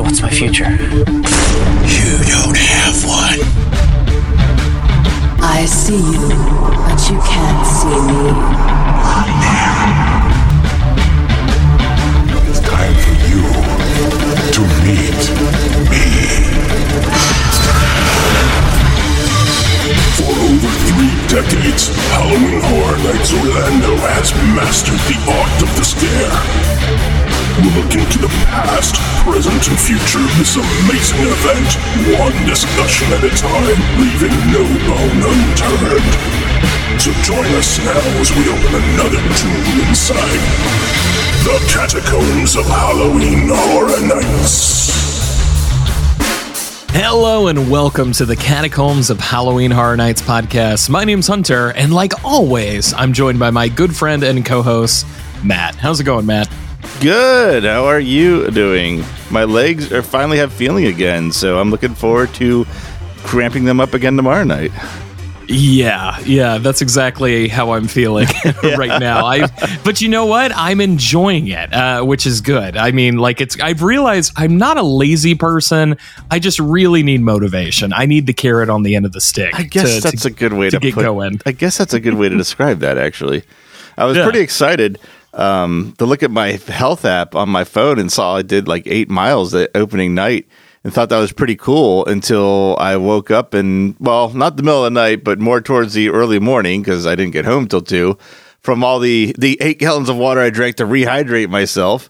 So what's my future? You don't have one. I see you, but you can't see me. It's time for you to meet me. For over three decades, Halloween Horror Nights Orlando has mastered the art of the scare. We'll look into the past, present, and future of this amazing event, one discussion at a time, leaving no bone unturned. So join us now as we open another tomb inside the catacombs of Halloween Horror Nights. Hello and welcome to the Catacombs of Halloween Horror Nights podcast. My name's Hunter, and like always, I'm joined by my good friend and co host, Matt. How's it going, Matt? Good. How are you doing? My legs are finally have feeling again, so I'm looking forward to cramping them up again tomorrow night. Yeah, yeah, that's exactly how I'm feeling right now. I, but you know what? I'm enjoying it, uh, which is good. I mean, like it's. I've realized I'm not a lazy person. I just really need motivation. I need the carrot on the end of the stick. I guess to- that's to- a good way to to, get put, going. I guess that's a good way to describe that. Actually, I was Yeah. pretty excited um, to look at my health app on my phone and saw I did like eight miles the opening night. And thought that was pretty cool until I woke up and well, not the middle of the night, but more towards the early morning because I didn't get home till two. From all the the eight gallons of water I drank to rehydrate myself,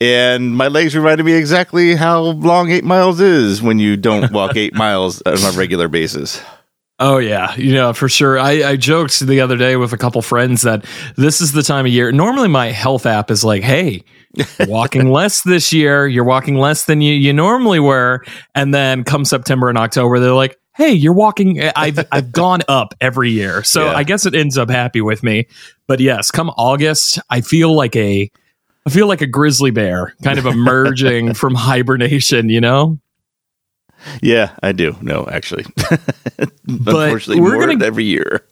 and my legs reminded me exactly how long eight miles is when you don't walk eight miles on a regular basis. Oh yeah, you know for sure. I, I joked the other day with a couple friends that this is the time of year. Normally, my health app is like, "Hey, walking less this year. You're walking less than you you normally were." And then come September and October, they're like, "Hey, you're walking." I've I've gone up every year, so Yeah. I guess it ends up happy with me. But yes, come August, I feel like a I feel like a grizzly bear, kind of emerging from hibernation. You know. Yeah, I do. No, actually, unfortunately, we're more gonna- every year.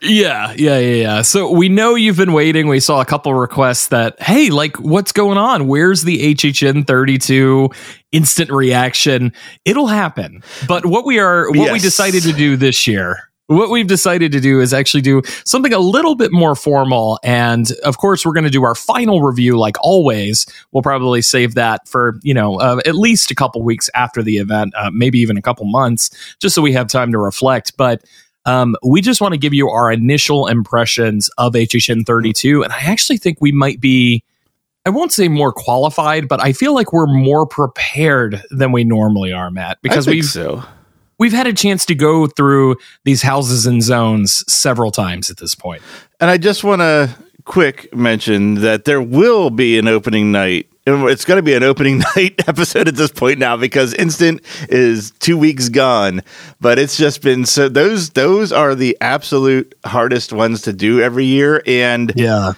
Yeah, yeah, yeah, yeah. So we know you've been waiting. We saw a couple requests that, hey, like, what's going on? Where's the HHN 32 instant reaction? It'll happen. But what we are, what we decided to do this year, what we've decided to do is actually do something a little bit more formal. And of course, we're going to do our final review like always. We'll probably save that for, you know, uh, at least a couple weeks after the event, uh, maybe even a couple months, just so we have time to reflect. But um, we just want to give you our initial impressions of HHN 32. And I actually think we might be, I won't say more qualified, but I feel like we're more prepared than we normally are, Matt, because we've so. We've had a chance to go through these houses and zones several times at this point. And I just want to quick mention that there will be an opening night. It's going to be an opening night episode at this point now because Instant is two weeks gone. But it's just been so those those are the absolute hardest ones to do every year. And Yeah.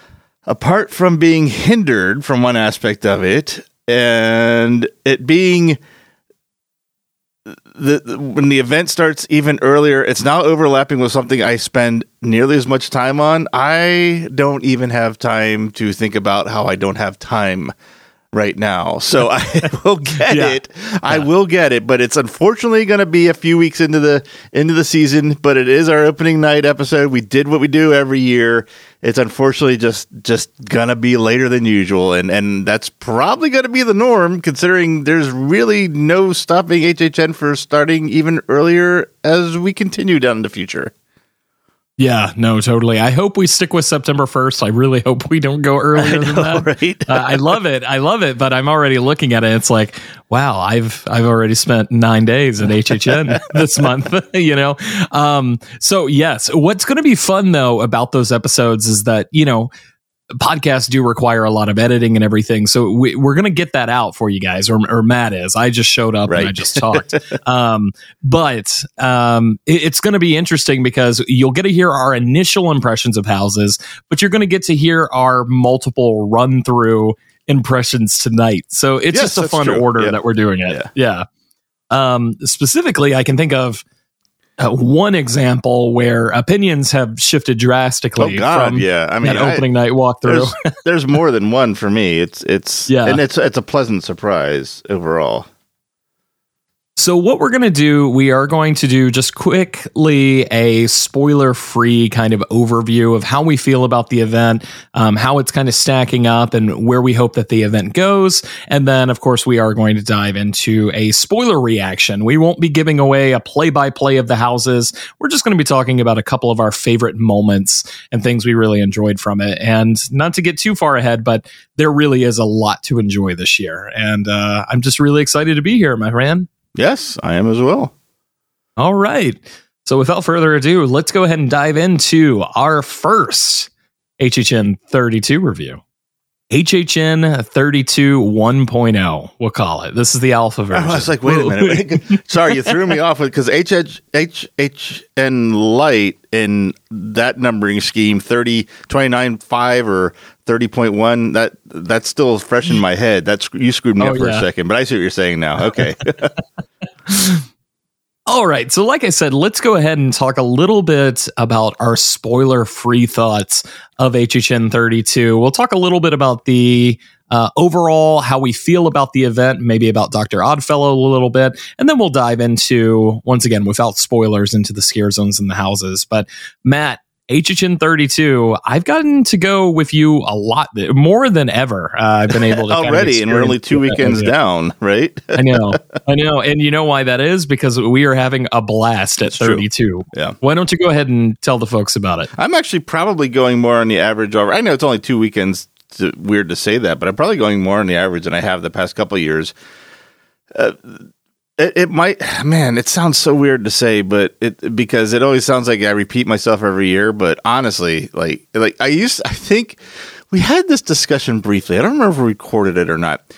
apart from being hindered from one aspect of it and it being the, the- when the event starts even earlier it's now overlapping with something i spend nearly as much time on. I don't even have time to think about how i don't have time right now. So i will get Yeah. it. I will get it but it's unfortunately going to be a few weeks into the into the season but it is our opening night episode. We did what we do every year. It's unfortunately just just gonna be later than usual and and that's probably gonna be the norm considering there's really no stopping hhn for starting even earlier as we continue down in the future Yeah, no, totally. I hope we stick with September 1st. I really hope we don't go earlier than that. right uh, I love it. I love it, but I'm already looking at it. It's like, wow, I've I've already spent nine days at HHN this month. You know, um, so yes, what's going to be fun though about those episodes is that you know podcasts do require a lot of editing and everything. So we, we're going to get that out for you guys, or, or Matt is. I just showed up and I just talked. um, but um, it- it's going to be interesting because you'll get to hear our initial impressions of houses, but you're going to get to hear our multiple run through impressions tonight. So it's Yes, just a fun true. order Yeah. that we're doing it. Yeah. Um, specifically, I can think of uh, one example where opinions have shifted drastically oh god from yeah i mean I- opening night walkthrough. there's, there's more than one for me it's it's Yeah. and it's it's a pleasant surprise overall So, what we're going to do, we are going to do just quickly a spoiler free kind of overview of how we feel about the event, um, how it's kind of stacking up, and where we hope that the event goes. And then, of course, we are going to dive into a spoiler reaction. We won't be giving away a play by play of the houses. We're just going to be talking about a couple of our favorite moments and things we really enjoyed from it. And not to get too far ahead, but there really is a lot to enjoy this year. And uh, I'm just really excited to be here, my friend. Yes, I am as well. All right. So without further ado, let's go ahead and dive into our first HHN 32 review. HHN 32 1.0, we'll call it. This is the alpha version. I was like, wait a minute. Sorry, you threw me off because HH, HHN Light in that numbering scheme, 30, 29.5 or 30.1, that that's still fresh in my head. That's You screwed me Oh, up for yeah. a second, but I see what you're saying now. Okay. All right. So, like I said, let's go ahead and talk a little bit about our spoiler free thoughts of HHN 32. We'll talk a little bit about the uh, overall, how we feel about the event, maybe about Dr. Oddfellow a little bit. And then we'll dive into, once again, without spoilers, into the scare zones and the houses. But, Matt, HHN 32, I've gotten to go with you a lot more than ever. Uh, I've been able to Already, and we're only two weekends down, right? I know, I know, and you know why that is because we are having a blast at It's true. 32. Yeah. Why don't you go ahead and tell the folks about it? I'm actually probably going more on the average over. I know it's only two weekends. Weird to say that, but I'm probably going more on the average than I have the past couple of years. Uh, it, it might, man. It sounds so weird to say, but it because it always sounds like I repeat myself every year. But honestly, like like I used, I think we had this discussion briefly. I don't remember if we recorded it or not.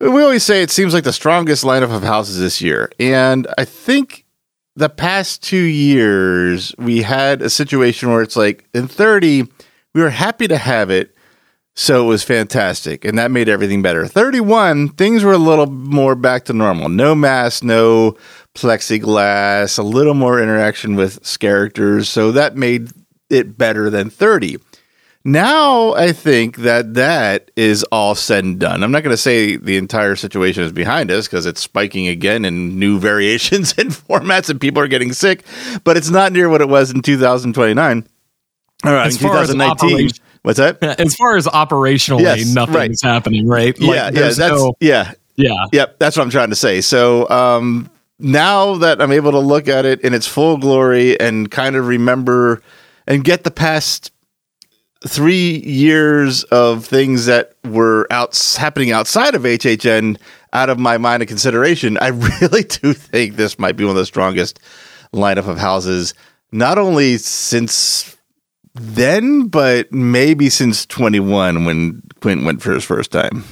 We always say it seems like the strongest lineup of houses this year, and I think the past two years we had a situation where it's like in 30 we were happy to have it so it was fantastic and that made everything better 31 things were a little more back to normal no mask no plexiglass a little more interaction with characters so that made it better than 30 now I think that that is all said and done. I'm not going to say the entire situation is behind us because it's spiking again in new variations and formats, and people are getting sick. But it's not near what it was in 2029. All right, As in far as 2019. What's that? As far as operationally, Yes, nothing's happening, right? yeah, yeah, that's no- yeah, yeah. Yep, that's what I'm trying to say. So um, now that I'm able to look at it in its full glory and kind of remember and get the past three years of things that were out happening outside of HHN out of my mind of consideration, I really do think this might be one of the strongest lineup of houses, not only since then, but maybe since 21 when Quint went for his first time.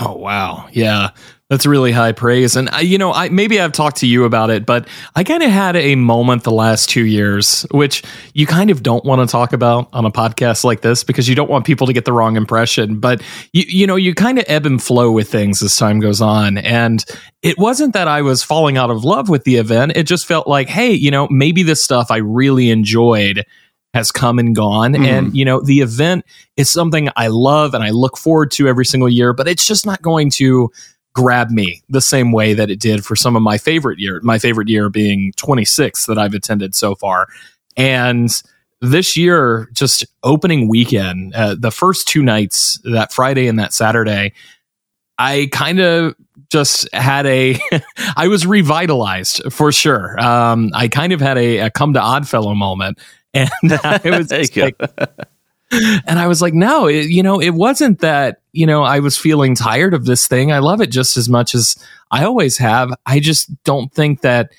Oh wow, yeah, that's really high praise. And I, you know, I maybe I've talked to you about it, but I kind of had a moment the last two years, which you kind of don't want to talk about on a podcast like this because you don't want people to get the wrong impression. But you, you know, you kind of ebb and flow with things as time goes on, and it wasn't that I was falling out of love with the event. It just felt like, hey, you know, maybe this stuff I really enjoyed has come and gone. Mhm. And, you know, the event is something I love and I look forward to every single year, but it's just not going to grab me the same way that it did for some of my favorite year, my favorite year being 26 that I've attended so far. And this year, just opening weekend, uh, the first two nights, that Friday and that Saturday, I kind of just had a I was revitalized for sure. Um, I kind of had a, a come to Oddfellow moment, and I was There you just go. like, and I was like, no, it, you know, it wasn't that you know I was feeling tired of this thing. I love it just as much as I always have. I just don't think that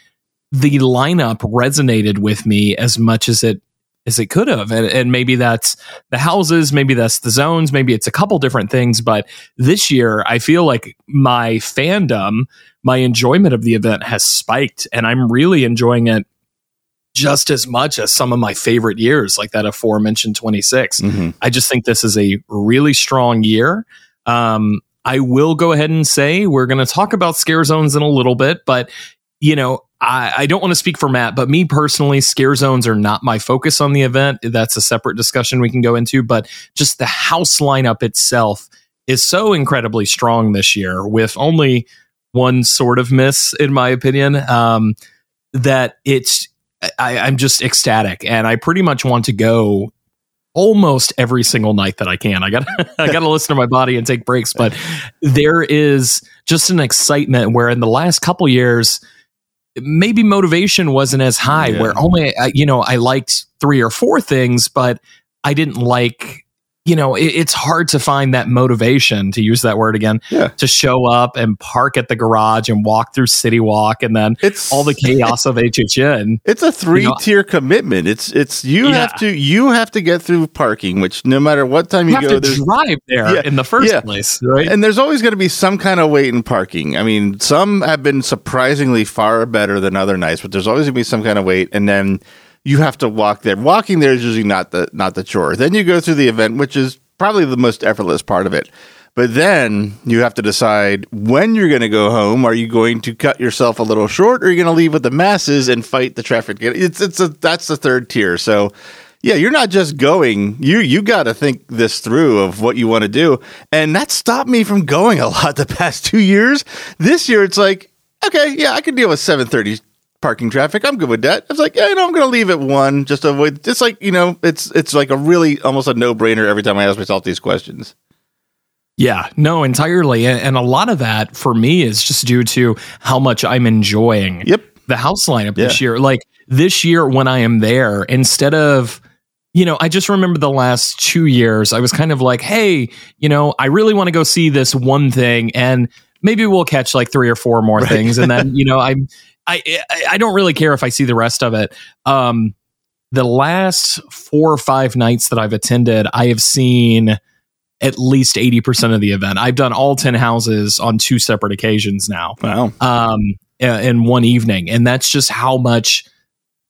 the lineup resonated with me as much as it as it could have and, and maybe that's the houses maybe that's the zones maybe it's a couple different things but this year i feel like my fandom my enjoyment of the event has spiked and i'm really enjoying it just as much as some of my favorite years like that aforementioned 26 Mhm. I just think this is a really strong year. Um, I will go ahead and say we're going to talk about scare zones in a little bit, but you know, I, I don't want to speak for Matt, but me personally, scare zones are not my focus on the event. That's a separate discussion we can go into, but just the house lineup itself is so incredibly strong this year with only one sort of miss, in my opinion. Um, that it's I, I'm just ecstatic, and I pretty much want to go almost every single night that I can. I got I got to listen to my body and take breaks, but there is just an excitement where in the last couple years maybe motivation wasn't as high Yeah. where only uh, you know I liked three or four things but I didn't like you know it, it's hard to find that motivation to use that word again Yeah. to show up and park at the garage and walk through City Walk and then It's all the chaos of HHN. It's a three tier commitment. It's it's you Yeah. have to you have to get through parking, which no matter what time You you, have go, to drive there Yeah, in the first place, right? and there's always going to be some kind of wait in parking. I mean, some have been surprisingly far better than other nights, but there's always going to be some kind of wait, and then you have to walk there. Walking there is usually not the not the chore. Then you go through the event, which is probably the most effortless part of it. But then you have to decide when you're going to go home. Are you going to cut yourself a little short, or are you going to leave with the masses and fight the traffic? It's it's a that's the third tier. So yeah, you're not just going. You you got to think this through of what you want to do, and that stopped me from going a lot the past two years. This year, it's like okay, yeah, I can deal with seven thirty parking traffic. I'm good with that. I was like, yeah, you know, I'm going to leave at one just to avoid. It's like you know, it's it's like a really almost a no brainer every time I ask myself these questions. Yeah, no, entirely. And, and a lot of that for me is just due to how much I'm enjoying Yep. the house lineup this year. Like this year when I am there, instead of you know, I just remember the last two years, I was kind of like, hey, you know, I really want to go see this one thing, and maybe we'll catch like three or four more things, and then you know, I'm, I, I, I don't really care if I see the rest of it. Um, the last four or five nights that I've attended, I have seen at least 80% of the event. I've done all 10 houses on two separate occasions now Wow. um, in one evening, and that's just how much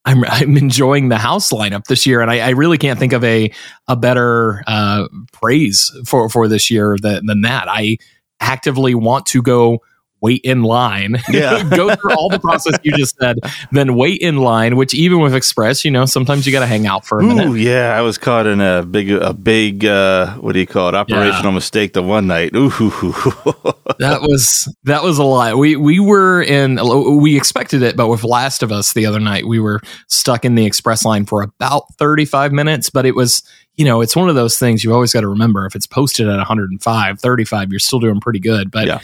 I'm I'm enjoying the house lineup this year, and I, I really can't think of a a better uh, praise for for this year than, than that. I actively want to go wait in line, Yeah. go through all the process you just said, then wait in line. Which even with Express, you know, sometimes you got to hang out for a minute. Ooh, yeah, I was caught in a big, a big, uh, what do you call it, operational mistake the one night. Ooh, that was that was a lot. We we were in we expected it, but with Last of Us the other night, we were stuck in the express line for about 35 minutes, but it was you know, it's one of those things you always got to remember if it's posted at 105, 35, you're still doing pretty good. But Yeah.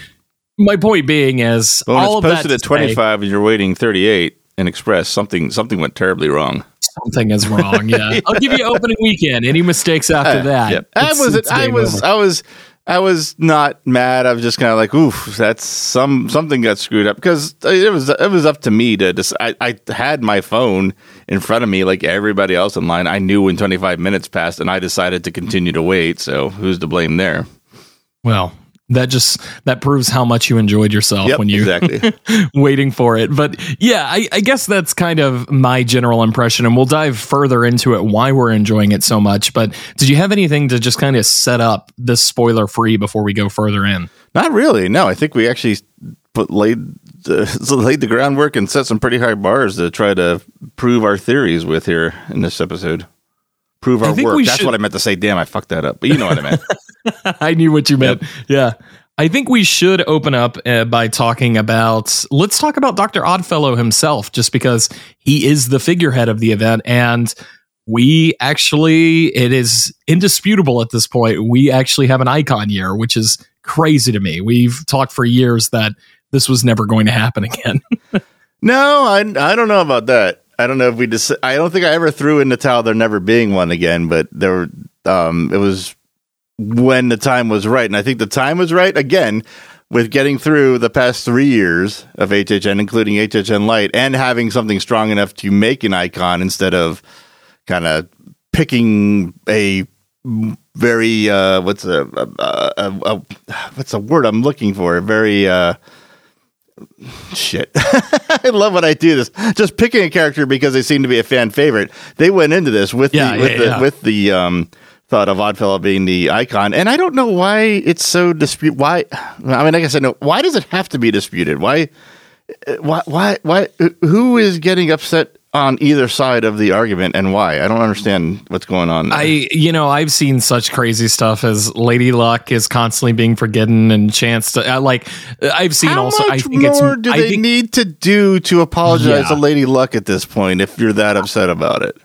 My point being is Well, when all it's of that posted at 25 and you're waiting 38 in Express, something something went terribly wrong. something is wrong. Yeah. I'll give you opening weekend. Any mistakes after Uh, that? yeah. I was I was over. I was I was not mad. I was just kind of like, oof, that's some something got screwed up because it was it was up to me to decide. I, I had my phone in front of me like everybody else in line. I knew when 25 minutes passed, and I decided to continue to wait. So who's to blame there? well, that just that proves how much you enjoyed yourself Yep, when you exactly. waiting for it. But yeah, I, I guess that's kind of my general impression, and we'll dive further into it why we're enjoying it so much. But did you have anything to just kind of set up this spoiler free before we go further in? Not really. No, I think we actually put laid the, laid the groundwork and set some pretty high bars to try to prove our theories with here in this episode. Prove our work. That's should- what I meant to say. Damn, I fucked that up. But you know what I meant. I knew what you meant. Yeah. I think we should open up uh, by talking about let's talk about Dr. Oddfellow himself just because he is the figurehead of the event and we actually it is indisputable at this point we actually have an icon year which is crazy to me. We've talked for years that this was never going to happen again. No, I I don't know about that. I don't know if we just. I don't think I ever threw in the towel. There never being one again, but there. Um, it was when the time was right, and I think the time was right again with getting through the past three years of HHN, including HHN Light, and having something strong enough to make an icon instead of kind of picking a very uh, what's a, a, a, a what's a word I'm looking for? A very uh, shit. I love when I do this. Just picking a character because they seem to be a fan favorite. They went into this with Yeah, the with yeah, the yeah. with the um, thought of Oddfellow being the icon, and I don't know why it's so dispute. Why? I mean, like I said, no. Why does it have to be disputed? Why? Why? Why? Why? Who is getting upset on either side of the argument and why? I don't understand what's going on. there. I, you know, I've seen such crazy stuff as Lady Luck is constantly being forgotten and Chance to, uh, like, I've seen How also, I much think it's, more do I they think, need to do to apologize Yeah. to Lady Luck at this point? If you're that upset about it,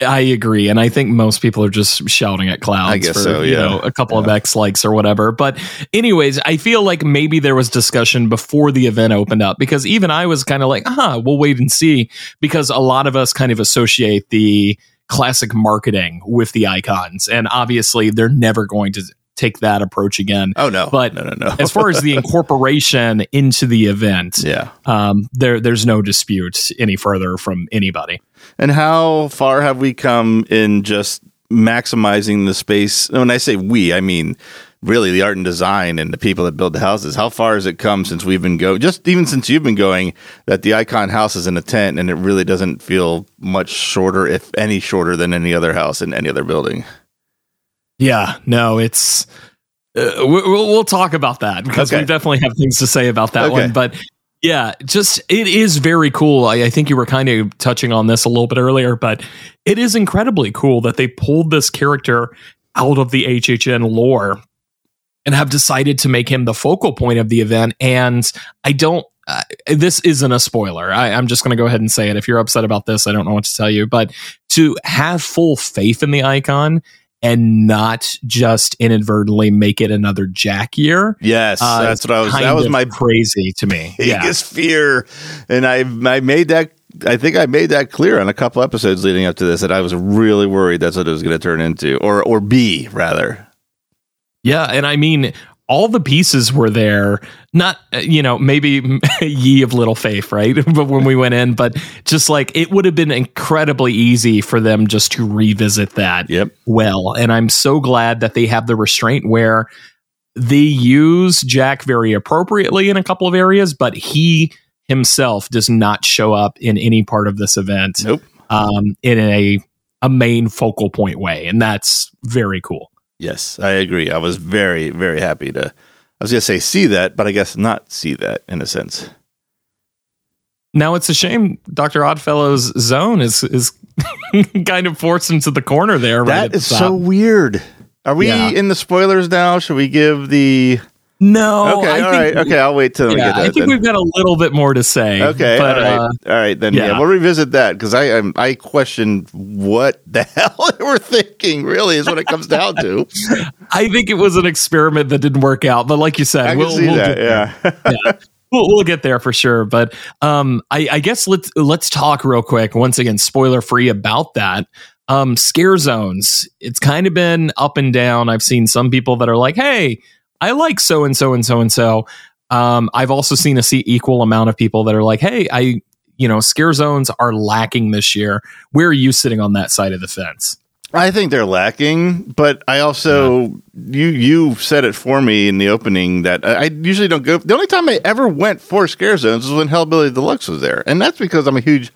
I agree. And I think most people are just shouting at clouds I guess for, so, you yeah. know, a couple of X likes or whatever. But anyways, I feel like maybe there was discussion before the event opened up because even I was kind of like, huh, we'll wait and see because a lot of us kind of associate the classic marketing with the icons. And obviously they're never going to take that approach again. oh no, But no, no, no. as far as the incorporation into the event, yeah, um, there there's no dispute any further from anybody. and how far have we come in just maximizing the space? When I say we, I mean really the art and design and the people that build the houses. How far has it come since we've been going? Just even since you've been going, that the icon house is in a tent, and it really doesn't feel much shorter, if any shorter, than any other house in any other building. Yeah, no, it's. Uh, we- we'll, we'll talk about that because Okay. we definitely have things to say about that Okay. one. But yeah, just it is very cool. I, I think you were kind of touching on this a little bit earlier, but it is incredibly cool that they pulled this character out of the HHN lore and have decided to make him the focal point of the event. And I don't. Uh, this isn't a spoiler. I, I'm just going to go ahead and say it. If you're upset about this, I don't know what to tell you. But to have full faith in the icon and not just inadvertently make it another Jack year. Yes, uh, that's what I was. That was my crazy to me. Yeah. biggest fear, and I I made that. I think I made that clear on a couple episodes leading up to this that I was really worried that's what it was going to turn into, or or be rather. Yeah, and I mean, all the pieces were there. Not, uh, you know, maybe ye of little faith, right? but when we went in, but just like it would have been incredibly easy for them just to revisit that Yep. well. And I'm so glad that they have the restraint where they use Jack very appropriately in a couple of areas, but he himself does not show up in any part of this event Nope. um, in a a main focal point way, and that's very cool. Yes, I agree. I was very very happy to. I was going to say see that, but I guess not see that in a sense. Now it's a shame Doctor Oddfellow's zone is is kind of forced into the corner there. right at That is so weird. Are we Yeah. in the spoilers now? Should we give the? no. okay, I all right. Okay, I'll wait till we Yeah, get that. I think then. we've got a little bit more to say. Okay, but, all right, uh, all right. Then yeah. yeah. we'll revisit that because I um, I questioned what the hell they were thinking. Really, is what it comes down to. I think it was an experiment that didn't work out. But like you said, we'll, we'll that. get there. Yeah, we'll, we'll get there for sure. But um, I, I guess let's let's talk real quick. Once again, spoiler free about that. Um, scare zones. It's kind of been up and down. I've seen some people that are like, "Hey, I like so and so and so and so." Um, I've also seen a see equal amount of people that are like, "Hey, I." You know, scare zones are lacking this year. Where are you sitting on that side of the fence? I think they're lacking, but I also you you said it for me in the opening that I, I usually don't go. The only time I ever went for scare zones was when Hellbilly Deluxe was there, and that's because I'm a huge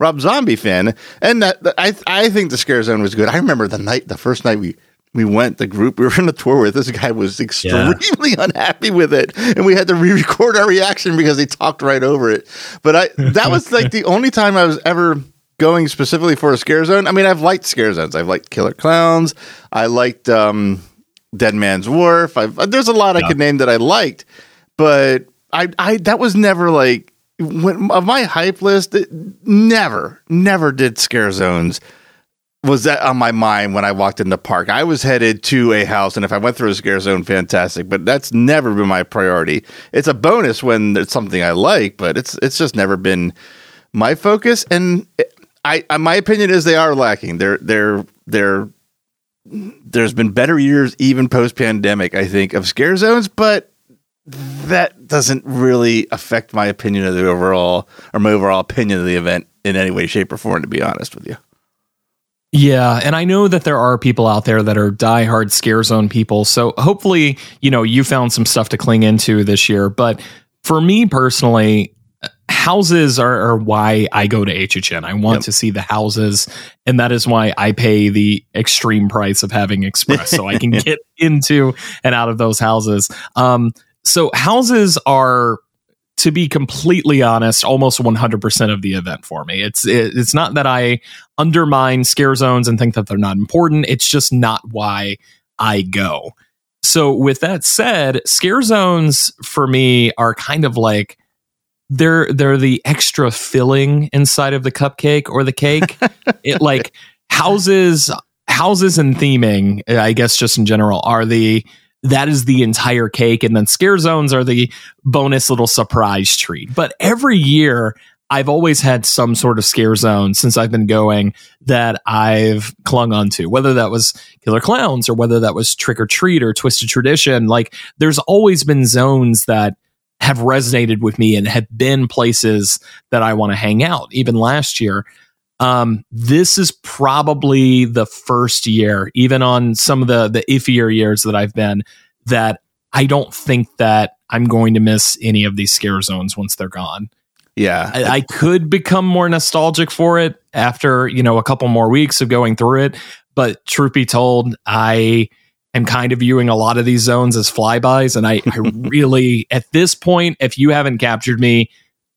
Rob Zombie fan, and that that- I I think the scare zone was good. I remember the night, the first night we. We went, the group we were in the tour with, this guy was extremely unhappy with it. And we had to re record our reaction because he talked right over it. But I, that was like the only time I was ever going specifically for a scare zone. I mean, I've liked scare zones. I've liked Killer Clowns. I liked um, Dead Man's Wharf. I've, there's a lot I could name that I liked, but I, I that was never like when, of my hype list. It, never, never did scare zones was that on my mind when I walked in the park. I was headed to a house, and if I went through a scare zone, fantastic. But that's never been my priority. It's a bonus when it's something I like, but it's it's just never been my focus. And I, I my opinion is they are lacking. They're they're they're there's been better years even post pandemic. I think of scare zones, but that doesn't really affect my opinion of the overall or my overall opinion of the event in any way, shape, or form. To be honest with you. Yeah, and I know that there are people out there that are diehard scare zone people. So hopefully, you know, you found some stuff to cling into this year. But for me personally, houses are, are why I go to HHN. I want Yep. to see the houses, and that is why I pay the extreme price of having Express, so I can get into and out of those houses. Um, so houses are to be completely honest, almost 100% of the event for me. It's it, it's not that I undermine scare zones and think that they're not important. It's just not why I go. So with that said, scare zones for me are kind of like they're they're the extra filling inside of the cupcake or the cake. it like houses houses and theming, I guess just in general, are the that is the entire cake and then scare zones are the bonus little surprise treat. But every year I've always had some sort of scare zone since I've been going that I've clung onto, whether that was Killer Clowns or whether that was Trick or Treat or Twisted Tradition. Like there's always been zones that have resonated with me and have been places that I want to hang out. Even last year, um, this is probably the first year, even on some of the the iffier years that I've been, that I don't think that I'm going to miss any of these scare zones once they're gone. Yeah, I, I could become more nostalgic for it after you know a couple more weeks of going through it, but truth be told, I am kind of viewing a lot of these zones as flybys. And I, I really, at this point, if you haven't captured me,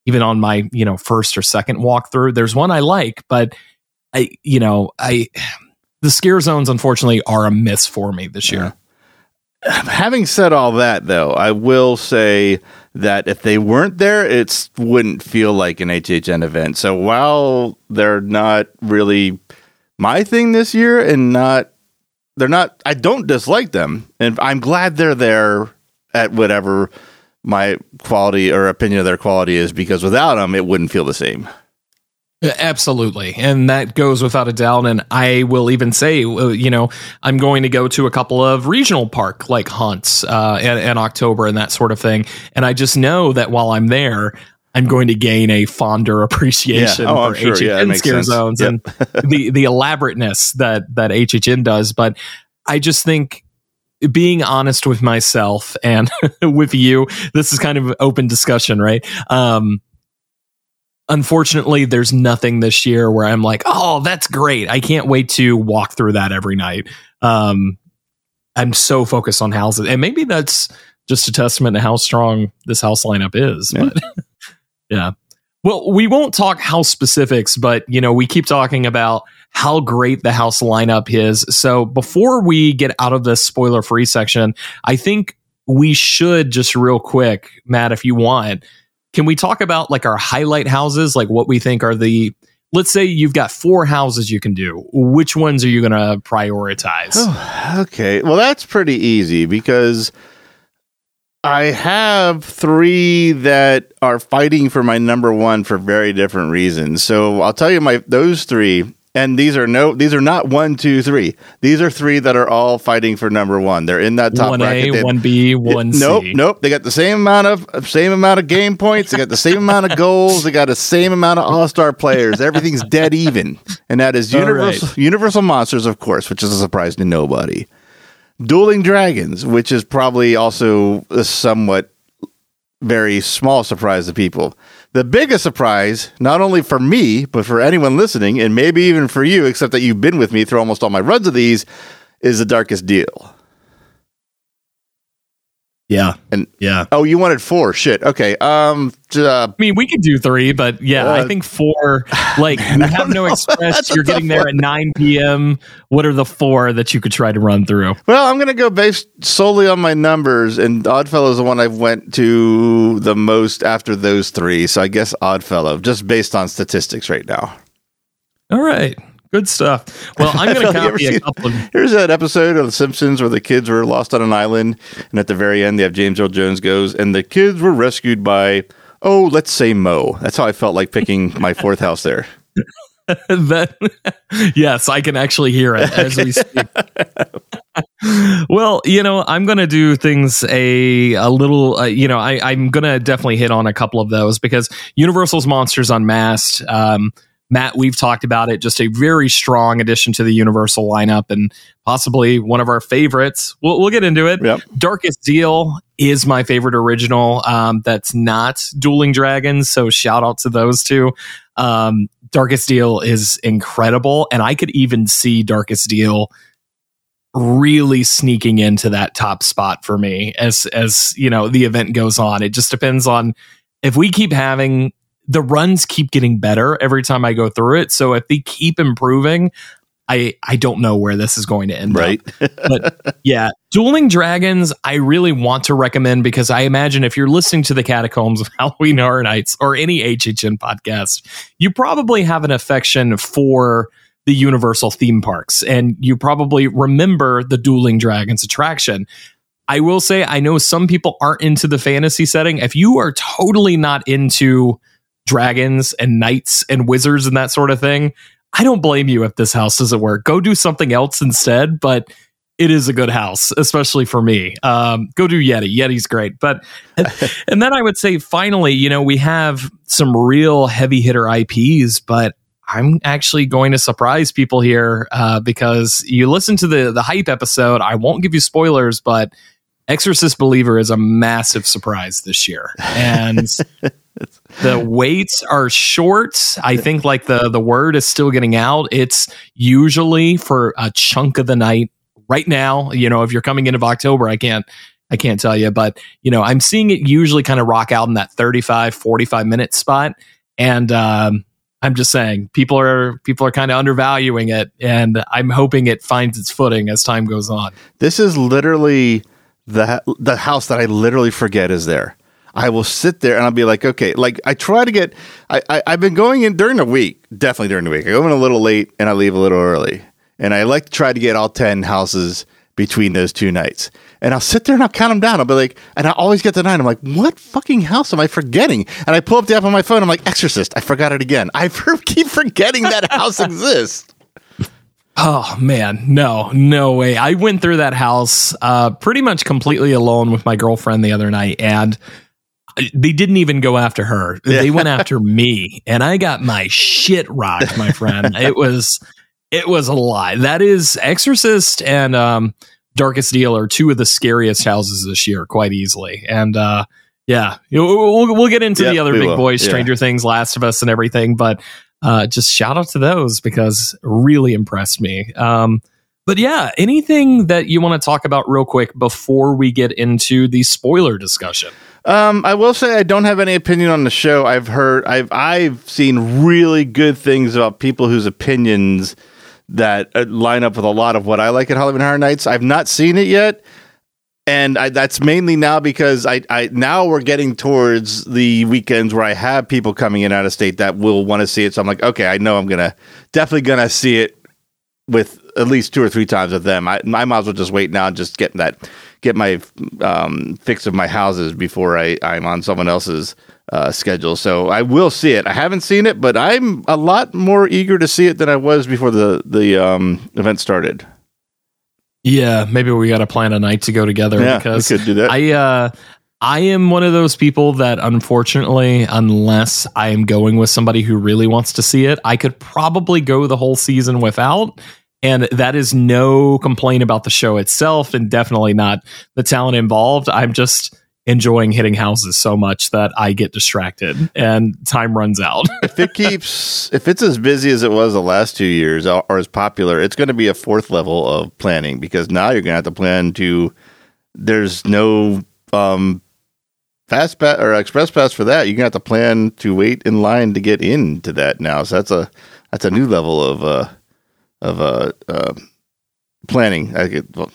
even on my, you know, first or second walkthrough, there's one I like, but I, you know, I, the scare zones, unfortunately, are a miss for me this year. Having said all that, though, I will say that if they weren't there, it wouldn't feel like an HHN event. So while they're not really my thing this year and not they're not I don't dislike them and I'm glad they're there at whatever my quality or opinion of their quality is because without them it wouldn't feel the same. Absolutely. And that goes without a doubt. And I will even say, uh, you know, I'm going to go to a couple of regional park like hunts uh, in, in October and that sort of thing. And I just know that while I'm there, I'm going to gain a fonder appreciation Yeah. Oh, for sure. HHN Yeah, scare sense. zones Yep. and the the elaborateness that that HHN does. But I just think being honest with myself and with you, this is kind of open discussion, right? Um, unfortunately, there's nothing this year where I'm like, oh, that's great. I can't wait to walk through that every night. Um, I'm so focused on houses, and maybe that's just a testament to how strong this house lineup is. Yeah. But yeah. Well, we won't talk house specifics, but you know, we keep talking about how great the house lineup is. So before we get out of this spoiler free section, I think we should just real quick, Matt, if you want, can we talk about like our highlight houses, like what we think are the let's say you've got four houses you can do. Which ones are you going to prioritize? Oh, okay. Well, that's pretty easy because I have three that are fighting for my number one for very different reasons. So I'll tell you my those three, and these are no, these are not one, two, three. These are three that are all fighting for number one. They're in that top One bracket. A, one B, one C. Nope, nope. They got the same amount of same amount of game points. They got the same amount of goals. They got the same amount of all star players. Everything's dead even, and that is universal universal monsters, of course, which is a surprise to nobody. Dueling Dragons, which is probably also a somewhat very small surprise to people. The biggest surprise, not only for me, but for anyone listening, and maybe even for you, except that you've been with me through almost all my runs of these, is the Darkest Deal. Yeah. And- yeah. Oh, you wanted four? Shit. Okay. Um. Uh, I mean, we could do three, but yeah, Uh, I think four. Like, you have no express. You're getting tough there at 9 p.m. What are the four that you could try to run through? well, I'm gonna go based solely on my numbers, and Oddfellow is the one I've went to the most after those three. So I guess Oddfellow, just based on statistics right now. All right. Good stuff. Well, I'm going to copy a couple of. Here's that episode of The Simpsons where the kids were lost on an island, and at the very end, they have James Earl Jones goes, and the kids were rescued by, oh, let's say Moe. That's how I felt like picking my fourth house there. that yes i can actually hear it as we speak well you know i'm gonna do things a a little uh, you know I, i'm gonna definitely hit on a couple of those because universal's monsters unmasked um matt we've talked about it just a very strong addition to the universal lineup and possibly one of our favorites we'll, we'll get into it Yep. darkest deal is my favorite original um that's not dueling dragons so shout out to those two um Darkest Deal is incredible, and I could even see Darkest Deal really sneaking into that top spot for me as as you know the event goes on. It just depends on if we keep having the runs keep getting better every time I go through it. So if they keep improving, I I don't know where this is going to end Right. up. But yeah, Dueling Dragons, I really want to recommend because I imagine if you're listening to the Catacombs of Halloween Horror Nights or any HHN podcast, you probably have an affection for the Universal theme parks and you probably remember the Dueling Dragons attraction. I will say, I know some people aren't into the fantasy setting. If you are totally not into dragons and knights and wizards and that sort of thing, I don't blame you if this house doesn't work. Go do something else instead, but it is a good house, especially for me. Um, go do Yeti. Yeti's great. But, and then I would say finally, you know, we have some real heavy hitter IPs, but I'm actually going to surprise people here uh, because you listen to the the hype episode. I won't give you spoilers, but Exorcist Believer is a massive surprise this year, and the waits are short. I think like the the word is still getting out. It's usually for a chunk of the night. Right now, you know, if you're coming into October, I can't I can't tell you, but you know, I'm seeing it usually kind of rock out in that 35 45 minute spot and um I'm just saying people are people are kind of undervaluing it and I'm hoping it finds its footing as time goes on. This is literally the the house that I literally forget is there. I will sit there and I'll be like, okay, like I try to get. I, I I've been going in during the week, definitely during the week. I go in a little late and I leave a little early, and I like to try to get all ten houses between those two nights. And I'll sit there and I'll count them down. I'll be like, and I always get the nine. I'm like, what fucking house am I forgetting? And I pull up the app on my phone. I'm like, Exorcist. I forgot it again. I keep forgetting that house exists. Oh man, no, no way. I went through that house uh pretty much completely alone with my girlfriend the other night and they didn't even go after her. They went after me and I got my shit rocked, my friend. it was it was a lie. That is Exorcist and um Darkest Deal are two of the scariest houses this year quite easily. And uh yeah, we'll, we'll get into Yep, the other big will. boys, Yeah. Stranger Things, Last of Us, and everything. But uh, just shout out to those because really impressed me. Um, but yeah, anything that you want to talk about real quick before we get into the spoiler discussion? Um, I will say I don't have any opinion on the show. I've heard, I've, I've seen really good things about people whose opinions that uh, line up with a lot of what I like at Halloween Horror Nights. I've not seen it yet, and I, that's mainly now because I, I now we're getting towards the weekends where I have people coming in out of state that will want to see it. So I'm like, okay, I know I'm gonna definitely gonna see it with at least two or three times with them. I, I might as well just wait now and just get that get my um, fix of my houses before I, I'm on someone else's uh, schedule. So I will see it. I haven't seen it, but I'm a lot more eager to see it than I was before the the um, event started. Yeah, maybe we got to plan a night to go together Yeah, we could do that. I uh, I am one of those people that unfortunately, unless I am going with somebody who really wants to see it, I could probably go the whole season without. And that is no complaint about the show itself and definitely not the talent involved. I'm just enjoying hitting houses so much that I get distracted and time runs out. if it keeps if it's as busy as it was the last two years or, as popular, it's going to be a fourth level of planning because now you're going to have to plan to. There's no um, fast pass or express pass for that. You're going to have to plan to wait in line to get into that now. So that's a that's a new level of uh of uh, uh planning. I get, well,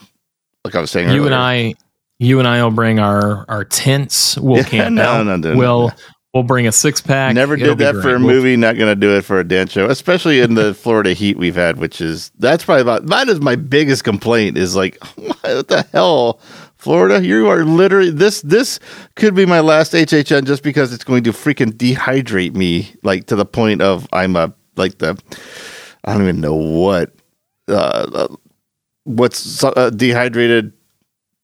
like I was saying, you and. I, you and I will bring our our tents. We'll Yeah, camp no, out. no, no, we'll no. we'll bring a six pack. Never It'll did that for a movie. Not going to do it for a dance show, especially in the Florida heat we've had, which is that's probably about that is my biggest complaint. Is like, what the hell, Florida? You are literally this. This could be my last HHN just because it's going to freaking dehydrate me, like to the point of I'm a like the I don't even know what uh, uh what's uh, dehydrated.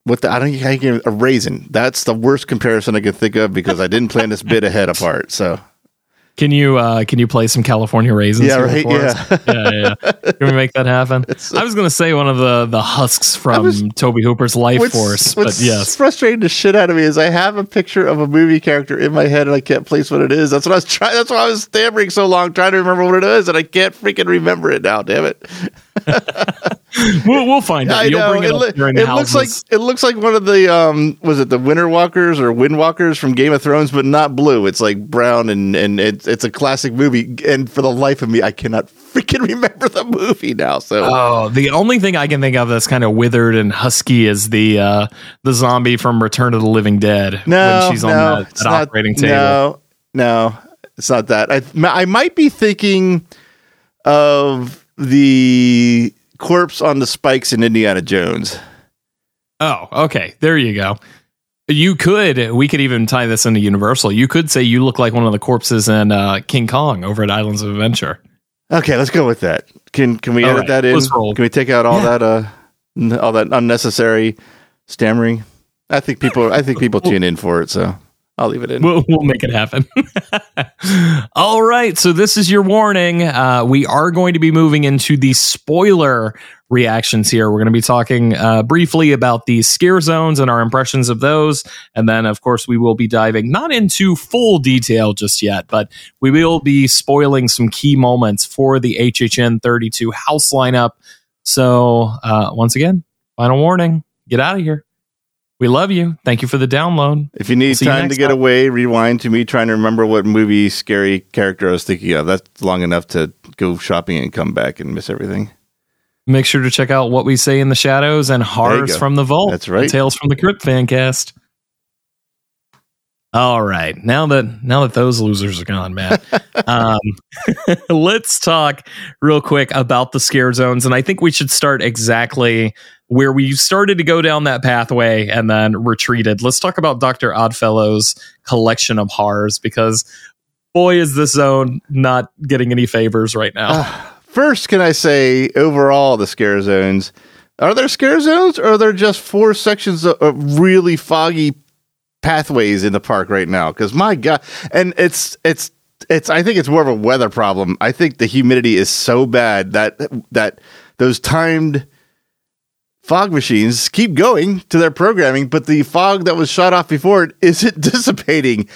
What the I don't I can a raisin. That's the worst comparison I can think of because I didn't plan this bit ahead apart. So Can you uh can you play some California raisins? Yeah, here right, for us? yeah. yeah, yeah. Can we make that happen? I was gonna say one of the the husks from was- Tobe Hooper's Life What's, Force, but what's yes. frustrating the shit out of me is I have a picture of a movie character in my head and I can't place what it is. That's what I was trying. That's why I was stammering so long trying to remember what it is, and I can't freaking remember it now. Damn it! We'll, we'll find out. I You'll know bring it, it, the it looks like it looks like one of the um was it the Winter Walkers or Wind Walkers from Game of Thrones, but not blue. It's like brown and and it's it's a classic movie. And for the life of me, I cannot freaking remember the movie now. So Oh, the only thing I can think of that's kind of withered and husky is the uh the zombie from Return of the Living Dead no, when she's on no, that, it's that not- operating table. No, no, it's not that. I I might be thinking of the corpse on the spikes in Indiana Jones. Oh, okay. There you go. You could, we could even tie this into Universal. You could say you look like one of the corpses in uh, King Kong over at Islands of Adventure. Okay, let's go with that. Can can we All edit right, that in? let's roll. Can we take out all Yeah. that uh all that unnecessary stammering? I think people I think people tune in for it, so I'll leave it in. We'll, we'll make it happen. All right. So, this is your warning. Uh, we are going to be moving into the spoiler reactions here. We're going to be talking uh, briefly about the scare zones and our impressions of those. And then, of course, we will be diving not into full detail just yet, but we will be spoiling some key moments for the HHN 32 house lineup. So, uh, once again, final warning get out of here. We love you. Thank you for the download. if you need you time to get time. away, rewind to me trying to remember what movie scary character I was thinking of. That's long enough to go shopping and come back and miss everything. Make sure to check out what we say in the shadows and horrors from the vault. That's right. Tales from the Crypt fan cast. All right, now that now that those losers are gone, Matt, um, let's talk real quick about the scare zones, and I think we should start exactly where we started to go down that pathway and then retreated. Let's talk about Doctor Oddfellow's collection of horrors because boy, is this zone not getting any favors right now. Uh, first, can I say overall the scare zones? Are there scare zones or are there just four sections of, of really foggy pathways in the park right now? Because my God, and it's it's it's I think it's more of a weather problem. I think the humidity is so bad that that those timed fog machines keep going to their programming, but the fog that was shot off before it isn't dissipating.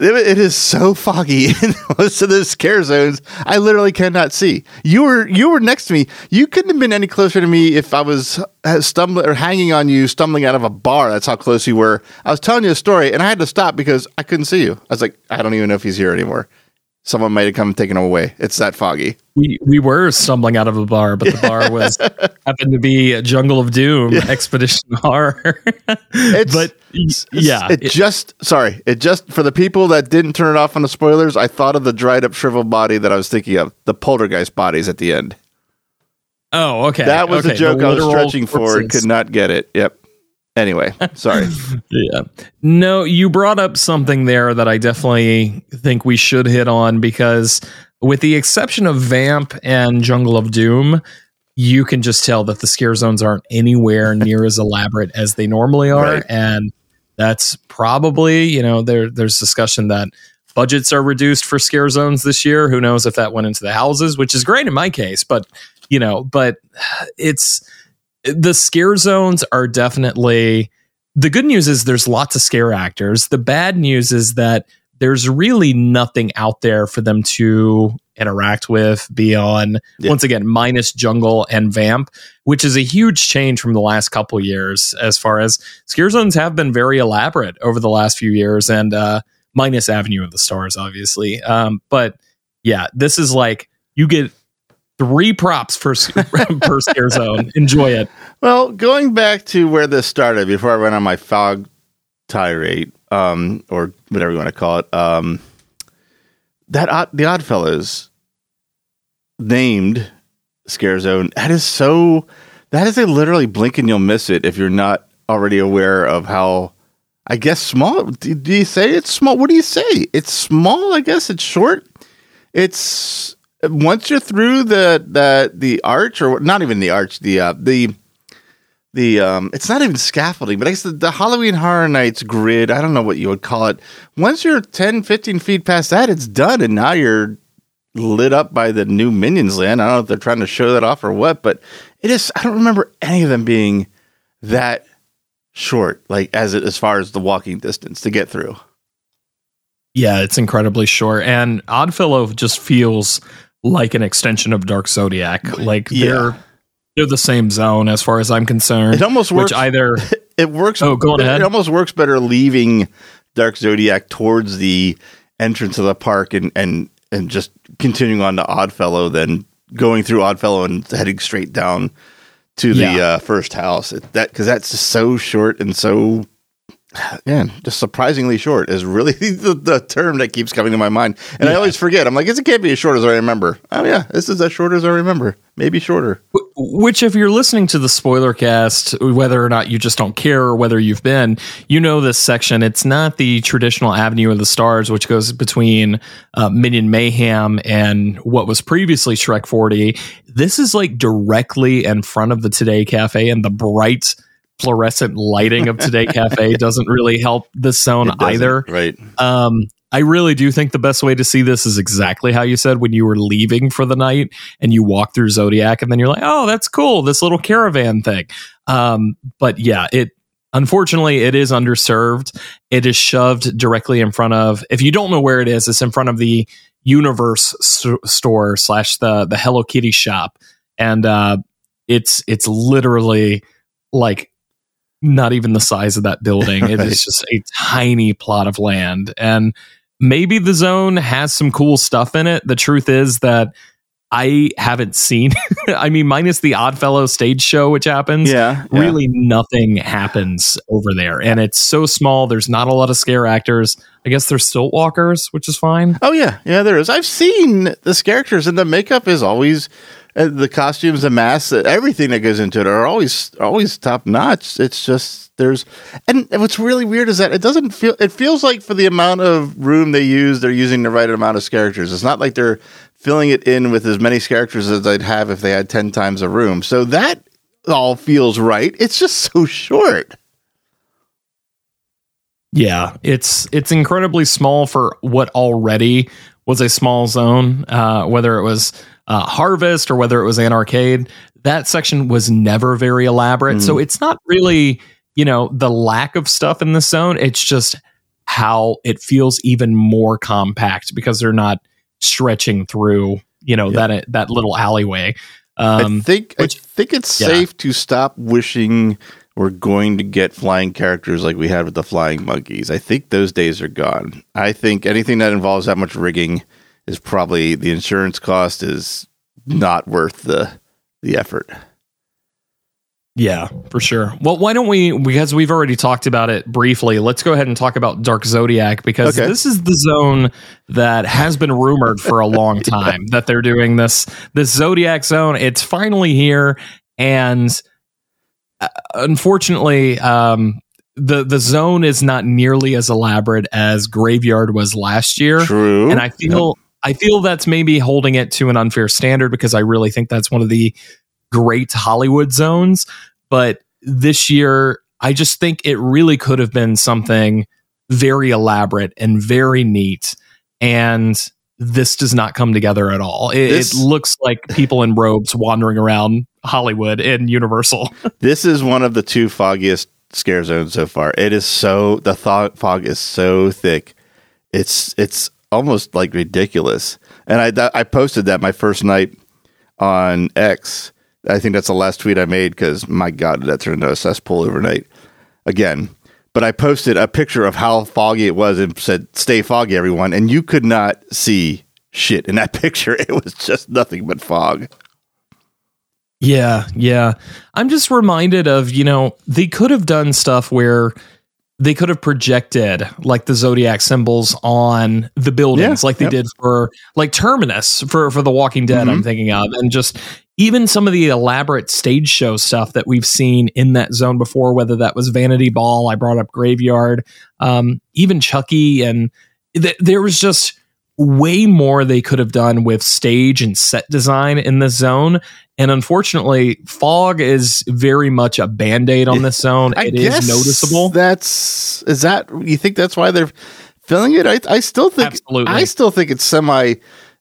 It is so foggy in most of those scare zones. I literally cannot see. You were you were next to me. You couldn't have been any closer to me if I was uh, stumbling or hanging on you, stumbling out of a bar. That's how close you were. I was telling you a story, and I had to stop because I couldn't see you. I was like, I don't even know if he's here anymore. Someone might have come and taken him away. It's that foggy. we we were stumbling out of a bar, but the bar was happened to be a Jungle of Doom Expedition Horror. It's- but y- yeah, it, it- just sorry. It just for the people that didn't turn it off on the spoilers. I thought of the dried up shriveled body that I was thinking of. The poltergeist bodies at the end. oh, okay. That was okay, the joke I was stretching for and could not get it. Yep. Anyway, sorry. Yeah. No, you brought up something there that I definitely think we should hit on because, with the exception of Vamp and Jungle of Doom, you can just tell that the scare zones aren't anywhere near as elaborate as they normally are. Right. And that's probably, you know, there there's discussion that budgets are reduced for scare zones this year. Who knows if that went into the houses, which is great in my case, but you know, but it's the scare zones are definitely the good news is there's lots of scare actors. The bad news is that there's really nothing out there for them to interact with beyond Yeah. once again minus jungle and vamp which is a huge change from the last couple years as far as scare zones have been very elaborate over the last few years and uh minus avenue of the stars obviously um but yeah this is like you get three props per, per scare zone enjoy it Well, going back to where this started before I went on my fog tirade, um, or whatever you want to call it, um, that odd, the Oddfellows named Scare Zone. That is so. That is a literally blink and you'll miss it if you're not already aware of how. I guess small. Do you say it's small? What do you say? It's small. I guess it's short. It's once you're through the the the arch, or not even the arch, the uh, the the um it's not even scaffolding, but I guess the, the Halloween Horror Nights grid, I don't know what you would call it. Once you're 10, 15 feet past that, it's done and now you're lit up by the new Minions land. I don't know if they're trying to show that off or what, but it is I don't remember any of them being that short, like as it, as far as the walking distance to get through. Yeah, it's incredibly short. And Oddfellow just feels like an extension of Dark Zodiac. Like Yeah. they're they're the same zone as far as I'm concerned. It almost works Which either it works. Oh, go ahead. It almost works better leaving Dark Zodiac towards the entrance of the park and and and just continuing on to Oddfellow than going through Oddfellow and heading straight down to the Yeah. uh, first house. It, that because that's just so short and so. Man, just surprisingly short is really the, the term that keeps coming to my mind, and I always forget. I'm like, it can't be as short as I remember. Oh yeah, this is as short as I remember. Maybe shorter. Which, if you're listening to the spoiler cast, whether or not you just don't care or whether you've been, you know this section. It's not the traditional Avenue of the Stars, which goes between uh, Minion Mayhem and what was previously Shrek 4-D. This is like directly in front of the Today Cafe, and the bright fluorescent lighting of Today Cafe doesn't really help this zone either. right? Um, I really do think the best way to see this is exactly how you said when you were leaving for the night and you walk through Zodiac and then you're like, oh, that's cool, this little caravan thing. Um, but yeah, it unfortunately it is underserved. It is shoved directly in front of. If you don't know where it is, it's in front of the Universe st- store slash the the Hello Kitty shop, and uh, it's it's literally like not even the size of that building. It Right. is just a tiny plot of land. And maybe the zone has some cool stuff in it. The truth is that I haven't seen, I mean, minus the Oddfellow stage show, which happens. Yeah, yeah. Really, nothing happens over there. And it's so small. There's not a lot of scare actors. I guess there's stilt walkers, which is fine. Oh yeah, yeah. There is. I've seen the characters, and the makeup is always the costumes, the masks, uh, everything that goes into it are always always top notch. It's just there's, and what's really weird is that it doesn't feel. It feels like for the amount of room they use, they're using the right amount of characters. It's not like they're filling it in with as many characters as they'd have if they had ten times a room. So that all feels right. It's just so short. Yeah, it's it's incredibly small for what already was a small zone. Uh, whether it was uh, Harvest or whether it was an arcade, that section was never very elaborate. So it's not really you know the lack of stuff in the zone. It's just how it feels even more compact because they're not stretching through you know that that little alleyway. Um, I think which- I think it's yeah. safe to stop wishing we're going to get flying characters like we had with the flying monkeys. I think those days are gone. I think anything that involves that much rigging is probably the insurance cost is not worth the the effort. Yeah, for sure. Well, why don't we, because we've already talked about it briefly, let's go ahead and talk about Dark Zodiac because Okay. this is the zone that has been rumored for a long time that they're doing this this Zodiac zone. It's finally here and unfortunately um the the zone is not nearly as elaborate as Graveyard was last year True. and I feel I feel that's maybe holding it to an unfair standard because I really think that's one of the great Hollywood zones. But this year, I just think it really could have been something very elaborate and very neat. And this does not come together at all. It, This- it looks like people in robes wandering around Hollywood and Universal. This is one of the two foggiest scare zones so far. It is so the fog is so thick. It's it's almost like ridiculous. And I that, I posted that my first night on X. I think that's the last tweet I made because my God, that turned into a cesspool overnight again. But I posted a picture of how foggy it was and said, "Stay foggy, everyone." And you could not see shit in that picture. It was just nothing but fog. Yeah, yeah. I'm just reminded of, you know, they could have done stuff where they could have projected like the zodiac symbols on the buildings Yeah, like they yep. did for like Terminus for for The Walking Dead I'm thinking of and just even some of the elaborate stage show stuff that we've seen in that zone before whether that was Vanity Ball I brought up Graveyard um even Chucky and th- there was just way more they could have done with stage and set design in this zone. And unfortunately, fog is very much a band aid on this zone. I It is noticeable. That's is that you think that's why they're filling it? I, I still think Absolutely. I still think it's semi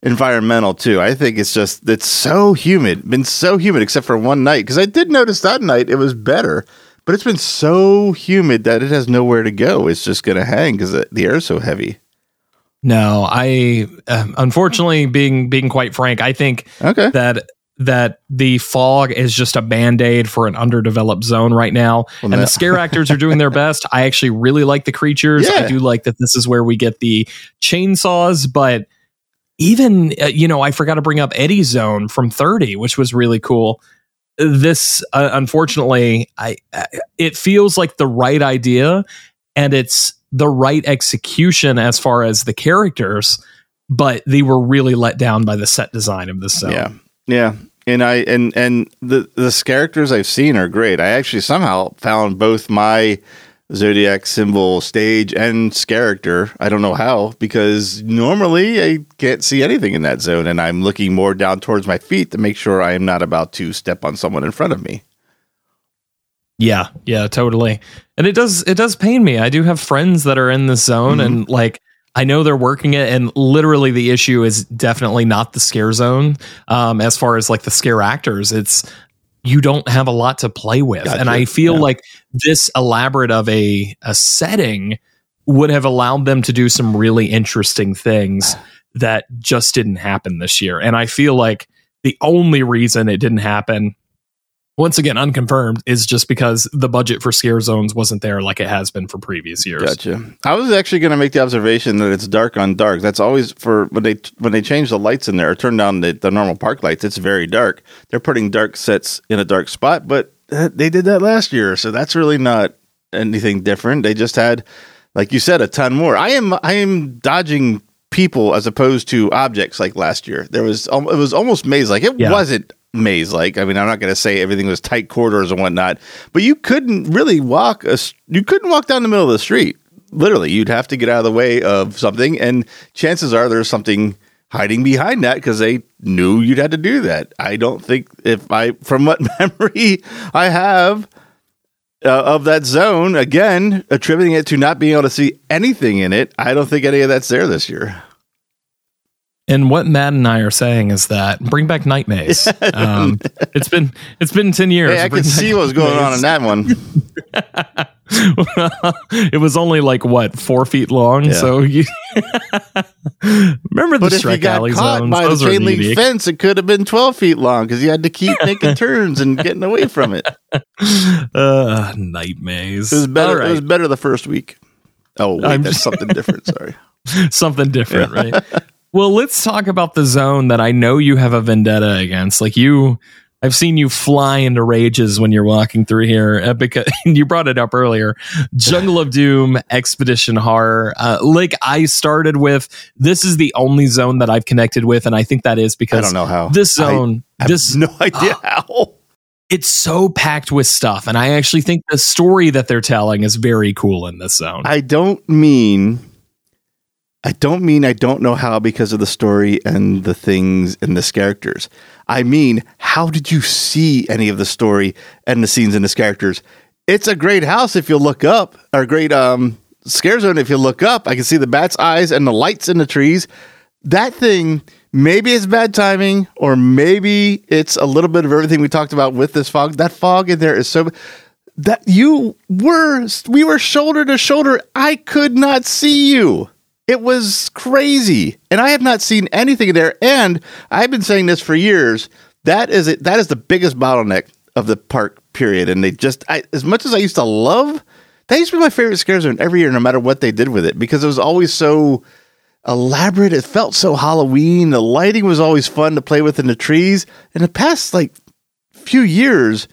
environmental too. I think it's just it's so humid, been so humid except for one night because I did notice that night it was better, but it's been so humid that it has nowhere to go. It's just gonna hang because the, the air is so heavy. No, I um, unfortunately being being quite frank, I think Okay, that that the fog is just a band-aid for an underdeveloped zone right now. And no. the scare actors are doing their best. I actually really like the creatures. I do like that this is where we get the chainsaws but even uh, you know i forgot to bring up eddie's zone from 30 which was really cool. This uh, unfortunately i uh, it feels like the right idea and it's the right execution as far as the characters but they were really let down by the set design of this zone. Yeah, yeah. And I and and the the characters I've seen are great. I actually somehow found both my zodiac symbol stage and character. I don't know how because normally I can't see anything in that zone, and I'm looking more down towards my feet to make sure I am not about to step on someone in front of me. Yeah, yeah, totally. And it does it does pain me. I do have friends that are in this zone mm-hmm. and like I know they're working it and literally the issue is definitely not the scare zone. Um as far as like the scare actors, it's you don't have a lot to play with. Gotcha. And I feel Yeah. like this elaborate of a a setting would have allowed them to do some really interesting things that just didn't happen this year. And I feel like the only reason it didn't happen once again unconfirmed is just because the budget for scare zones wasn't there like it has been for previous years Gotcha. I was actually going to make the observation that it's dark on dark. That's always for when they when they change the lights in there or turn down the, the normal park lights. It's very dark. They're putting dark sets in a dark spot, but uh, they did that last year, so that's really not anything different. They just had, like you said, a ton more. I am I am dodging people as opposed to objects like last year. There was it was almost maze like. It Yeah. wasn't maze like. I mean, I'm not going to say everything was tight corridors and whatnot, but you couldn't really walk a, you couldn't walk down the middle of the street. Literally, you'd have to get out of the way of something, and chances are there's something hiding behind that because they knew you'd had to do that. I don't think if I, from what memory I have uh, of that zone, again attributing it to not being able to see anything in it, I don't think any of that's there this year. And what matt and i are saying is that bring back night maze um, it's been it's been 10 years Hey, I Bring could see what was going on in that one. it was only like what four feet long Yeah. so you remember the But if you shrek got alley caught zones by the those are chain link unique. fence, it could have been 12 feet long because you had to keep making turns and getting away from it. uh, night maze It was better. All It was better the first week. Oh, wait, I'm that's just- something different. Sorry. something different, right? Well, let's talk about the zone that I know you have a vendetta against. Like you, I've seen you fly into rages when you're walking through here uh, because you brought it up earlier. Jungle of Doom, Expedition Horror. Uh, like I started with, this is the only zone that I've connected with, and I think that is because I don't know how. this zone, I have this no idea how. it's so packed with stuff, and I actually think the story that they're telling is very cool in this zone. I don't mean. I don't mean I don't know how because of the story and the things and the characters. I mean, how did you see any of the story and the scenes and the characters? It's a great house if you look up, or great um, scare zone if you look up. I can see the bat's eyes and the lights in the trees. That thing, maybe it's bad timing, or maybe it's a little bit of everything we talked about with this fog. That fog in there is so that you were we were shoulder to shoulder. I could not see you. It was crazy. And I have not seen anything there. And I've been saying this for years. That is it. That is the biggest bottleneck of the park period. And they just, I, as much as I used to love, that used to be my favorite scare zone every year, no matter what they did with it, because it was always so elaborate. It felt so Halloween. The lighting was always fun to play with in the trees. In the past, like few years,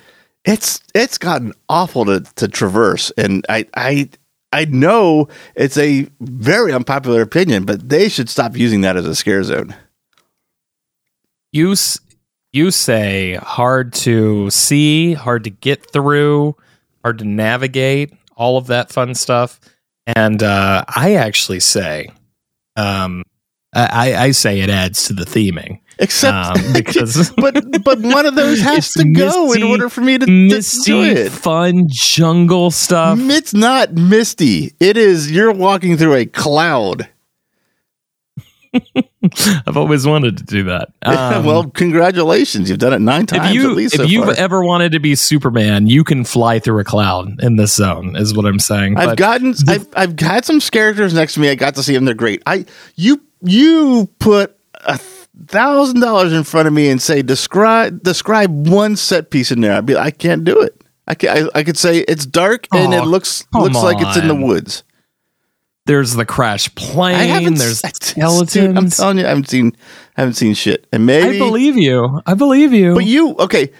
it's it's gotten awful to to traverse. And I I I know it's a very unpopular opinion, but they should stop using that as a scare zone. you you say hard to see, hard to get through, hard to navigate, all of that fun stuff. And uh, I actually say, um, I, I say it adds to the theming. Except Um, because- but but one of those has to go in order for me to, to Misty, it. fun jungle stuff. It's not misty. It is you're walking through a cloud. I've always wanted to do that. Um, well, congratulations. You've done it nine times if you at least if so you've far. ever wanted to be Superman, you can fly through a cloud in this zone. Is what I'm saying. I've But gotten I've I've had some characters next to me. I got to see them. They're great. I you you put a thousand dollars in front of me and say describe describe one set piece in there. I'd be like, I can't do it. I can I, I could say it's dark and Aw, it looks looks like it's in the woods. there's the crash plane. I haven't there's I- skeletons. Dude, I'm telling you, I haven't seen haven't seen shit. And maybe I believe you. I believe you. But you, okay,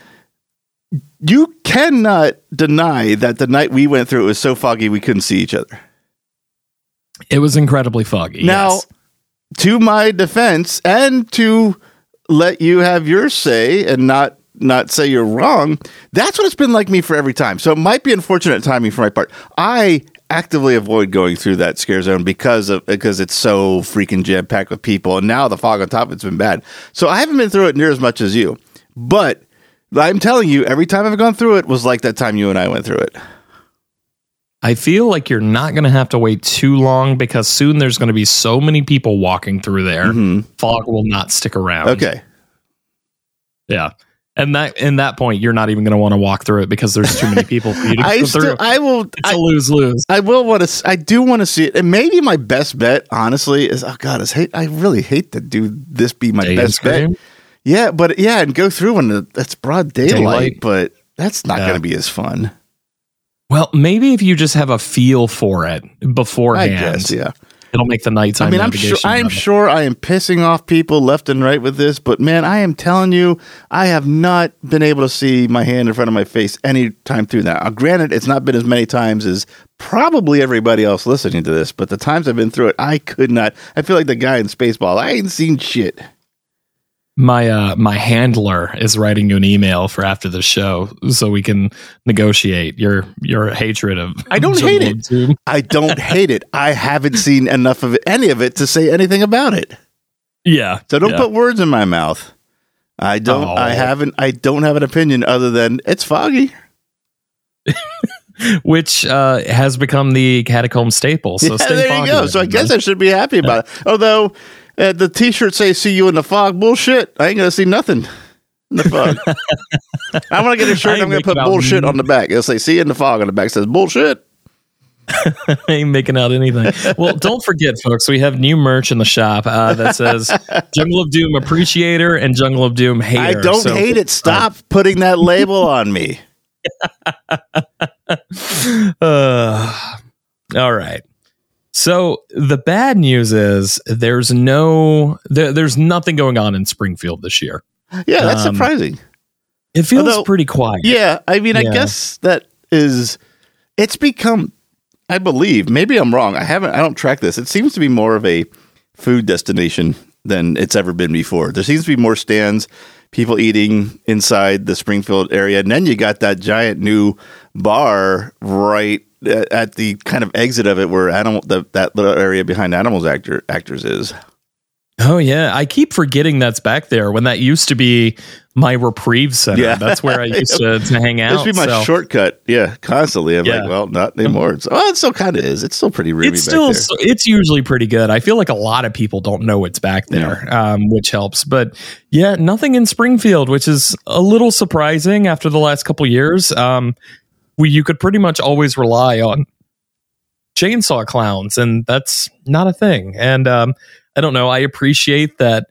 you cannot deny that the night we went through it was so foggy we couldn't see each other. it was incredibly foggy. Now, yes. To my defense, and to let you have your say and not not say you're wrong, that's what it's been like me for every time. So it might be unfortunate timing for my part. I actively avoid going through that scare zone because of because it's so freaking jam packed with people, and now the fog on top it's been bad. So I haven't been through it near as much as you, but. I'm telling you, every time I've gone through it was like that time you and I went through it. I feel like you're not going to have to wait too long because soon there's going to be so many people walking through there. Fog will not stick around. Mm-hmm. Okay. Yeah. And that in that point, you're not even going to want to walk through it because there's too many people for you to I go still, through. I will, It's I, a lose lose. I will want to. I do want to see it, and maybe my best bet, honestly, is oh god, is hate. I really hate to do this. Be my Day best bet. Yeah, but yeah, and go through when the, that's broad daylight, Daylight. but that's not Yeah. going to be as fun. Well, maybe if you just have a feel for it I beforehand, guess. Yeah. it'll make the nighttime. I mean, I'm sure. I'm sure I am pissing off people left and right with this, but man, I am telling you, I have not been able to see my hand in front of my face any time through that. Uh, granted, it's not been as many times as probably everybody else listening to this, but the times I've been through it, I could not. I feel like the guy in Spaceball. I ain't seen shit. My uh, my handler is writing you an email for after the show, so we can negotiate your your hatred of. I don't hate it. Doom. I don't hate it. I haven't seen enough of it, any of it, to say anything about it. Yeah. So don't yeah. put words in my mouth. I don't. Oh. I haven't. I don't have an opinion other than it's foggy. which uh, has become the catacomb staple. So yeah, stay there you foggy, go. So I guess. I should be happy about it. Although uh, the T-shirt say "See you in the fog." Bullshit. I ain't gonna see nothing in the fog. I want to get a shirt. I'm gonna put bullshit n- on the back. It'll say "See you in the fog" on the back. It says bullshit. I ain't making out anything. Well, don't forget, folks, we have new merch in the shop uh, that says Jungle of Doom appreciator and Jungle of Doom hater. I don't So- hate it. Stop putting that label on me. Uh, all right. So the bad news is there's no there, there's nothing going on in Springfield this year. Yeah, that's Um, surprising. It feels Although- pretty quiet. Yeah, I mean, I guess that is. It's become. I believe. Maybe I'm wrong. I haven't. I don't track this. It seems to be more of a food destination than it's ever been before. There seems to be more stands, people eating inside the Springfield area, and then you got that giant new bar right at the kind of exit of it where animal the, that little area behind animals actor actors is. Oh yeah, I keep forgetting that's back there when that used to be my reprieve center. Yeah. That's where I used to, to hang This out. would be my so shortcut. Yeah, constantly. I'm Yeah. like, well, not anymore. It's, well, it still kind of is. It's still pretty roomy it's still it's usually pretty good. I feel like a lot of people don't know it's back there, um, which helps. But yeah, nothing in Springfield, which is a little surprising after the last couple years. Um, we you could pretty much always rely on chainsaw clowns, and that's not a thing. And um, I don't know. I appreciate that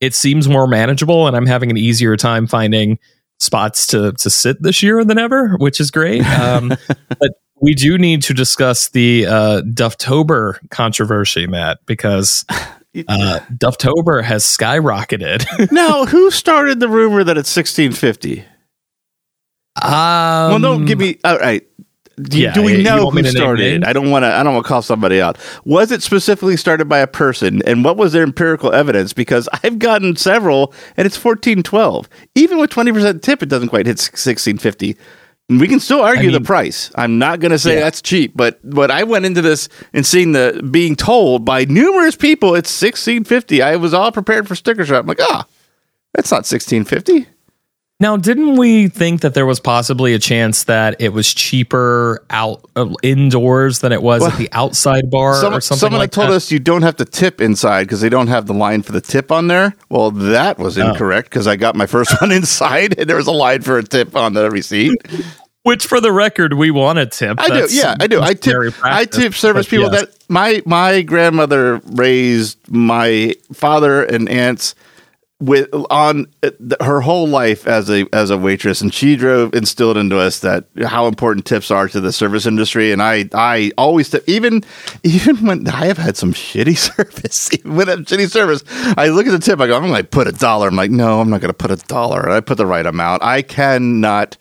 it seems more manageable, and I'm having an easier time finding spots to to sit this year than ever, which is great. Um, but we do need to discuss the uh, Dufftober controversy, Matt, because uh, Dufftober has skyrocketed. now, who started the rumor that it's 1650? Um, well, don't give me. All right. Do, yeah, do we know who started it? I don't want to. I don't want to call somebody out. Was it specifically started by a person? And what was their empirical evidence? Because I've gotten several, and it's fourteen twelve. Even with twenty percent tip, it doesn't quite hit sixteen fifty. We can still argue I mean- the price. I'm not going to say Yeah. that's cheap, but but I went into this and seeing the being told by numerous people it's 1650. I was all prepared for sticker shock. I'm like, ah, that's not 1650. Now, didn't we think that there was possibly a chance that it was cheaper out uh, indoors than it was Well, at the outside bar or something someone like told that? us you don't have to tip inside because they don't have the line for the tip on there. Well, that was Oh. incorrect because I got my first one inside and there was a line for a tip on the receipt. Which, for the record, we want to tip. I do, yeah, I do. I tip, very I tip service people yes. that my my grandmother raised my father and aunts with on uh, her whole life as a as a waitress, and she drove instilled into us that how important tips are to the service industry. And I I always tip, even even when I have had some shitty service, even when I have shitty service, I look at the tip, I go, I'm to put a dollar. I'm like, no, I'm not going to put a dollar. I put the right amount. I cannot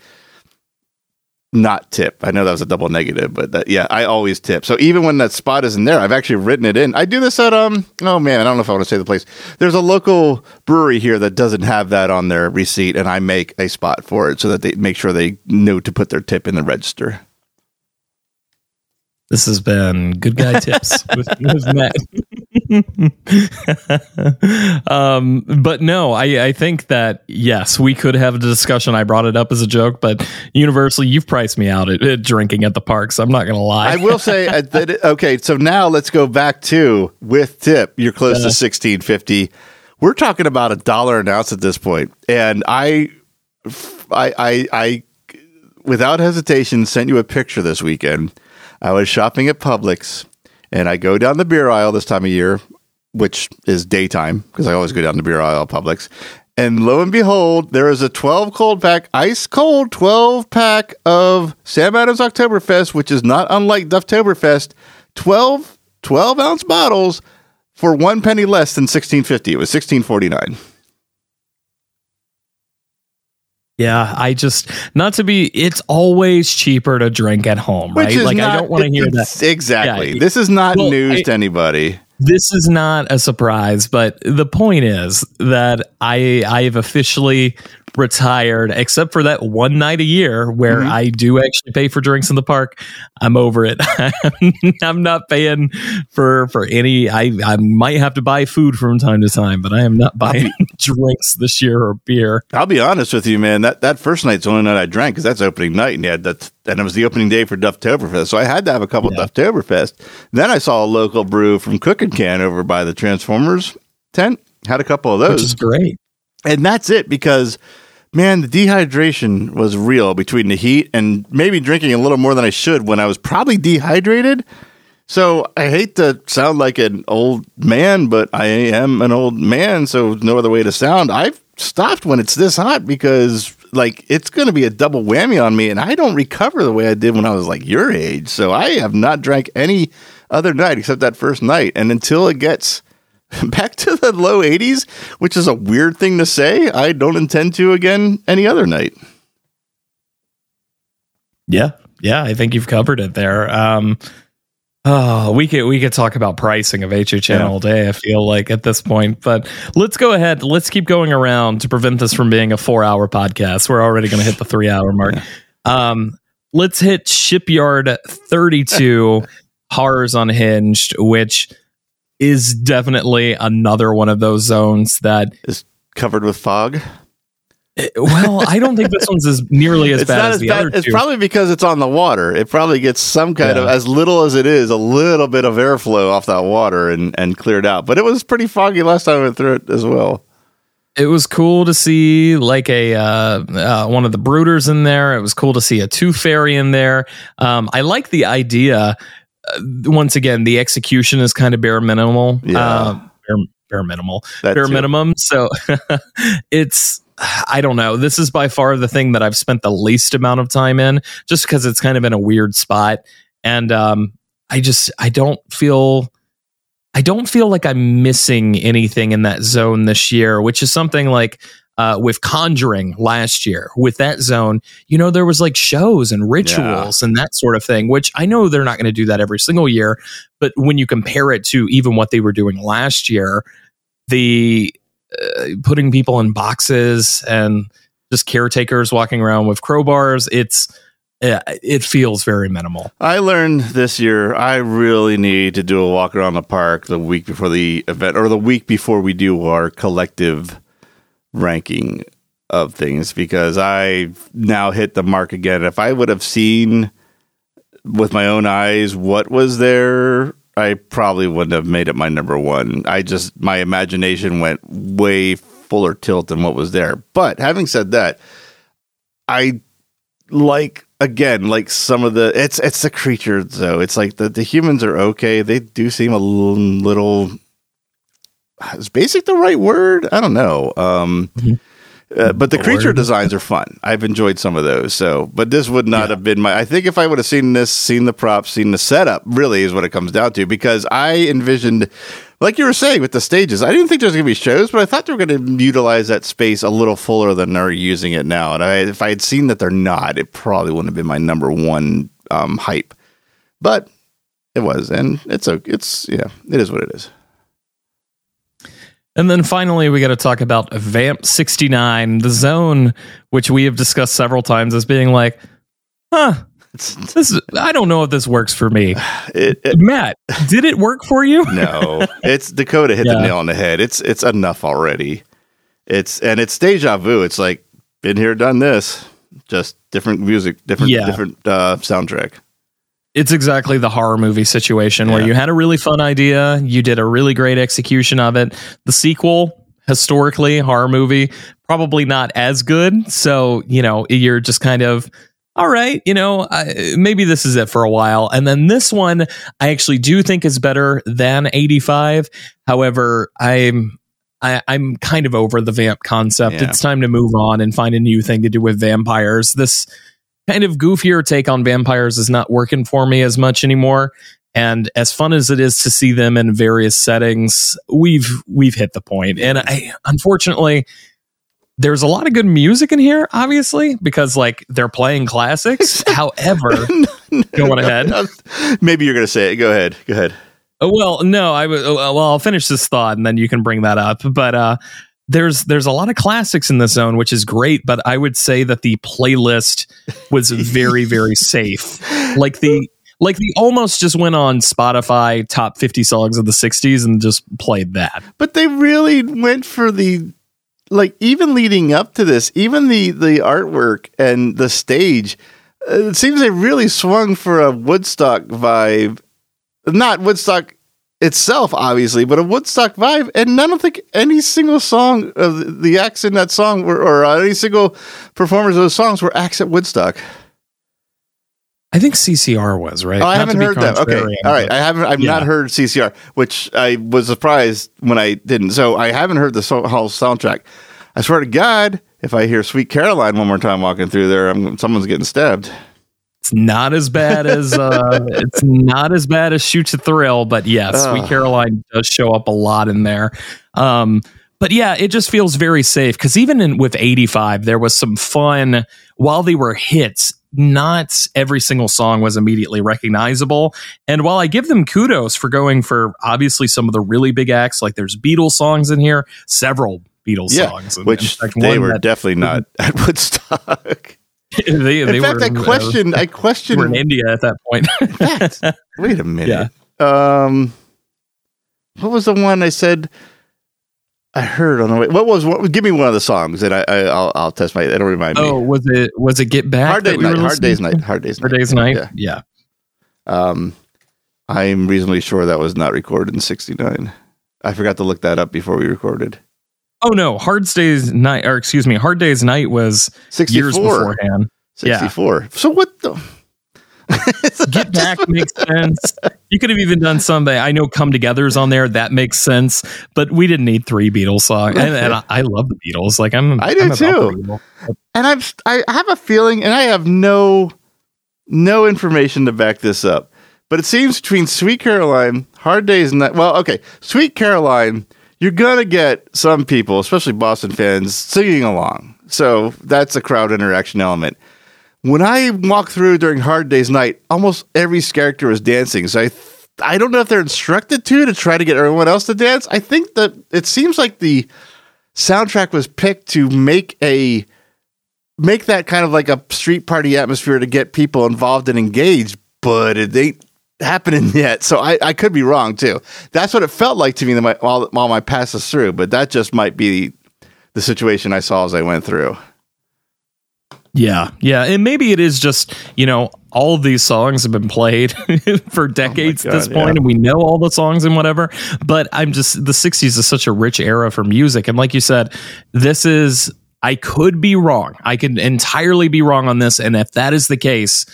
not tip. I know that was a double negative, but that, yeah, I always tip. So even when that spot isn't there, I've actually written it in. I do this at um. Oh man, I don't know if I want to say the place. There's a local brewery here that doesn't have that on their receipt, and I make a spot for it so that they make sure they know to put their tip in the register. This has been Good Guy Tips with, with Matt. um, but no, I, I think that, yes, we could have a discussion. I brought it up as a joke, but universally, you've priced me out at, at drinking at the parks. I'm not going to lie. I will say uh, that. Okay, so now let's go back to with tip. You're close to sixteen fifty. We're talking about a dollar an ounce at this point, and I, I, I, I, without hesitation, sent you a picture this weekend. I was shopping at Publix, and I go down the beer aisle this time of year, which is daytime because I always go down the beer aisle at Publix. And lo and behold, there is a 12 cold pack, ice cold 12 pack of Sam Adams Oktoberfest, which is not unlike Dufftoberfest, 12, 12 ounce bottles for one penny less than 1650. It was 1649. Yeah, I just, not to be, it's always cheaper to drink at home, right? Which is like, not, I don't want to hear that. Exactly. Yeah, this is not well, news I- to anybody. this is not a surprise, but the point is that I I have officially retired, except for that one night a year where Mm-hmm. I do actually pay for drinks in the park. I'm over it. I'm not paying for for any. I I might have to buy food from time to time, but I am not buying drinks this year or beer. I'll be honest with you, man. That that first night's the only night I drank because that's opening night, and had that, and it was the opening day for Dufftoberfest. So I had to have a couple Yeah. of Dufftoberfest. Then I saw a local brew from Crooked Can over by the Transformers tent. Had a couple of Which those, is great. and that's it because. Man, the dehydration was real between the heat and maybe drinking a little more than I should when I was probably dehydrated. So I hate to sound like an old man, but I am an old man, so no other way to sound. I've stopped when it's this hot because like it's going to be a double whammy on me, and I don't recover the way I did when I was like your age. So I have not drank any other night except that first night, and until it gets back to the low 80s, which is a weird thing to say, I don't intend to again any other night. Yeah, yeah, I think you've covered it there. Um, oh, we could we could talk about pricing of HHN Yeah. all day. I feel like at this point, but let's go ahead. Let's keep going around to prevent this from being a four-hour podcast. We're already going to hit the three-hour mark. Um, let's hit Shipyard Thirty-Two Horrors Unhinged, which is definitely another one of those zones that. Is covered with fog. Well, I don't think this one's as nearly as it's bad as as the bad. other It's probably because it's on the water. It probably gets some kind of, as little as it is, a little bit of airflow off that water and, and cleared out. But it was pretty foggy last time I went through it as well. it was cool to see like a uh, uh, one of the brooders in there. It was cool to see a tooth fairy in there. Um, I like the idea. Uh, once again, the execution is kind of bare minimal. Yeah. Uh, bare, bare minimal. That bare too. minimum. So it's. I don't know. This is by far the thing that I've spent the least amount of time in, just because it's kind of in a weird spot, and um, I just I don't feel I don't feel like I'm missing anything in that zone this year, which is something like uh, with Conjuring last year. With that zone, you know, there was like shows and rituals and that sort of thing, which I know they're not going to do that every single year. But when you compare it to even what they were doing last year, the uh, putting people in boxes and just caretakers walking around with crowbars, it's uh, it feels very minimal. I learned this year I really need to do a walk around the park the week before the event or the week before we do our collective ranking of things because I now hit the mark again. If I would have seen with my own eyes what was there, I probably wouldn't have made it my number one. I just my imagination went way fuller tilt than what was there. But having said that, I like again like some of the it's it's the creatures though. It's like the the humans are okay. They do seem a little, little is basic the right word? I don't know. Um, uh, but the creature designs are fun. I've enjoyed some of those. So, but this would not have been my. I think if I would have seen this, seen the props, seen the setup, really is what it comes down to. Because I envisioned, like you were saying with the stages, I didn't think there was going to be shows, but I thought they were going to utilize that space a little fuller than they're using it now. And I, if I had seen that they're not, it probably wouldn't have been my number one um, hype. But it was, and it's a, it's yeah, it is what it is. And then finally, we got to talk about Vamp 69, the zone, which we have discussed several times as being like, huh, this is, I don't know if this works for me. It, it, Matt, did it work for you? no, it's Dakota hit the nail on the head. It's it's enough already. It's and it's deja vu. It's like been here, done this. Just different music, different Yeah. different uh, soundtrack. It's exactly the horror movie situation where you had a really fun idea, you did a really great execution of it. The sequel, historically, horror movie, probably not as good. So, you know, you're just kind of, all right, you know, I, maybe this is it for a while. And then this one, I actually do think is better than 85. However, I'm. I, I'm kind of over the vamp concept. Yeah. It's time to move on and find a new thing to do with vampires. This kind of goofier take on vampires is not working for me as much anymore. And as fun as it is to see them in various settings, we've we've hit the point. And I unfortunately there's a lot of good music in here, obviously, because like they're playing classics. However, go on ahead. Maybe you're gonna say it. Go ahead. Go ahead. Uh, Well, no, I w- uh, well, I'll finish this thought and then you can bring that up. But uh, there's there's a lot of classics in the zone, which is great. But I would say that the playlist was very very safe. Like the like the almost just went on Spotify top 50 songs of the 60s and just played that. But they really went for the like even leading up to this, even the the artwork and the stage. uh, It seems they really swung for a Woodstock vibe, not Woodstock itself, obviously, but a Woodstock vibe. And I don't think any single song of the- acts in that song were, or uh, any single performers of those songs were acts at Woodstock. I think CCR was, right? Oh, I haven't heard them. Okay, all right. but- I haven't. I've Yeah. not heard CCR, which I was surprised when I didn't. So I haven't heard the so- whole soundtrack. I swear to God, if I hear "Sweet Caroline" one more time walking through there, I'm, someone's getting stabbed. It's not as bad as uh, it's not as bad as Shoot to Thrill, but yes, Sweet Caroline does show up a lot in there. Um, but yeah, it just feels very safe because even in, with 85, there was some fun while they were hits. Not every single song was immediately recognizable. And while I give them kudos for going for obviously some of the really big acts, like there's Beatles songs in here, several Beatles Yeah, songs, which In fact, they were definitely not at Woodstock. they, In they fact, were, I uh, questioned. I they questioned. were in India at that point. that. Wait a minute. Yeah. Um, what was the one I said? I heard on the way. What was? What, give me one of the songs, and I, I I'll, I'll test my. It'll remind me. Oh, was it was it Get Back? Hard Day's we Night. Hard Day's? Night. Hard Day's Night. Hard Day's Night. Yeah. Yeah. Um, I'm reasonably sure that was not recorded in '69. I forgot to look that up before we recorded. Oh no, Hard Day's Night, or excuse me, Hard Day's Night was years 64. beforehand. Yeah. 64. So what the? Get Back makes sense. You could have even done something. I know Come Together's on there. That makes sense. But we didn't need three Beatles songs. And, and I, I love the Beatles. Like I'm, I do I'm too. And I'm I have a feeling, and I have no no information to back this up, but it seems between Sweet Caroline, Hard Days Night. Well, okay, Sweet Caroline, you're gonna get some people, especially Boston fans, singing along. So that's a crowd interaction element. When I walk through during Hard Days Night, almost every character is dancing. So I, th- I don't know if they're instructed to to try to get everyone else to dance. I think that it seems like the soundtrack was picked to make a make that kind of like a street party atmosphere to get people involved and engaged, but it ain't happening yet. So I, I could be wrong too. That's what it felt like to me my, while, while my passes through, but that just might be the situation I saw as I went through. Yeah, yeah, and maybe it is just you know all of these songs have been played for oh decades God, at this point, yeah. and we know all the songs and whatever. But I'm just the '60s is such a rich era for music, and like you said, this is. I could be wrong. I could entirely be wrong on this, and if that is the case,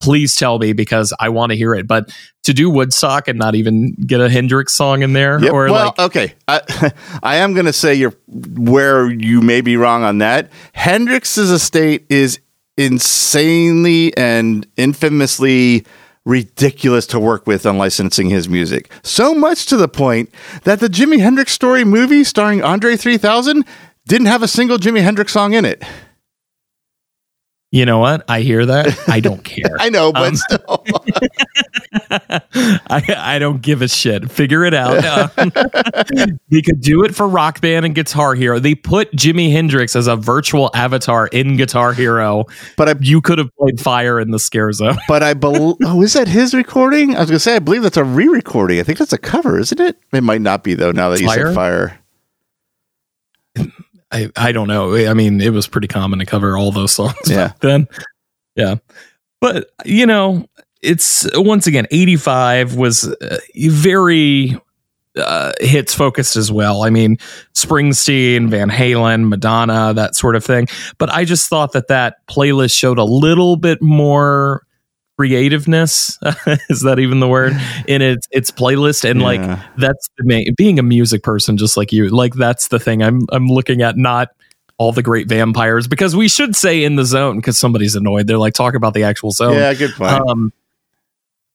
please tell me because I want to hear it. But to do Woodstock and not even get a Hendrix song in there, Yep. or well, like okay. I, I am going to say you're where you may be wrong on that. Hendrix's estate is insanely and infamously ridiculous to work with on licensing his music. So much to the point that the Jimi Hendrix Story movie starring Andre 3000 didn't have a single Jimi Hendrix song in it. You know what? I hear that. I don't care. I know, but Um, still. I, I don't give a shit. Figure it out. Um, they could do it for Rock Band and Guitar Hero. They put Jimi Hendrix as a virtual avatar in Guitar Hero. But I You could have played Fire in the Scare Zone. but I believe oh, is that his recording? I was gonna say I believe that's a re-recording. I think that's a cover, isn't it? It might not be though. Now that you Fire? said fire, I, I don't know. I mean, it was pretty common to cover all those songs Yeah. back then. Yeah. But, you know, it's once again, 85 was uh, very uh, hits focused as well. I mean, Springsteen, Van Halen, Madonna, that sort of thing. But I just thought that that playlist showed a little bit more creativeness is that even the word in its its playlist. And like that's the main being a music person just like you like that's the thing. I'm i'm looking at not all the great vampires because we should say in the zone because somebody's annoyed. They're like talk about the actual zone. Yeah, good point. um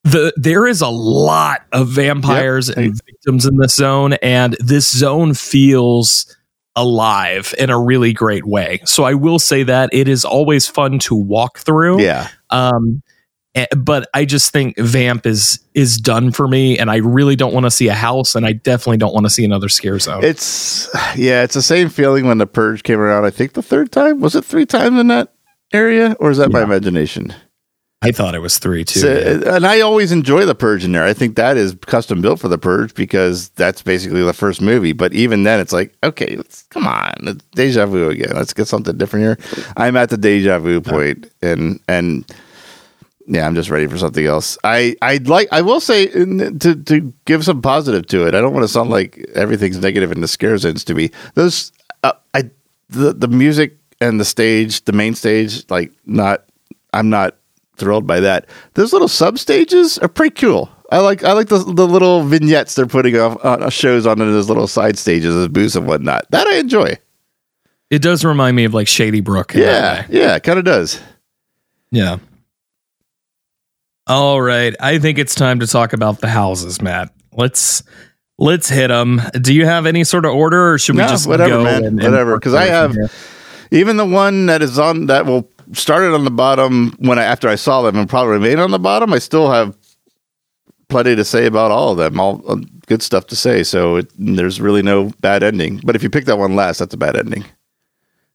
the there is a lot of vampires Yep. and victims in this zone and this zone feels alive in a really great way. So i will say that it is always fun to walk through. Yeah, um Eh, but I just think Vamp is is done for me, and I really don't want to see a house, and I definitely don't want to see another scare zone. it's yeah, it's the same feeling when the purge came around. I think the third time was it three times in that area, or is that my imagination? I thought it was three too. So- yeah. and I always enjoy the purge in there. I think that is custom built for the purge because that's basically the first movie. But even then, it's like okay, let's come on, it's deja vu again. Let's get something different here. I'm at the deja vu point, and and yeah, I'm just ready for something else. I I'd like I will say to to give some positive to it. I don't want to sound like everything's negative in the scare zones to me. Those uh, I the the music and the stage, the main stage, like not I'm not thrilled by that. Those little sub stages are pretty cool. I like I like the the little vignettes they're putting off uh, shows on in those little side stages as booths and whatnot. That I enjoy. It does remind me of like Shady Brook. Yeah, yeah, it kind of does. yeah. All right, I think it's time to talk about the houses, Matt. Let's let's hit them. Do you have any sort of order, or should we No, just whatever, go man, and- whatever, work 'cause I have- here? Even the one that is on that will started on the bottom when I after I saw them and probably remain on the bottom. I still have plenty to say about all of them. All uh, good stuff to say. So it, there's really no bad ending. But if you pick that one last, that's a bad ending.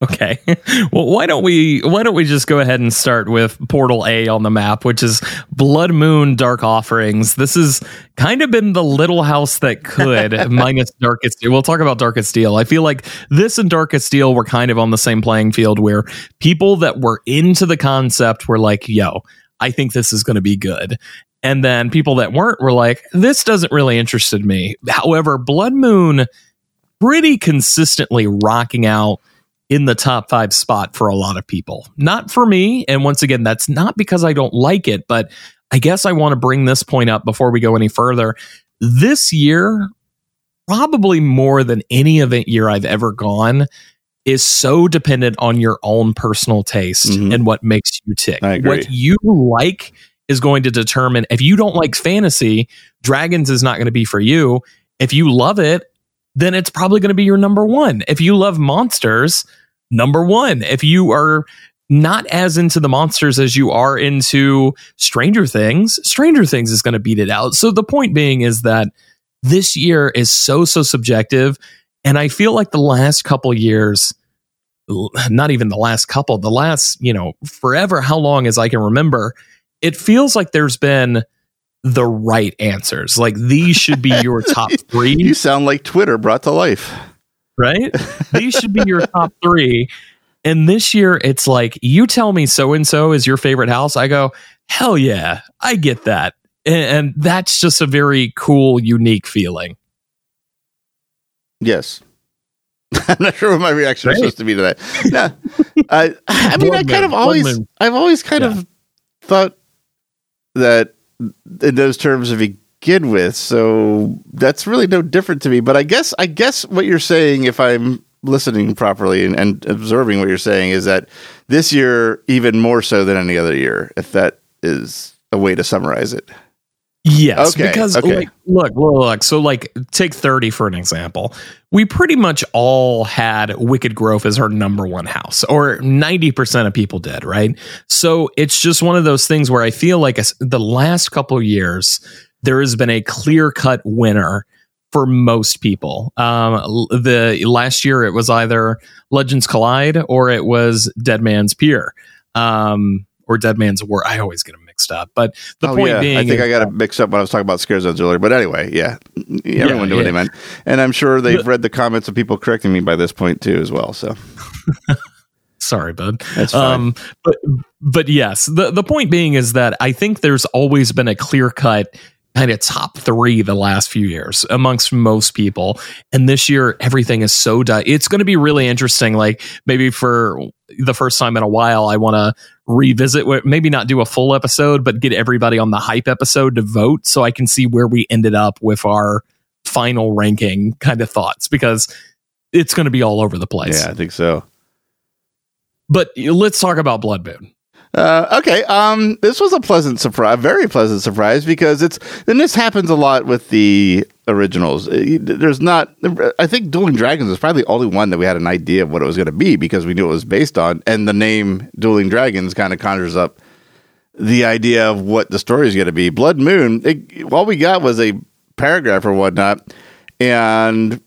Okay. well, why don't we why don't we just go ahead and start with Portal A on the map, which is Blood Moon Dark Offerings. This has kind of been the little house that could minus Darkest Deal. We'll talk about Darkest Deal. I feel like this and Darkest Deal were kind of on the same playing field where people that were into the concept were like, "Yo, I think this is going to be good." And then people that weren't were like, "This doesn't really interested me." However, Blood Moon pretty consistently rocking out in the top five spot for a lot of people. Not for me. And once again, that's not because I don't like it, but I guess I want to bring this point up before we go any further. This year, probably more than any event year I've ever gone, is so dependent on your own personal taste Mhm. and what makes you tick. What you like is going to determine if you don't like fantasy, Dragons is not going to be for you. If you love it, then it's probably going to be your number one. If you love monsters, number one. If you are not as into the monsters as you are into Stranger Things, Stranger Things is going to beat it out. So the point being is that this year is so, so subjective. And I feel like the last couple years, not even the last couple, the last, you know, forever, how long as I can remember, it feels like there's been the right answers. Like these should be your top three You sound like Twitter brought to life. Right? These should be your top three. And this year, it's like, you tell me so and so is your favorite house. I go, hell yeah, I get that. And, and that's just a very cool, unique feeling. Yes. I'm not sure what my reaction is supposed to be to that. No, I, I mean, I kind of always. I've always kind Yeah. of thought that in those terms to begin with. So that's really no different to me. But I guess, I guess what you're saying, if I'm listening properly and, and observing what you're saying, is that this year even more so than any other year. If that is a way to summarize it. Yes, Okay, because okay. like, look, look, look. So, like, take thirty for an example. We pretty much all had Wicked Growth as our number one house, or ninety percent of people did, right? So it's just one of those things where I feel like the last couple of years there has been a clear cut winner for most people. Um, the last year it was either Legends Collide or it was Dead Man's Pier. Um, or Dead Man's War. I always get them mixed up. But the Oh, point yeah. being, I think I got it mixed up when I was talking about scare zones earlier. But anyway, yeah, everyone knew what yeah. they meant, and I'm sure they've read the comments of people correcting me by this point too, as well. So sorry bud that's fine. um but but yes the the point being is that i think there's always been a clear cut kind of top three the last few years amongst most people and this year everything is so di- it's going to be really interesting like maybe for the first time in a while i want to revisit maybe not do a full episode but get everybody on the hype episode to vote so i can see where we ended up with our final ranking kind of thoughts because it's going to be all over the place yeah, I think so. but let's talk about Blood Moon. Uh, okay. Um, this was a pleasant surprise, very pleasant surprise because it's and this happens a lot with the originals. Uh, There's not. I think Dueling Dragons was probably the only one that we had an idea of what it was going to be because we knew it was based on, and the name Dueling Dragons kind of conjures up the idea of what the story is going to be. Blood Moon. It, all we got was a paragraph or whatnot, and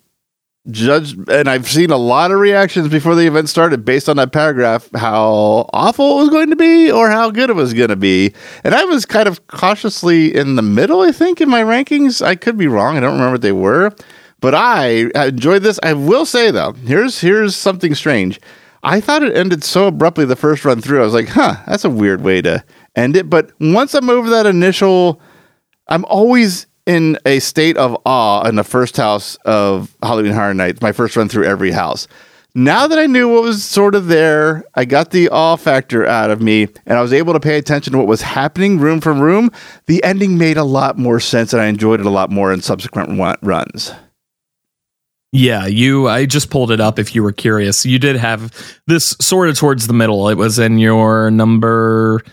judge and I've seen a lot of reactions before the event started based on that paragraph how awful it was going to be or how good it was going to be. And I was kind of cautiously in the middle, I think, in my rankings. I could be wrong. I don't remember what they were. But I enjoyed this. I will say though, here's here's something strange. I thought it ended so abruptly the first run through. I was like, huh, that's a weird way to end it. But once I'm over that initial I'm always in a state of awe in the first house of Halloween Horror Nights, my first run through every house. Now that I knew what was sort of there, I got the awe factor out of me and I was able to pay attention to what was happening room from room. The ending made a lot more sense and I enjoyed it a lot more in subsequent runs. Yeah, you. I just pulled it up. If you were curious, you did have this sort of towards the middle. It was in your number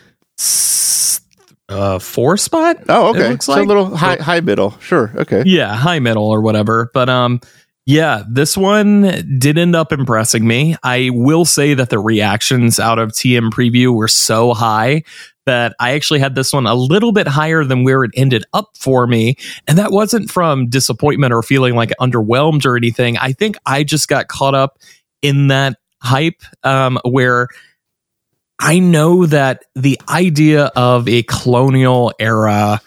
uh, four spot. Oh, okay. looks so like. a little high, high middle. Sure. Okay. Yeah, high middle or whatever. But um, yeah, this one did end up impressing me. I will say that the reactions out of TM preview were so high that I actually had this one a little bit higher than where it ended up for me. And that wasn't from disappointment or feeling like underwhelmed or anything. I think I just got caught up in that hype um, where I know that the idea of a colonial era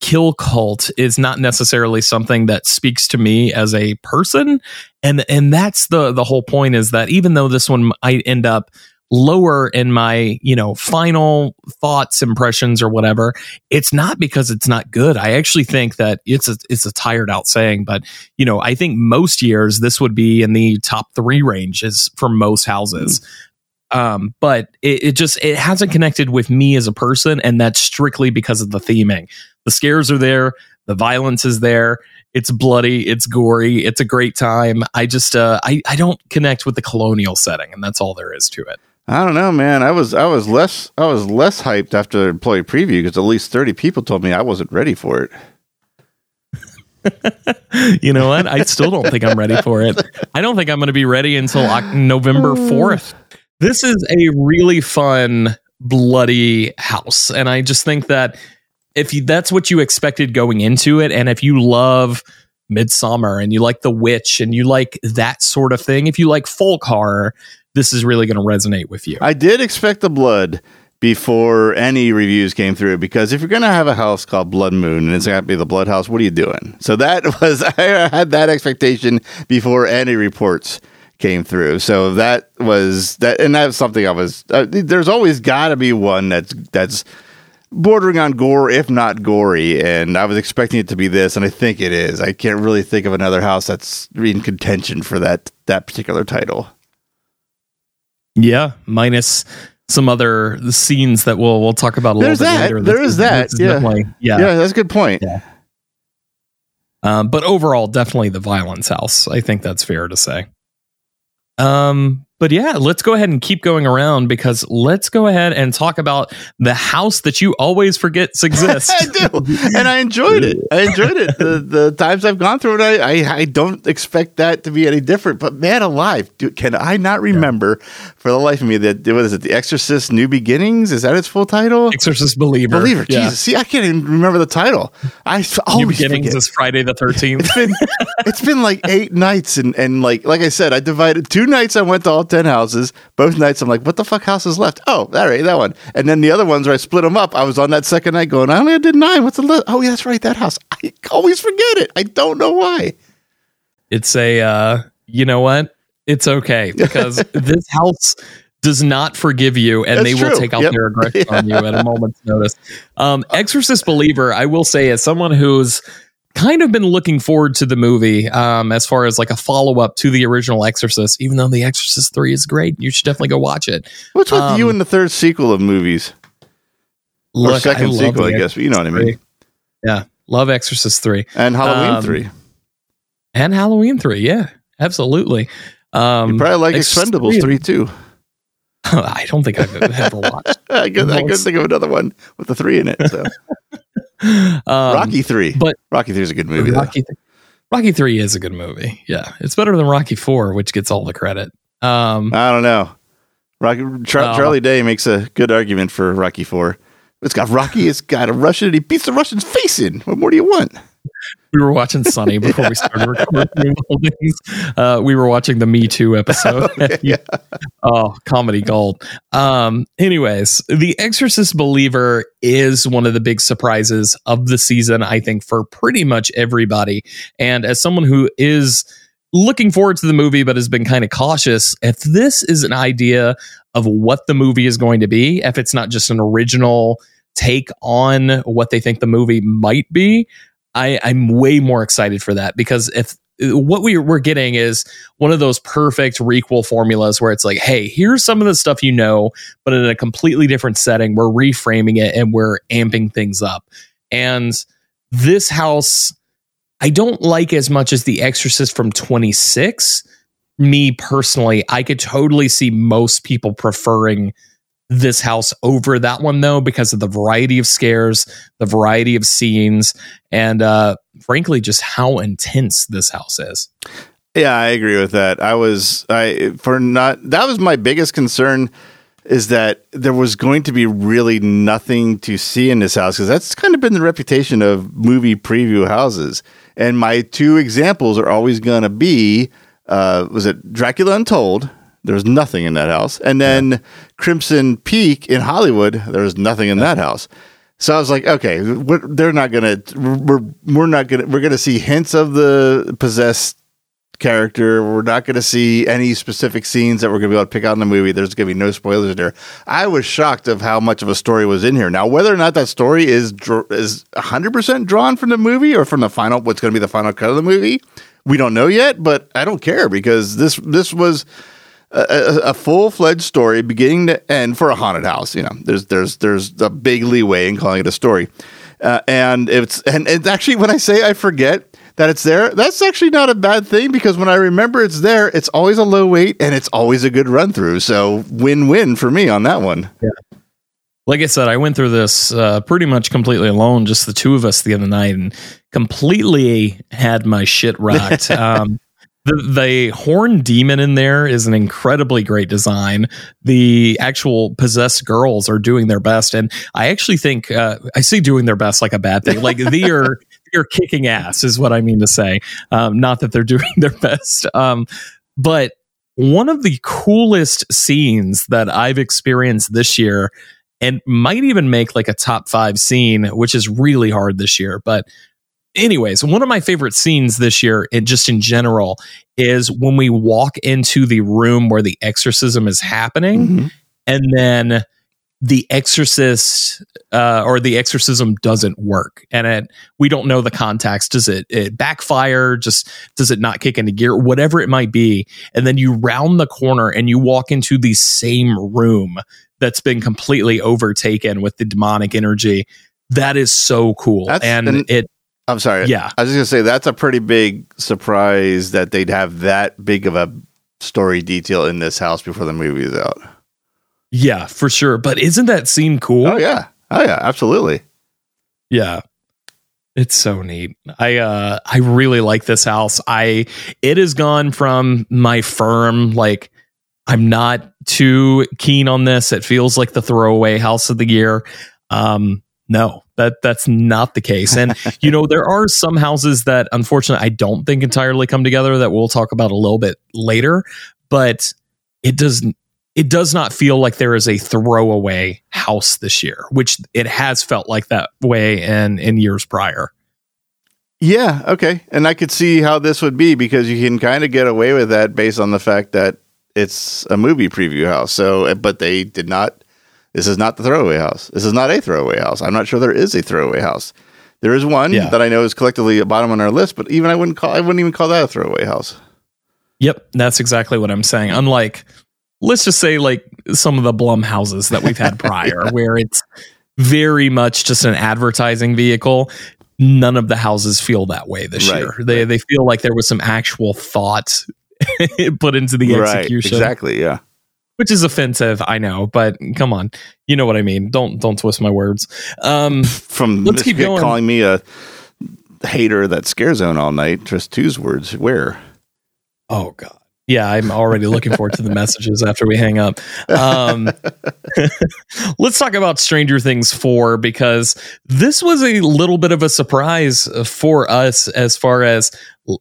kill cult is not necessarily something that speaks to me as a person. And and that's the the whole point is that even though this one might end up lower in my you know final thoughts impressions or whatever it's not because it's not good. I actually think that it's a it's a tired out saying but you know i think most years this would be in the top 3 ranges for most houses hmm. Um but it, it just it hasn't connected with me as a person and that's strictly because of the theming. The scares are there the violence is there it's bloody it's gory it's a great time. I just uh i i don't connect with the colonial setting and that's all there is to it. I don't know, man. I was I was less I was less hyped after employee preview because at least thirty people told me I wasn't ready for it. you know what? I still don't think i'm ready for it. I don't think i'm going to be ready until Oc- november 4th this is a really fun bloody house and i just think that if you, that's what you expected going into it and if you love Midsummer and you like The Witch and you like that sort of thing, if you like folk horror, this is really going to resonate with you. I did expect the blood before any reviews came through because if you're going to have a house called Blood Moon and it's going to be the Blood House, what are you doing? So that was, I had that expectation before any reports came through. So that was that, and that's something I was, uh, there's always got to be one that's, that's, bordering on gore, if not gory. And I was expecting it to be this, and I think it is. I can't really think of another house that's in contention for that that particular title. Yeah, minus some other scenes that we'll we'll talk about a There's little bit that. later. There is that. Yeah. yeah. Yeah, that's a good point. Yeah. Um, but overall, definitely the Violence House. I think that's fair to say. Um, but yeah, let's go ahead and keep going around because let's go ahead and talk about the house that you always forget exists. I do, and I enjoyed it. I enjoyed it. The, the times I've gone through it, I, I, I don't expect that to be any different. But man, alive, dude, can I not remember for the life of me that what is it? The Exorcist: New Beginnings is that its full title? Exorcist Believer. Believer. Yeah. Jesus, see, I can't even remember the title. I New always Beginnings forget. is Friday the thirteenth. It's been it's been like eight nights, and and like like I said, I divided two nights. I went to all ten houses. Both nights, I'm like, what the fuck house is left? Oh, all right, that one. And then the other ones where I split them up. I was on that second night going, I only did nine. What's the list? Oh, yeah, that's right, that house. I always forget it. I don't know why. it's a uh, you know what? It's okay because this house does not forgive you and That's they will true. take out Yep. their aggression on you at a moment's notice. Um, Exorcist Believer, I will say, as someone who's kind of been looking forward to the movie um, as far as like a follow up to the original Exorcist, even though The Exorcist 3 is great. You should definitely go watch it. What's with Um, you and the third sequel of movies? or second love sequel, I guess, but you know what I mean. 3. Yeah, love Exorcist 3 And Halloween Um, 3. and Halloween 3. Yeah, absolutely. Um, You probably like Exorcist Expendables 3 too. I don't think I've ever watched. I could, I could think of another one with the 3 in it. So. Um, Rocky 3. but- Rocky 3 is a good movie. Rocky, Rocky Three is a good movie. Yeah, it's better than Rocky Four, which gets all the credit. Um, I don't know. Rocky Char- Oh. Charlie Day makes a good argument for Rocky Four. It's got Rocky. It's got a Russian, and he beats the Russian's face in. What more do you want? We were watching Sunny before we started recording. Uh, we were watching the Me Too episode. Yeah. Oh, comedy gold. Um, anyways, The Exorcist Believer is one of the big surprises of the season, I think, for pretty much everybody. And as someone who is looking forward to the movie but has been kind of cautious, if this is an idea of what the movie is going to be, if it's not just an original take on what they think the movie might be, I, I'm way more excited for that because if what we, we're getting is one of those perfect requel formulas where it's like, hey, here's some of the stuff you know, but in a completely different setting, we're reframing it and we're amping things up. And this house, I don't like as much as The Exorcist from 26. Me personally, I could totally see most people preferring this house over that one though because of the variety of scares the variety of scenes and uh frankly just how intense this house is Yeah, I agree with that. I was I for not that was my biggest concern is that there was going to be really nothing to see in this house because that's kind of been the reputation of movie preview houses. And my two examples are always going to be uh, was it Dracula Untold? There was nothing in that house, and then Crimson Peak in Hollywood. There was nothing in that house. So I was like, okay, we're, they're not gonna, we're we're not gonna, we're gonna see hints of the possessed character. We're not going to see any specific scenes that we're going to be able to pick out in the movie. There's going to be no spoilers there. I was shocked of how much of a story was in here. Now, whether or not that story is is 100% drawn from the movie or from the final, what's going to be the final cut of the movie, we don't know yet. But I don't care because this this was a, a, full fledged story, beginning to end, for a haunted house. You know, there's there's there's a big leeway in calling it a story, uh, and it's and it's actually when I say I forget that it's there, that's actually not a bad thing because when I remember it's there, it's always a low weight and it's always a good run through. So win win for me on that one. like I said, I went through this uh, pretty much completely alone, just the two of us the other night, and completely had my shit rocked. um, The, the horn demon in there is an incredibly great design. The actual possessed girls are doing their best, and I actually think uh, I see doing their best like a bad thing. Like they are they are kicking ass, is what I mean to say. Um, not that they're doing their best, um, but one of the coolest scenes that I've experienced this year, and might even make like a top five scene, which is really hard this year, but anyways, one of my favorite scenes this year, and just in general, is when we walk into the room where the exorcism is happening, Mm-hmm. and then the exorcist uh, or the exorcism doesn't work, and it we don't know the context. Does it, it backfire? Just does it not kick into gear? Whatever it might be, and then you round the corner and you walk into the same room that's been completely overtaken with the demonic energy. That is so cool, That's- and and- it I'm sorry. Yeah. I was just gonna say that's a pretty big surprise that they'd have that big of a story detail in this house before the movie is out. Yeah, for sure. But isn't that scene cool? Oh yeah. Oh yeah, absolutely. Yeah. It's so neat. I uh I really like this house. I it has gone from my firm like I'm not too keen on this. It feels like the throwaway house of the year. Um no, that that's not the case. And you know, there are some houses that unfortunately I don't think entirely come together that we'll talk about a little bit later, but it does it does not feel like there is a throwaway house this year, which it has felt like that way in in years prior. Yeah, okay. And I could see how this would be because you can kind of get away with that based on the fact that it's a movie preview house. So, but they did not. This is not the throwaway house. This is not a throwaway house. I'm not sure there is a throwaway house. There is one Yeah. that I know is collectively at bottom on our list, but even I wouldn't call. I wouldn't even call that a throwaway house. Yep, that's exactly what I'm saying. Unlike, let's just say, like some of the Blum houses that we've had prior, where it's very much just an advertising vehicle. None of the houses feel that way this Right, year. They they feel like there was some actual thought put into the execution, Exactly. Yeah. Which is offensive. I know, but come on, you know what I mean. Don't don't twist my words. Um, From Let's keep going. calling me a hater that scare zone all night. Just two's words. Where? Oh God. Yeah, I'm already looking forward to the messages after we hang up. Um, let's talk about Stranger Things 4 because this was a little bit of a surprise for us as far as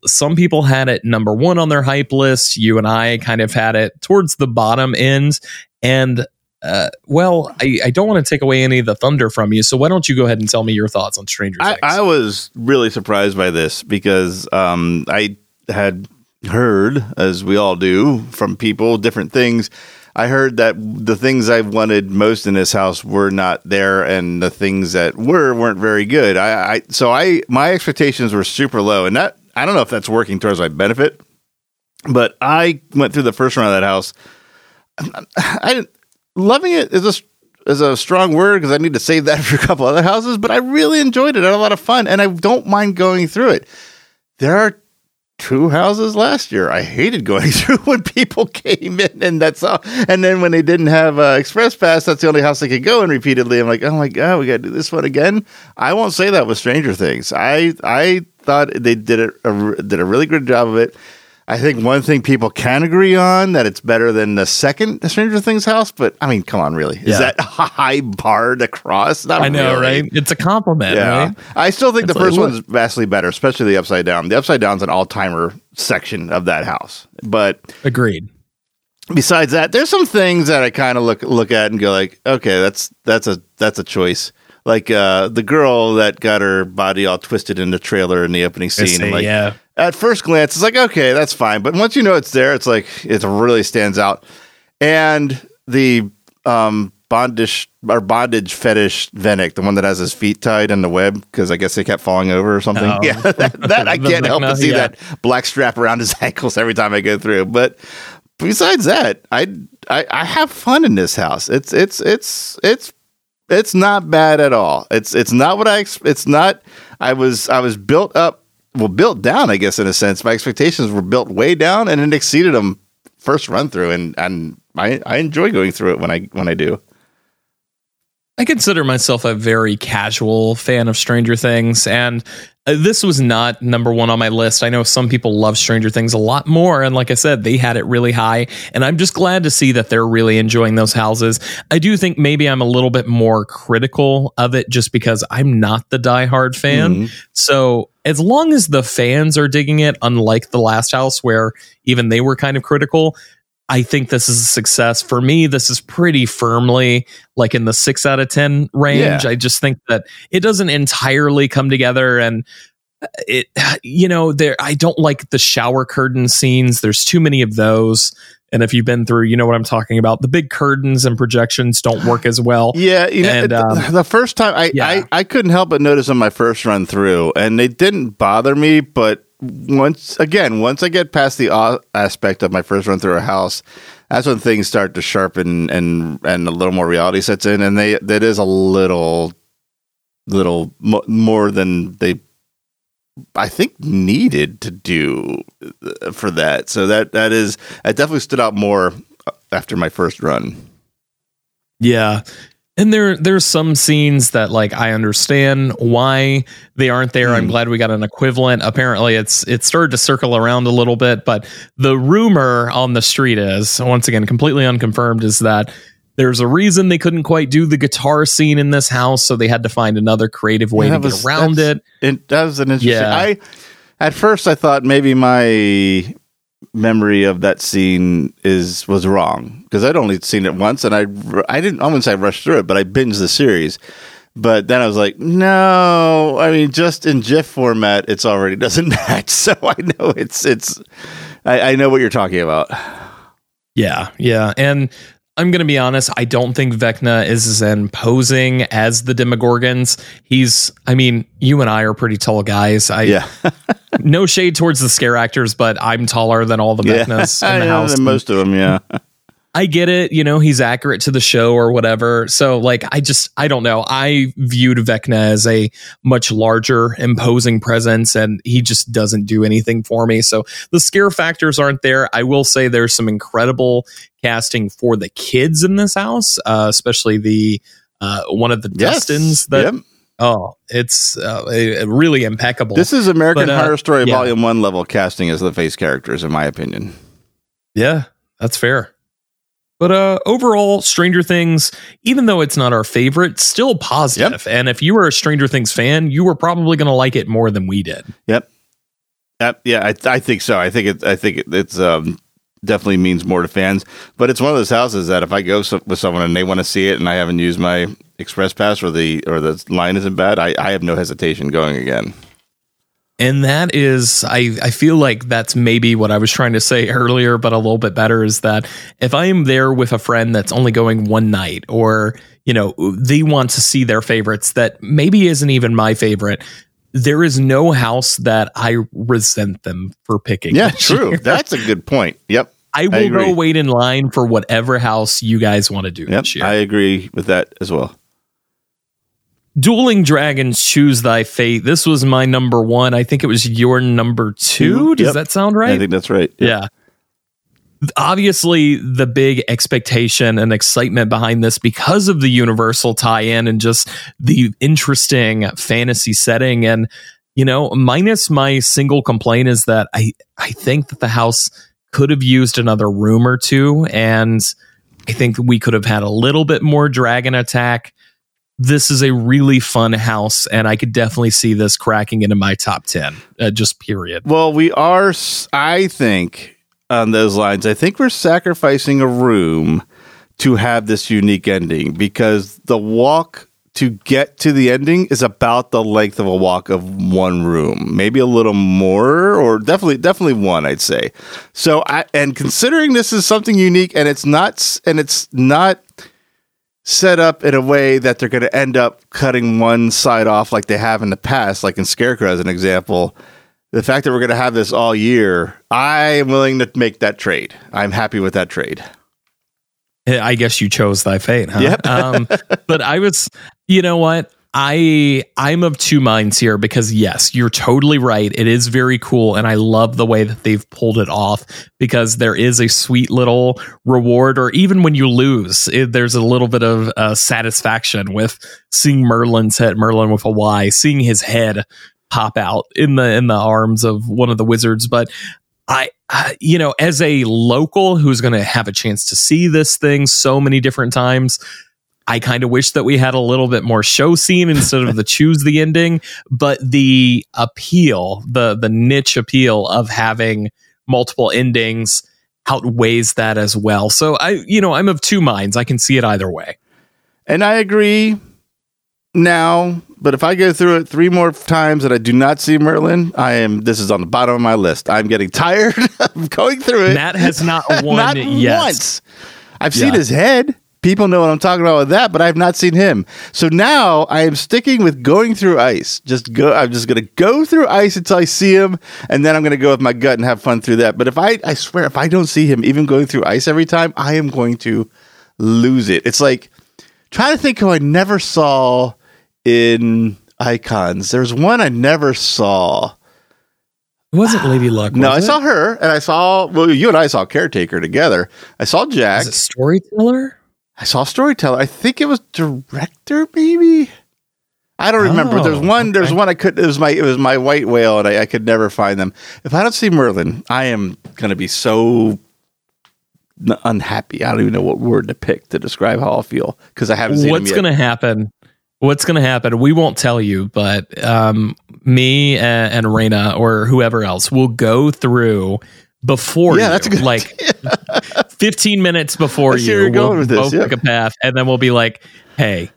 some people had it number one on their hype list. You and I kind of had it towards the bottom end. And uh, well, I, I don't want to take away any of the thunder from you. So why don't you go ahead and tell me your thoughts on Stranger I, Things? I was really surprised by this because um, I had heard, as we all do, from people different things. I heard that the things I wanted most in this house were not there, and the things that were weren't very good. I, I so I my expectations were super low, and that I don't know if that's working towards my benefit, but I went through the first round of that house. I didn't loving it is a is a strong word because I need to save that for a couple other houses. But I really enjoyed it. I had a lot of fun, and I don't mind going through it. There are two houses last year. I hated going through when people came in, and that's all. And then when they didn't have uh, Express Pass, that's the only house they could go in repeatedly. I'm like, oh my god, we got to do this one again. I won't say that with Stranger Things. I I thought they did it a, did a really good job of it. I think one thing people can agree on that it's better than the second Stranger Things house, but I mean, come on, really, is Yeah. that a high bar to cross? Not I know, really. right? It's a compliment, Yeah, right? I still think It's the first like- one's vastly better, especially the Upside Down. The Upside Down's an all timer section of that house, but Agreed. besides that, there's some things that I kind of look look at and go like, okay, that's that's a that's a choice. Like uh, the girl that got her body all twisted in the trailer in the opening scene. I'm like, yeah. At first glance, it's like, okay, that's fine. But once you know it's there, it's like it really stands out. And the um, bondage or bondage fetish Vecna, the one that has his feet tied in the web because I guess they kept falling over or something. Oh. Yeah, that, that I can't help but see yeah. that black strap around his ankles every time I go through. But besides that, I, I I have fun in this house. It's it's it's it's it's not bad at all. It's it's not what I it's not. I was I was built up well built down I guess in a sense. My expectations were built way down and it exceeded them first run through and and I I enjoy going through it when I when I do. I consider myself a very casual fan of Stranger Things, and this was not number one on my list. I know some people love Stranger Things a lot more. And like I said, they had it really high. And I'm just glad to see that they're really enjoying those houses. I do think maybe I'm a little bit more critical of it just because I'm not the diehard fan. Mm-hmm. So as long as the fans are digging it, unlike the last house where even they were kind of critical, I think this is a success. For me, this is pretty firmly like in the six out of 10 range. Yeah. I just think that it doesn't entirely come together and it, you know, there, I don't like the shower curtain scenes. There's too many of those. And if you've been through, you know what I'm talking about. The big curtains and projections don't work as well. Yeah, you know, And, um, the first time I, yeah. I I couldn't help but notice on my first run through, and they didn't bother me. But once again, once I get past the aspect of my first run through a house, that's when things start to sharpen and and a little more reality sets in, and they that is a little little mo- more than they I think needed to do uh, for that. So that that is it definitely stood out more after my first run. Yeah. And there there's some scenes that like I understand why they aren't there. I'm Hmm. glad we got an equivalent. Apparently it's it started to circle around a little bit, but the rumor on the street is once again completely unconfirmed is that there's a reason they couldn't quite do the guitar scene in this house, so they had to find another creative way Yeah, to that get around it. It that was an interesting. Yeah. I at first I thought maybe my memory of that scene is was wrong because I'd only seen it once and I I didn't I wouldn't say I rushed through it, but I binged the series. But then I was like, no, I mean, just in GIF format, it's already doesn't match. So I know it's it's I, I know what you're talking about. Yeah, yeah. And I'm going to be honest, I don't think Vecna is as imposing as the Demogorgons. He's, I mean, you and I are pretty tall guys. I, Yeah, no shade towards the scare actors, but I'm taller than all the yeah, Vecnas I in the house. and most of them. Yeah, I get it. You know, he's accurate to the show or whatever. So, like, I just, I don't know. I viewed Vecna as a much larger, imposing presence, and he just doesn't do anything for me. So, the scare factors aren't there. I will say there's some incredible casting for the kids in this house, uh, especially the uh, one of the yes, Dustins. That Yep. oh, it's uh, really impeccable. This is American But, uh, Horror Story yeah. Volume One level casting as the face characters, in my opinion. Yeah, that's fair. But uh overall, Stranger Things, even though it's not our favorite, still positive. And if you were a Stranger Things fan, you were probably going to like it more than we did. Yep. Yep. Yeah, I, I think so. I think it. I think it, it's um, definitely means more to fans. But it's one of those houses that if I go so, with someone and they want to see it, and I haven't used my express pass or the or the line isn't bad, I, I have no hesitation going again. And that is, I, I feel like that's maybe what I was trying to say earlier, but a little bit better is that if I am there with a friend that's only going one night or, you know, they want to see their favorites that maybe isn't even my favorite, there is no house that I resent them for picking. Yeah, true. That's a good point. Yep. I will agree. go wait in line for whatever house you guys want to do Yep. this year. I agree with that as well. Dueling Dragons Choose Thy Fate. This was my number one. I think it was your number two. Two, Does yep. that sound right? I think that's right. Yeah. Obviously, the big expectation and excitement behind this because of the Universal tie in and just the interesting fantasy setting. And, you know, minus my single complaint is that I, I think that the house could have used another room or two. And I think we could have had a little bit more dragon attack. This is a really fun house, and I could definitely see this cracking into my top 10, uh, just period. Well, we are, I think, on those lines, I think we're sacrificing a room to have this unique ending because the walk to get to the ending is about the length of a walk of one room, maybe a little more, or definitely, definitely one, I'd say. So, I, and considering this is something unique and it's not, and it's not set up in a way that they're going to end up cutting one side off like they have in the past, like in Scarecrow as an example. The fact that we're going to have this all year, I am willing to make that trade. I'm happy with that trade. I guess you chose thy fate, huh? Yep. um, but I was, you know what? I I'm of two minds here because yes, you're totally right. It is very cool, and I love the way that they've pulled it off because there is a sweet little reward, or even when you lose, it, there's a little bit of uh, satisfaction with seeing Merlin's head, Merlin with a Y, seeing his head pop out in the in the arms of one of the wizards. But I, I you know, as a local who's going to have a chance to see this thing so many different times. I kind of wish that we had a little bit more show scene instead of the choose the ending, but the appeal, the the niche appeal of having multiple endings outweighs that as well. So I, you know, I'm of two minds. I can see it either way. And I agree now, but if I go through it three more times and I do not see Merlin, I am. This is on the bottom of my list. I'm getting tired of going through it. Matt has not won not yet. once. I've seen his head. People know what I'm talking about with that, but I've not seen him. So now I am sticking with going through ice. Just go. I'm just going to go through ice until I see him, and then I'm going to go with my gut and have fun through that. But if I, I swear, if I don't see him, even going through ice every time, I am going to lose it. It's like trying to think who I never saw in icons. There's one I never saw. It wasn't Lady Luck. No, I it? saw her, and I saw. Well, you and I saw Caretaker together. I saw Jack. Was it Storyteller? I saw Storyteller. I think it was director, maybe. I don't remember. Oh, there's one. There's okay. one I could. It was my. It was my white whale, and I, I could never find them. If I don't see Merlin, I am going to be so unhappy. I don't even know what word to pick to describe how I'll feel because I haven't seen What's going to happen? What's going to happen? We won't tell you, but um, me and, and Raina or whoever else will go through before Yeah, you, that's a good like 15 minutes before you. you're we'll going with this, both pick a path, and then we'll be like, "Hey,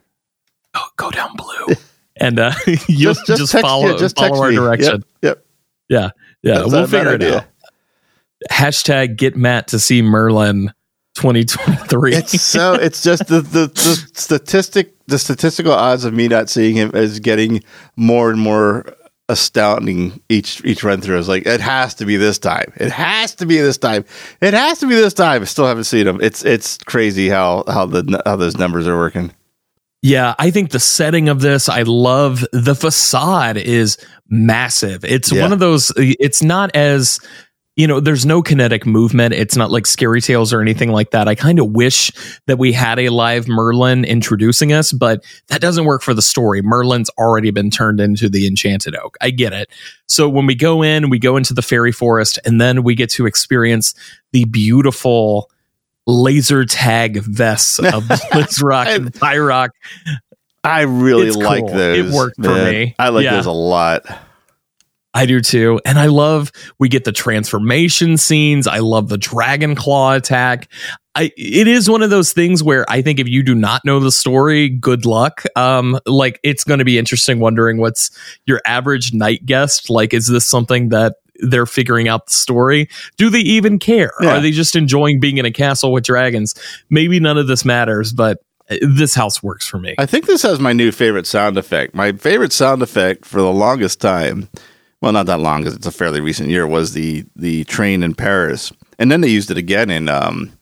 go, go down blue," and uh, you'll just, text- follow yeah, just follow our me. Direction. Yep. Yeah, yeah, That's we'll not a bad figure it idea. out. Hashtag get Matt to see Merlin 2023. It's so. It's just the, the the statistic. The statistical odds of me not seeing him is getting more and more astounding each each run through. It's like it has to be this time. It has to be this time. It has to be this time. I still haven't seen him. It's it's crazy how how the how those numbers are working. Yeah, I think the setting of this, I love the facade is massive. It's Yeah. one of those, it's not as, you know, there's no kinetic movement. It's not like scary tales or anything like that. I kind of wish that we had a live Merlin introducing us, but that doesn't work for the story. Merlin's already been turned into the Enchanted Oak. I get it. So when we go in, we go into the fairy forest, and then we get to experience the beautiful laser tag vests of Blizzrock and Pyrock. I really It's like cool. those. It worked for me. I like Yeah. those a lot. I do too. And I love we get the transformation scenes. I love the dragon claw attack. I it is one of those things where I think if you do not know the story, good luck. Um like it's going to be interesting wondering what's your average night guest like is this something that they're figuring out the story? Do they even care? Yeah. Are they just enjoying being in a castle with dragons? Maybe none of this matters, but uh, this house works for me. I think this has my new favorite sound effect. My favorite sound effect for the longest time, well, not that long because it's a fairly recent year, was the the train in Paris, and then they used it again in um,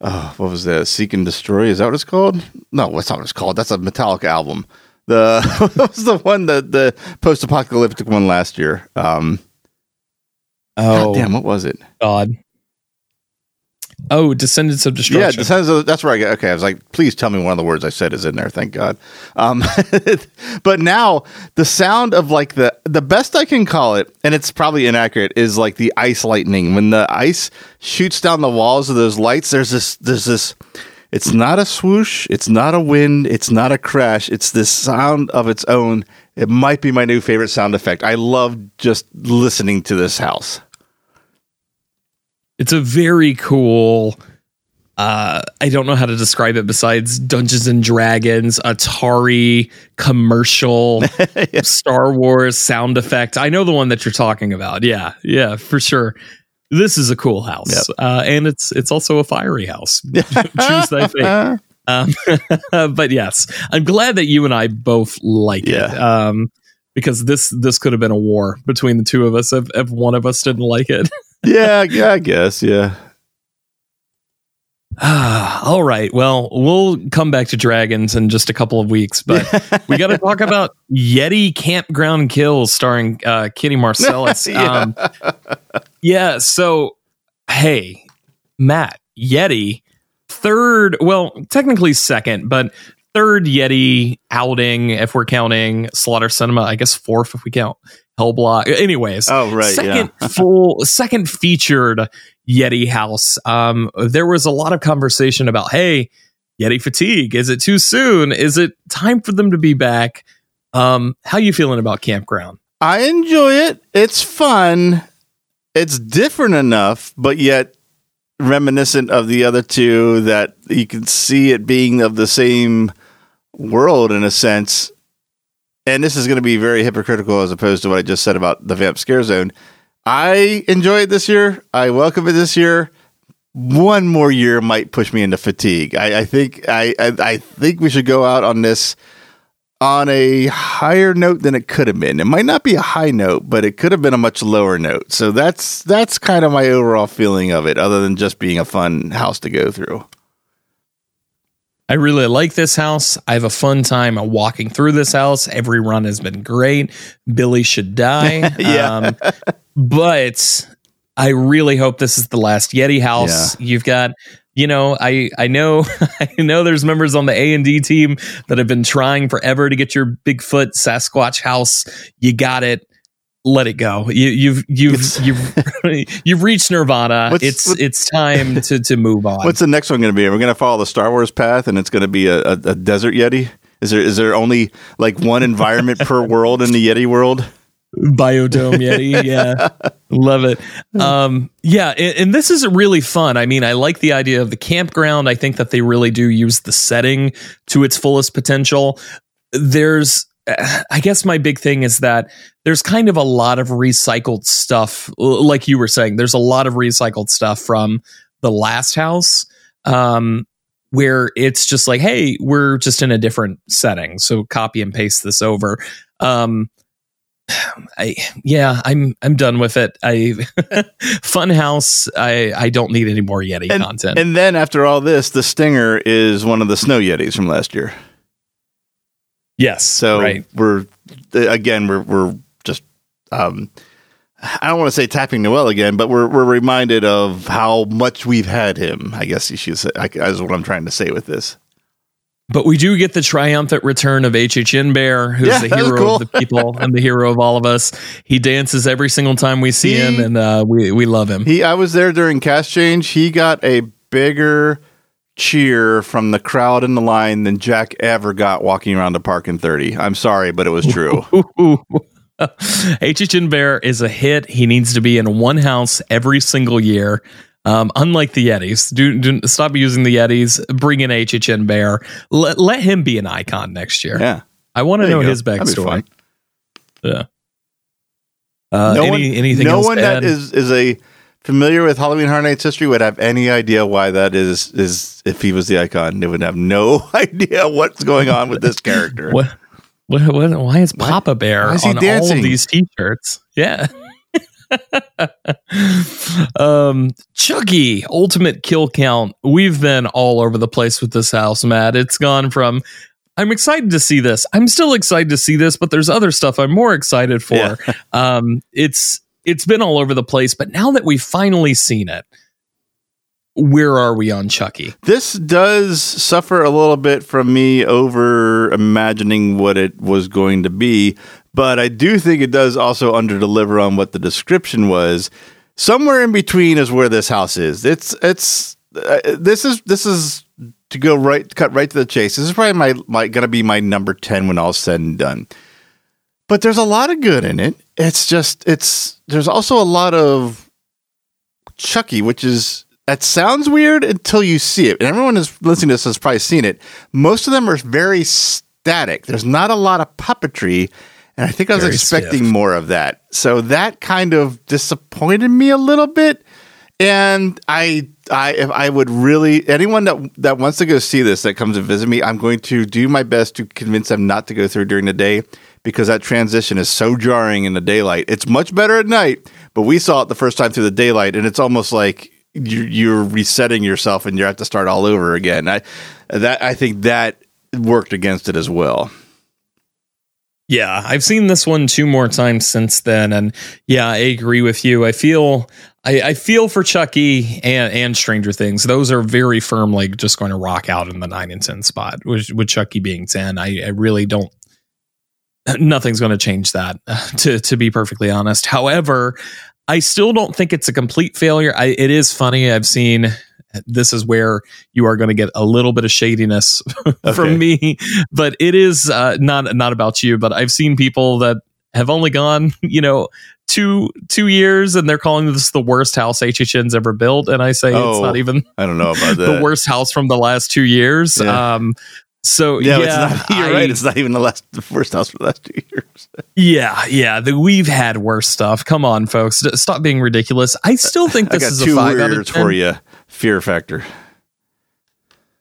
oh, what was that? Seek and Destroy. Is that what it's called? No, what's not what it's called. That's a Metallica album. The what was the one that the post apocalyptic one last year? Um, Oh, God damn, what was it? God. Oh, Descendants of Destruction. Yeah, Descendants of- that's where I got. Okay, I was like, please tell me one of the words I said is in there. Thank God. Um, but now the sound of like the the best I can call it, and it's probably inaccurate, is like the ice lightning when the ice shoots down the walls of those lights. There's this. There's this. It's not a swoosh. It's not a wind. It's not a crash. It's this sound of its own. It might be my new favorite sound effect. I love just listening to this house. It's a very cool. Uh, I don't know how to describe it besides Dungeons and Dragons, Atari commercial, Star Wars sound effect. I know the one that you're talking about. Yeah, yeah, for sure. This is a cool house, Yep. uh, and it's it's also a fiery house. Choose thy fate. Um, but yes, I'm glad that you and I both like it. Um, because this this could have been a war between the two of us if, if one of us didn't like it. Yeah, yeah, I guess. Yeah. Ah, all right. Well, we'll come back to dragons in just a couple of weeks, but we got to talk about Yeti Campground Kills starring uh, Kitty Marcellus. Yeah. Um, yeah. So, hey, Matt, Yeti, third, well, technically second, but third Yeti outing if we're counting Slaughter Cinema. I guess fourth if we count Hellblock. Anyways, Oh, right, Second yeah. full, second featured Yeti house. Um, there was a lot of conversation about, hey, Yeti fatigue. Is it too soon? Is it time for them to be back? Um, how you feeling about Campground? I enjoy it. It's fun. It's different enough, but yet reminiscent of the other two that you can see it being of the same world in a sense. And this is going to be very hypocritical as opposed to what I just said about the Vamp Scare Zone. I enjoy it this year. I welcome it this year. One more year might push me into fatigue. I, I think I, I I think we should go out on this on a higher note than it could have been. It might not be a high note, but it could have been a much lower note. So that's that's kind of my overall feeling of it, other than just being a fun house to go through. I really like this house. I have a fun time walking through this house. Every run has been great. Billy should die. Yeah. Um, but I really hope this is the last Yeti house. You've got, you know, I I know I know there's members on the A and D team that have been trying forever to get your Bigfoot Sasquatch house. You got it. Let it go. You, you've you've you've you've reached Nirvana. What's- it's it's time to to move on. What's the next one going to be? We're going to follow the Star Wars path, and it's going to be a, a, a desert Yeti. Is there is there only like one environment per world in the Yeti world? biodome yeti yeah love it um yeah and, and this is really fun i mean i like the idea of the campground i think that they really do use the setting to its fullest potential there's i guess my big thing is that there's kind of a lot of recycled stuff like you were saying there's a lot of recycled stuff from the last house um where it's just like hey we're just in a different setting so copy and paste this over um I yeah, I'm I'm done with it. I Funhouse. I I don't need any more Yeti And, content. and then after all this, the Stinger is one of the snow Yetis from last year. yes, So right. we're again we're we're um I don't want to say tapping Noel again, but we're we're reminded of how much we've had him. I guess you should say. I, is what I'm trying to say with this. But we do get the triumphant return of HHN Bear, who's Yeah, the hero cool. of the people and the hero of all of us. He dances every single time we see He- him, and uh, we we love him. He, I was there during cast change. He got a bigger cheer from the crowd in the line than Jack ever got walking around the park in 30. I'm sorry, but it was true. HHN Bear is a hit. He needs to be in one house every single year. Um, unlike the Yetis, do, do stop using the Yetis. Bring in HHN Bear. Let let him be an icon next year. yeah. I want to know go. his backstory. Yeah. Uh, no any, one, anything no one that is is a familiar with Halloween Horror Nights history would have any idea why that is is if he was the icon. They would have no idea what's going on with this character. What, what, what, why is Papa Bear why on all of these t-shirts? Yeah. um, Chucky, ultimate kill count. We've been all over the place with this house, Matt. It's gone from I'm excited to see this. I'm still excited to see this, but there's other stuff I'm more excited for. Yeah. um, it's it's been all over the place, but now that we've finally seen it, where are we on Chucky? This does suffer a little bit from me over imagining what it was going to be, but I do think it does also under deliver on what the description was. Somewhere in between is where this house is. It's it's uh, this is this is to go right cut right to the chase. This is probably my my gonna be my number ten when all's said and done. But there's a lot of good in it. It's just it's there's also a lot of Chucky, which is that sounds weird until you see it. And everyone who's listening to this has probably seen it. Most of them are very static. There's not a lot of puppetry. And I think I was Very expecting stiff. more of that. So that kind of disappointed me a little bit. And I, I, if I would really anyone that that wants to go see this that comes to visit me, I'm going to do my best to convince them not to go through during the day because that transition is so jarring in the daylight. It's much better at night, but we saw it the first time through the daylight, and it's almost like you're, you're resetting yourself and you have to start all over again. I that I think that worked against it as well. Yeah, I've seen this one two more times since then, and yeah, I agree with you. I feel I, I feel for Chucky and and Stranger Things. Those are very firmly just going to rock out in the nine and ten spot. With, with Chucky being ten, I, I really don't. Nothing's going to change that. To to be perfectly honest, however, I still don't think it's a complete failure. I, it is funny. I've seen this is where you are going to get a little bit of shadiness Okay. from me, but it is uh, not not about you. But I've seen people that have only gone, you know, two two years, and they're calling this the worst house HHN's ever built, and I say it's Oh, not even I don't know about that. the worst house from the last two years. Yeah. Um, so Yeah, yeah, it's not. You're I- right. It's not even the last, the first house for the last two years. yeah, yeah. The, we've had worse stuff. Come on, folks, stop being ridiculous. I still think this is a five out of 10. for you. Fear factor.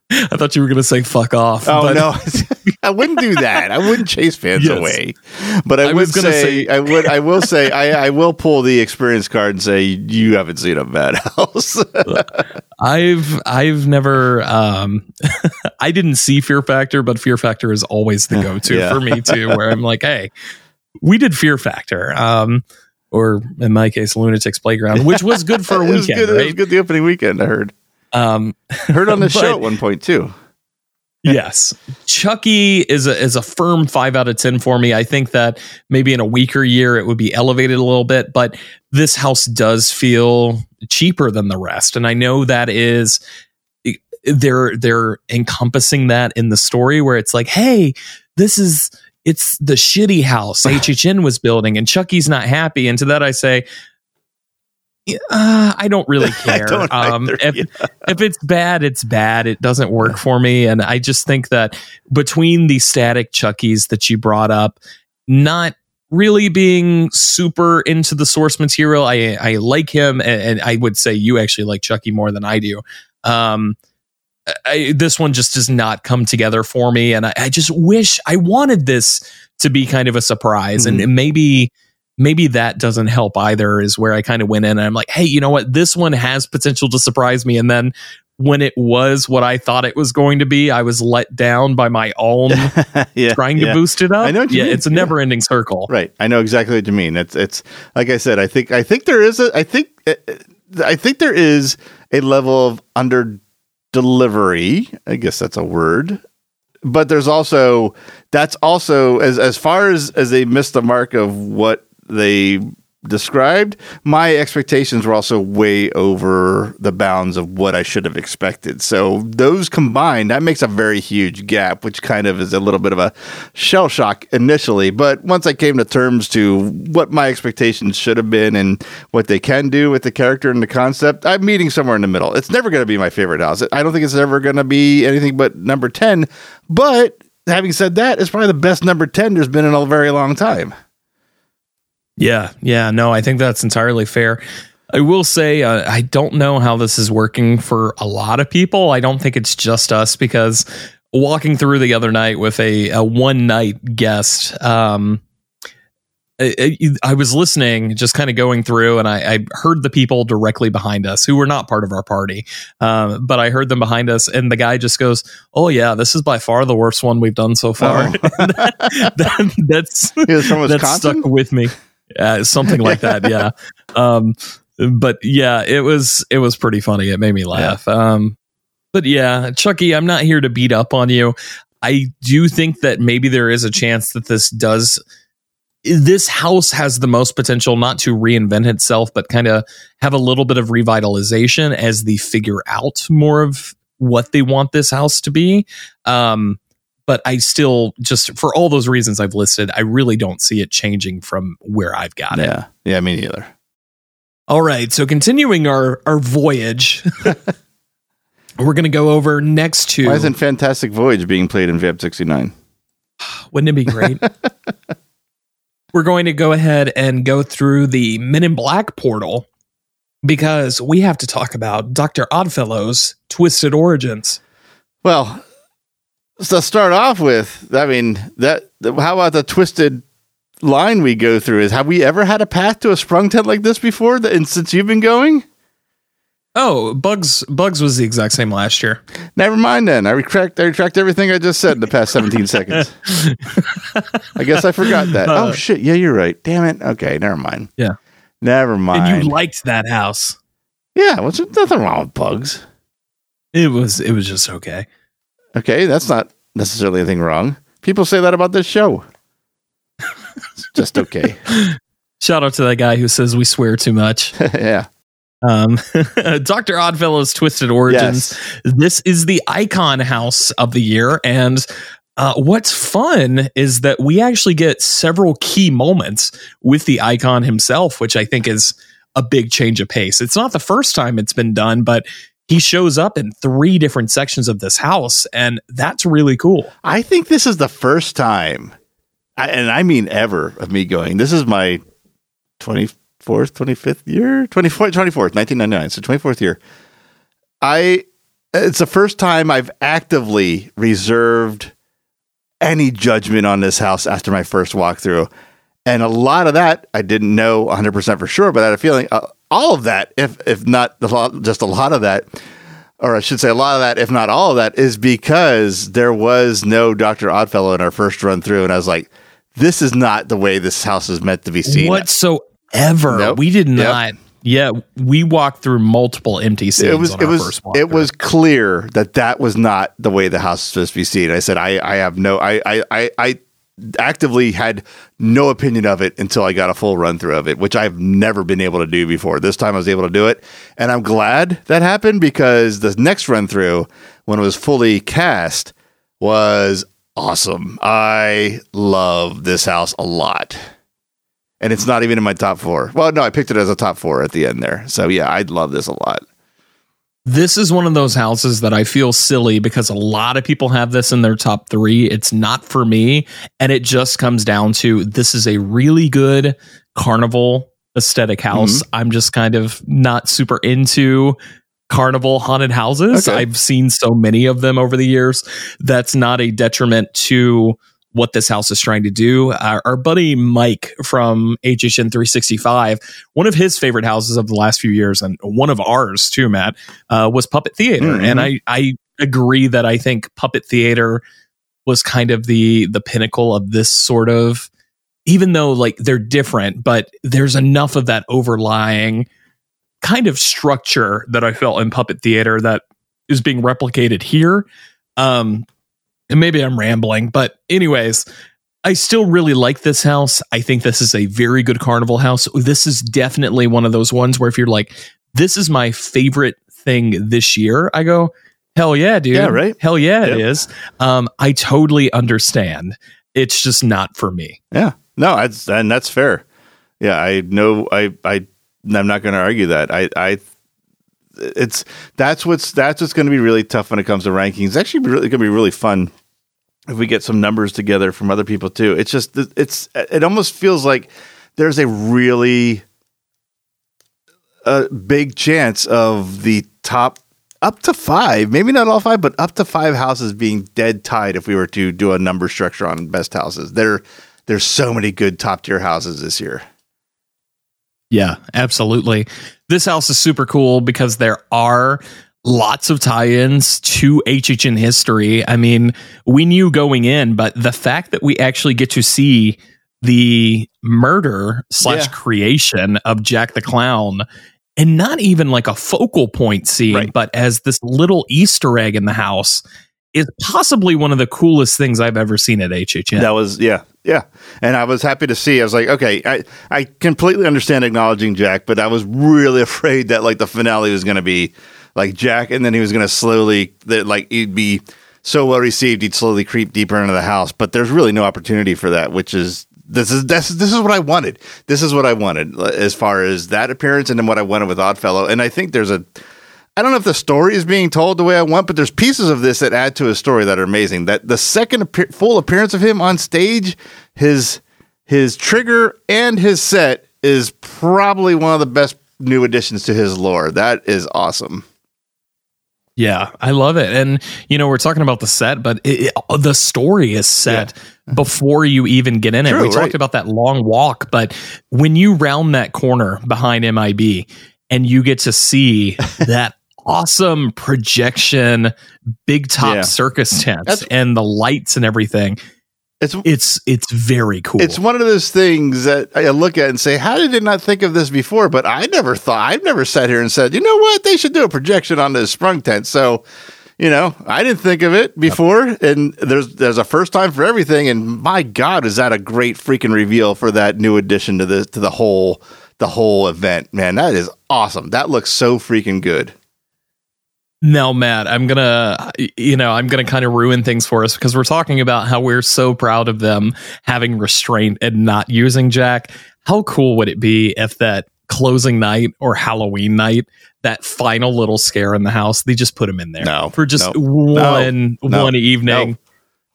I thought you were going to say "fuck off." Oh but- no, I wouldn't do that. I wouldn't chase fans Yes. away. But I, I would was gonna say, say- I would I will say I, I will pull the experience card and say you haven't seen a bad house. I've I've never um I didn't see Fear Factor, but Fear Factor is always the go-to Yeah. for me too, where I'm like, hey, we did Fear Factor. Um or in my case, Lunatics Playground, which was good for a It was weekend, good. It was good the opening weekend. I heard Um heard on the show at one point too. yes. Chucky is a is a firm five out of ten for me. I think that maybe in a weaker year it would be elevated a little bit, but this house does feel cheaper than the rest. And I know that is they're they're encompassing that in the story where it's like, hey, this is it's the shitty house HHN was building and Chucky's not happy. And to that I say, uh, I don't really care. don't um, either, if, yeah. if it's bad, it's bad. It doesn't work for me. And I just think that between the static Chuckies that you brought up, not really being super into the source material, I I like him, and, and I would say you actually like Chucky more than I do. Um, I, this one just does not come together for me, and I, I just wish I wanted this to be kind of a surprise, and maybe maybe that doesn't help either. Is where I kind of went in, and I'm like, hey, you know what? This one has potential to surprise me, and then when it was what I thought it was going to be, I was let down by my own yeah, trying to yeah. boost it up. I know yeah, mean. it's a never ending circle. Right. I know exactly what you mean. It's it's like I said. I think I think there is a. I think uh, I think there is a level of under delivery. I guess that's a word. But there's also that's also as as far as as they missed the mark of what they described, my expectations were also way over the bounds of what I should have expected. So those combined, that makes a very huge gap, which kind of is a little bit of a shell shock initially. But once I came to terms to what my expectations should have been and what they can do with the character and the concept, I'm meeting somewhere in the middle. It's never going to be my favorite house. I don't think it's ever going to be anything but number 10. But having said that, it's probably the best number 10 there's been in a very long time. Yeah, yeah, no, I think that's entirely fair. I will say, uh, I don't know how this is working for a lot of people. I don't think it's just us because walking through the other night with a, a one night guest, um, I, I- was listening, just kind of going through, and I, I heard the people directly behind us who were not part of our party. Um, but I heard them behind us, and the guy just goes, "Oh yeah, this is by far the worst one we've done so far." that, that's was from that Wisconsin. stuck with me. Uh, something like that, yeah. Um, but yeah, it was it was pretty funny. It made me laugh. Um, but yeah, Chucky, I'm not here to beat up on you. I do think that maybe there is a chance that this does. This house has the most potential not to reinvent itself, but kind of have a little bit of revitalization as they figure out more of what they want this house to be. Um, but I still just for all those reasons I've listed, I really don't see it changing from where I've got it. Yeah. Yeah, me neither. All right, so continuing our our voyage, we're going to go over next to. Why isn't Fantastic Voyage being played in VAP 69? Wouldn't it be great? we're going to go ahead and go through the Men in Black portal because we have to talk about Doctor Oddfellow's twisted origins. Well, so start off with, I mean, that how about the twisted line we go through is have we ever had a path to a sprung tent like this before that, and since you've been going? Oh, Bugs Bugs was the exact same last year. Never mind then. I retract I retract everything I just said in the past 17 seconds. I guess I forgot that. Uh, oh shit. Yeah, you're right. Damn it. Okay, never mind. Yeah. Never mind. And you liked that house. yeah, what's nothing wrong with bugs. It was it was just okay. Okay, that's not necessarily anything wrong. People say that about this show. it's just okay. Shout out to that guy who says we swear too much. yeah. Um, Dr. Oddfellow's Twisted Origins. Yes. This is the icon house of the year. And uh, what's fun is that we actually get several key moments with the icon himself, which I think is a big change of pace. It's not the first time it's been done, but he shows up in three different sections of this house, and that's really cool. I think this is the first time, and I mean ever, of me going, this is my 24th, 25th year? 24th, 24th, 1999. So 24th year. I, it's the first time I've actively reserved any judgment on this house after my first walkthrough. And a lot of that I didn't know 100% for sure, but I had a feeling uh, all of that, if if not a lot, just a lot of that, or I should say a lot of that, if not all of that, is because there was no Dr. Oddfellow in our first run through. And I was like, this is not the way this house is meant to be seen. Whatsoever. Nope. We did Yep. not. Yeah, we walked through multiple empty scenes. it was it was it was clear that that was not the way the house was supposed to be seen. I said I I have no I I I, I actively had no opinion of it until I got a full run through of it, which I've never been able to do before. This time I was able to do it, and I'm glad that happened because the next run through when it was fully cast was awesome. I love this house a lot. And it's not even in my top four. Well, no, I picked it as a top four at the end there. So yeah, I love this a lot. This is one of those houses that I feel silly because a lot of people have this in their top three. It's not for me. And it just comes down to this is a really good carnival aesthetic house. Mm-hmm. I'm just kind of not super into carnival haunted houses. Okay. I've seen so many of them over the years. That's not a detriment to what this house is trying to do. Our, our buddy Mike from HHN 365, one of his favorite houses of the last few years, and one of ours too, Matt, uh, was Puppet Theater. Mhm. And I, I agree that I think Puppet Theater was kind of the the pinnacle of this sort of even though like they're different, but there's enough of that overlying kind of structure that I felt in Puppet Theater that is being replicated here. Um, and maybe I'm rambling, but anyways, I still really like this house. I think this is a very good carnival house. This is definitely one of those ones where if you're like, this is my favorite thing this year, I go, hell yeah, dude. Yeah, right? Hell yeah, it Yep. is. Um, I totally understand. It's just not for me. Yeah. No, that's and that's fair. Yeah, I know I I I'm not going to argue that. I I it's that's what's that's what's going to be really tough when it comes to rankings. It's actually really going to be really fun if we get some numbers together from other people too. It's just it's it almost feels like there's a really a big chance of the top up to five, maybe not all five, but up to five houses being dead tied if we were to do a number structure on best houses. There, there's so many good top tier houses this year. Yeah, absolutely. This house is super cool because there are lots of tie-ins to HHN history. I mean, we knew going in, but the fact that we actually get to see the murder slash Yeah. creation of Jack the Clown and not even like a focal point scene, Right. but as this little Easter egg in the house is possibly one of the coolest things I've ever seen at HHN. That was yeah, yeah. And I was happy to see. I was like, okay, I I completely understand acknowledging Jack, but I was really afraid that like the finale was going to be like Jack, and then he was going to slowly that like he'd be so well received, he'd slowly creep deeper into the house. But there's really no opportunity for that, which is this is this this is what I wanted. This is what I wanted uh, as far as that appearance, and then what I wanted with Oddfellow. And I think there's a I don't know if the story is being told the way I want, but there's pieces of this that add to his story that are amazing. That the second appear- full appearance of him on stage, his his trigger and his set is probably one of the best new additions to his lore. That is awesome. Yeah, I love it. And, you know, we're talking about the set, but it, it- the story is set before you even get in it. True, we talked about that long walk, but when you round that corner behind MIB and you get to see that awesome projection, big top Yeah. circus tents That's- and the lights and everything. It's It's it's very cool. It's one of those things that I look at and say, "How did I not think of this before?" But I never thought. I've never sat here and said, "You know what? They should do a projection on this sprung tent." So, you know, I didn't think of it before, and there's there's a first time for everything. And my God, is that a great freaking reveal for that new addition to the to the whole the whole event? Man, that is awesome. That looks so freaking good. Now, Matt, I'm gonna, you know, I'm gonna kind of ruin things for us because we're talking about how we're so proud of them having restraint and not using Jack. How cool would it be if that closing night or Halloween night, that final little scare in the house, they just put him in there No, for just no, one no, one evening.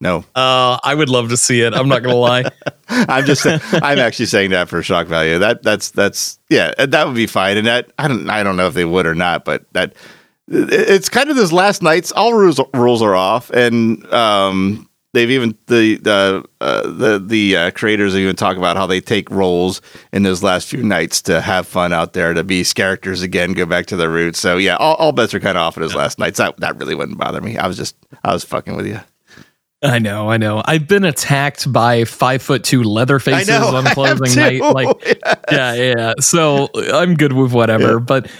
No, Uh, I would love to see it. I'm not gonna lie. I'm just I'm actually saying that for shock value. That that's that's yeah, that would be fine. And that I don't I don't know if they would or not, but that it's kind of this last night's all rules rules are off, and um, they've even the the uh, the the uh, creators even talk about how they take roles in those last few nights to have fun out there to be characters again, go back to their roots. So yeah, all, all bets are kind of off in those last nights. That that really wouldn't bother me. I was just I was fucking with you. I know, I know. I've been attacked by five foot two leather faces know, on closing night. Like yeah, yeah, yeah. So I'm good with whatever. Yeah. But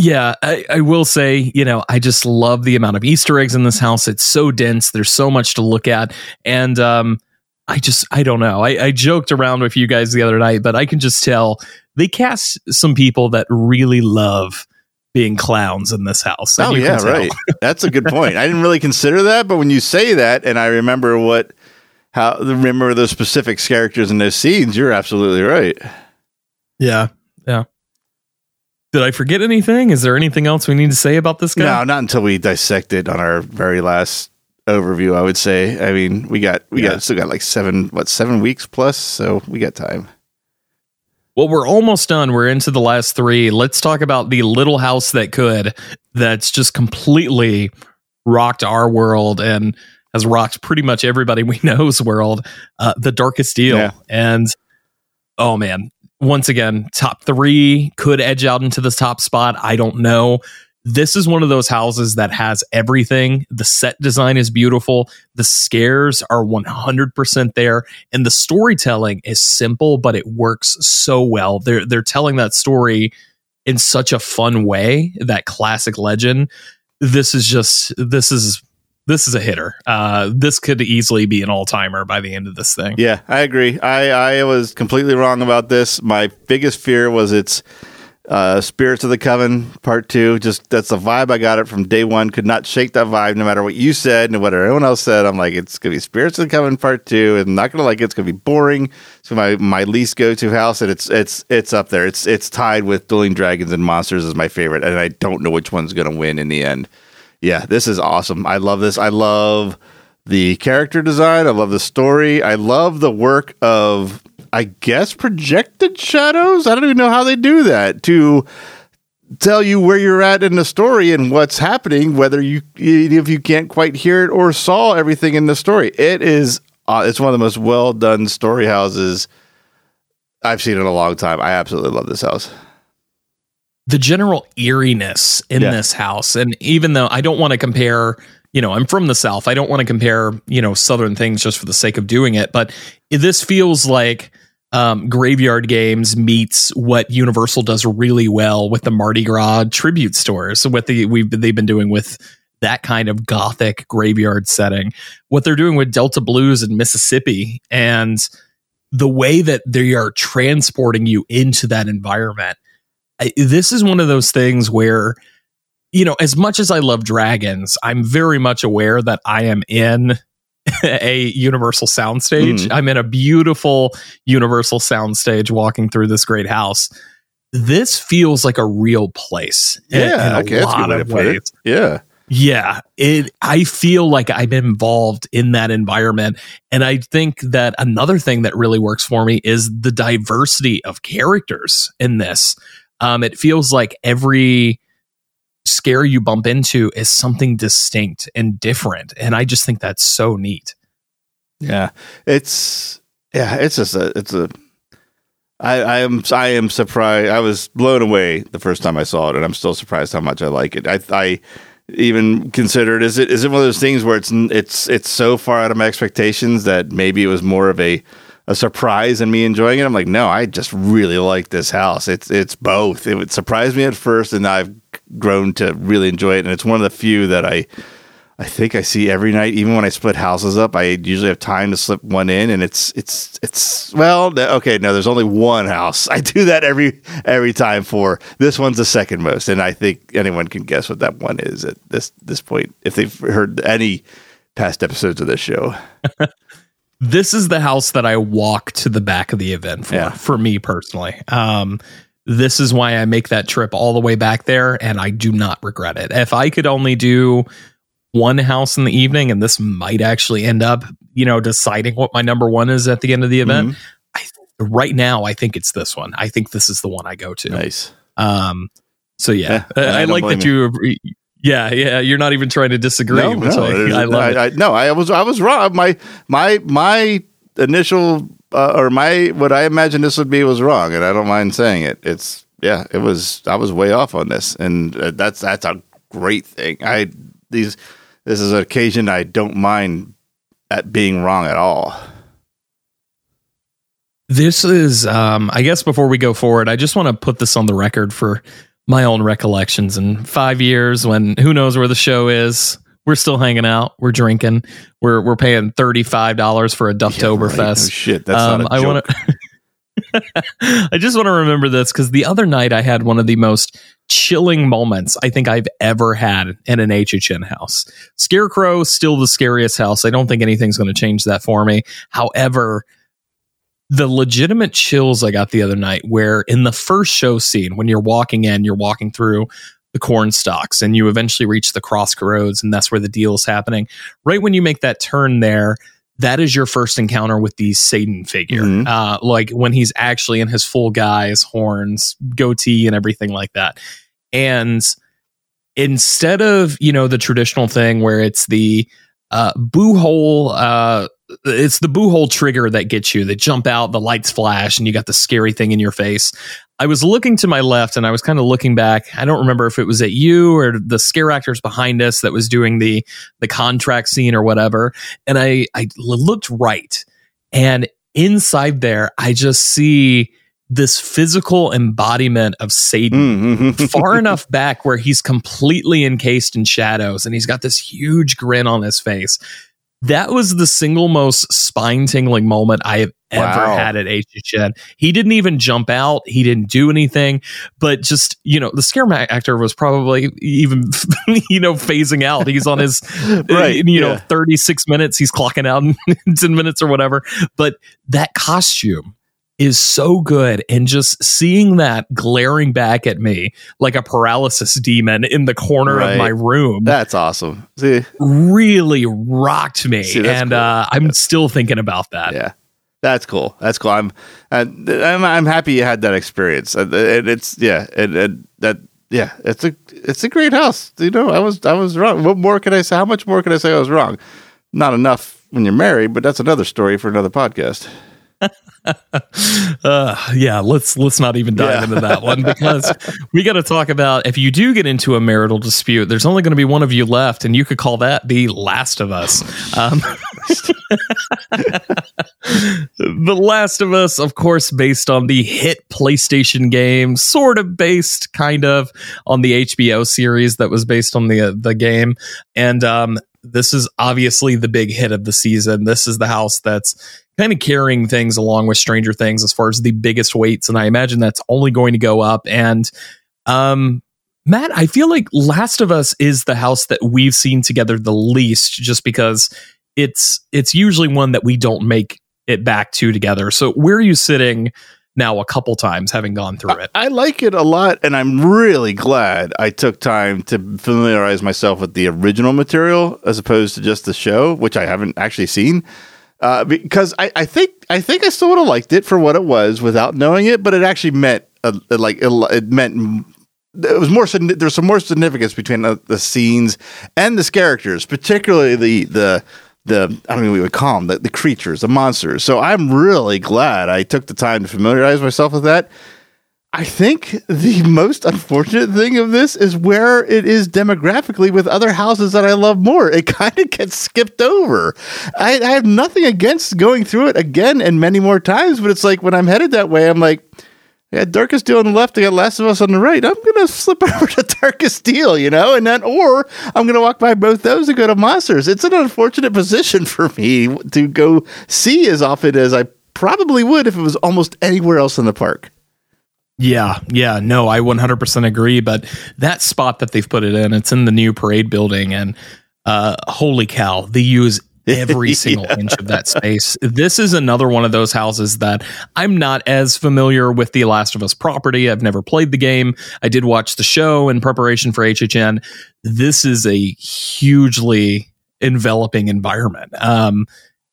yeah, I, I will say, you know, I just love the amount of Easter eggs in this house. It's so dense. There's so much to look at. And um, I just, I don't know. I, I joked around with you guys the other night, but I can just tell they cast some people that really love being clowns in this house. Oh yeah, right. That's a good point. I didn't really consider that, but when you say that, and I remember what how remember those specific characters in those scenes, you're absolutely right. Yeah. Yeah. Did I forget anything? Is there anything else we need to say about this guy? No, not until we dissect it on our very last overview. I would say. I mean, we got we Yeah. got still got like seven what seven weeks plus, so we got time. Well, we're almost done. We're into the last three. Let's talk about the little house that could, that's just completely rocked our world and has rocked pretty much everybody we know's world. Uh, the Darkest Deal. Yeah. And oh man, once again, top three could edge out into the top spot. I don't know. This is one of those houses that has everything. The set design is beautiful. The scares are 100% there and the storytelling is simple but it works so well they're they're telling that story in such a fun way that classic legend this is just this is this is a hitter uh this could easily be an all-timer by the end of this thing Yeah, I agree. I I was completely wrong about this. My biggest fear was its uh, Spirits of the Coven Part Two. Just that's the vibe I got it from day one. Could not shake that vibe, no matter what you said and what everyone else said. I'm like, it's gonna be Spirits of the Coven Part Two, and I'm not gonna like it. It's gonna be boring. So my my least go to house, and it's it's it's up there. It's it's tied with Dueling Dragons and Monsters as my favorite, and I don't know which one's gonna win in the end. Yeah, this is awesome. I love this. I love the character design. I love the story. I love the work of, I guess, projected shadows. I don't even know how they do that to tell you where you're at in the story and what's happening, whether you if you can't quite hear it or saw everything in the story. It is. Uh, it's one of the most well done story houses I've seen in a long time. I absolutely love this house. The general eeriness in Yeah. this house and even though i don't want to compare you know i'm from the south i don't want to compare you know southern things just for the sake of doing it but this feels like um, graveyard games meets what universal does really well with the mardi gras tribute stores what the we've they've been doing with that kind of gothic graveyard setting what they're doing with delta blues in mississippi and the way that they are transporting you into that environment I, this is one of those things where you know as much as i love dragons i'm very much aware that i am in a universal soundstage Mhm. i'm in a beautiful universal soundstage walking through this great house this feels like a real place in- in Yeah, a okay, lot good of it. ways. Yeah, Yeah, it I feel like I'm involved in that environment and I think that another thing that really works for me is the diversity of characters in this. Um it feels like every scare you bump into is something distinct and different and I just think that's so neat. yeah. It's yeah. It's just a. It's a. I, I am I am surprised. I was blown away the first time I saw it, and I'm still surprised how much I like it. I, I even considered is it is it one of those things where it's it's it's so far out of my expectations that maybe it was more of a a surprise and me enjoying it. I'm like, no, I just really like this house. It's it's both. It would surprise me at first, and I've grown to really enjoy it. And it's one of the few that I I think I see every night. Even when I split houses up, I usually have time to slip one in, and it's it's it's well, okay. No, there's only one house. I do that every every time for this one's the second most, and I think anyone can guess what that one is at this this point if they've heard any past episodes of this show. this is the house that I walk to the back of the event for, yeah. for me personally. Um, this is why I make that trip all the way back there, and I do not regret it. If I could only do one house in the evening, and this might actually end up, you know, deciding what my number one is at the end of the event. Mm-hmm. I, right now, I think it's this one. I think this is the one I go to. Nice. Um. So yeah, yeah I, I like that you. Yeah, yeah, you're not even trying to disagree. No, no, I, I love I. I, no, I was I was wrong. My my my initial uh, or my what I imagined this would be was wrong, and I don't mind saying it. It's yeah, it was. I was way off on this, and uh, that's that's a great thing. I these this is an occasion I don't mind at being wrong at all. This is, um, I guess, before we go forward, I just want to put this on the record for my own recollections in five years when who knows where the show is. We're still hanging out. We're drinking. We're we're paying thirty five dollars for a Ducktoberfest. Yeah, right. oh, shit, that's um, not a I want to. I just want to remember this because the other night I had one of the most chilling moments I think I've ever had in an HHN house. Scarecrow still the scariest house. I don't think anything's going to change that for me. However, the legitimate chills I got the other night, where in the first show scene, when you're walking in, you're walking through the corn stalks and you eventually reach the crossroads, and that's where the deal is happening. Right when you make that turn there, that is your first encounter with the Satan figure. Mm-hmm. Uh, like when he's actually in his full guise, horns, goatee, and everything like that. And instead of, you know, the traditional thing where it's the uh, boo hole, uh, it's the boo hole trigger that gets you. They jump out, the lights flash, and you got the scary thing in your face. I was looking to my left and I was kind of looking back. I don't remember if it was at you or the scare actors behind us that was doing the the contract scene or whatever. And I I looked right, and inside there, I just see this physical embodiment of Satan mm-hmm. far enough back where he's completely encased in shadows and he's got this huge grin on his face that was the single most spine tingling moment I have ever wow. had at HHN. He didn't even jump out. He didn't do anything, but just, you know, the scare actor was probably even, you know, phasing out. He's on his, uh, right, you yeah. know, 36 minutes. He's clocking out in 10 minutes or whatever. But that costume is so good and just seeing that glaring back at me like a paralysis demon in the corner right. of my room that's awesome. See? really rocked me. See, and cool. uh, i'm still thinking about that. Yeah. That's cool. That's cool. I'm i'm, I'm happy you had that experience. And it's yeah and, that yeah it's a it's a great house. You know i was i was wrong. What more can i say? How much more can i say i was wrong? Not enough when you're married but that's another story for another podcast uh, yeah, let's let's not even dive yeah. into that one because we got to talk about if you do get into a marital dispute, there's only going to be one of you left, and you could call that the Last of Us. Um, the Last of Us, of course, based on the hit PlayStation game, sort of based, kind of, on the HBO series that was based on the uh, the game, and um, this is obviously the big hit of the season. This is the house that's kind of carrying things along with Stranger Things as far as the biggest weights, and I imagine that's only going to go up. And um, Matt, I feel like Last of Us is the house that we've seen together the least, just because it's it's usually one that we don't make it back to together. So where are you sitting? now a couple times having gone through it. I, I, like it a lot, and I'm really glad I took time to familiarize myself with the original material as opposed to just the show, which I haven't actually seen. Uh, because I, I think I think I still would have liked it for what it was without knowing it, but it actually meant uh, like it, it, meant it was more there's some more significance between the, the, scenes and the characters, particularly the the the I don't know what we would call them the, the creatures, the monsters. So I'm really glad I took the time to familiarize myself with that. I think the most unfortunate thing of this is where it is demographically with other houses that I love more. It kind of gets skipped over. I, I have nothing against going through it again and many more times, but it's like when I'm headed that way, I'm like, yeah, Darkest Deal on the left, I got Last of Us on the right. I'm gonna slip over to Darkest Deal, you know, and then or I'm gonna walk by both those and go to Monsters. It's an unfortunate position for me to go see as often as I probably would if it was almost anywhere else in the park. Yeah, yeah, no, I 100% agree. But that spot that they've put it in, it's in the new parade building, and uh, holy cow, they use every single yeah. inch of that space. This is another one of those houses that I'm not as familiar with the Last of Us property. I've never played the game. I did watch the show in preparation for HHN. This is a hugely enveloping environment. Um,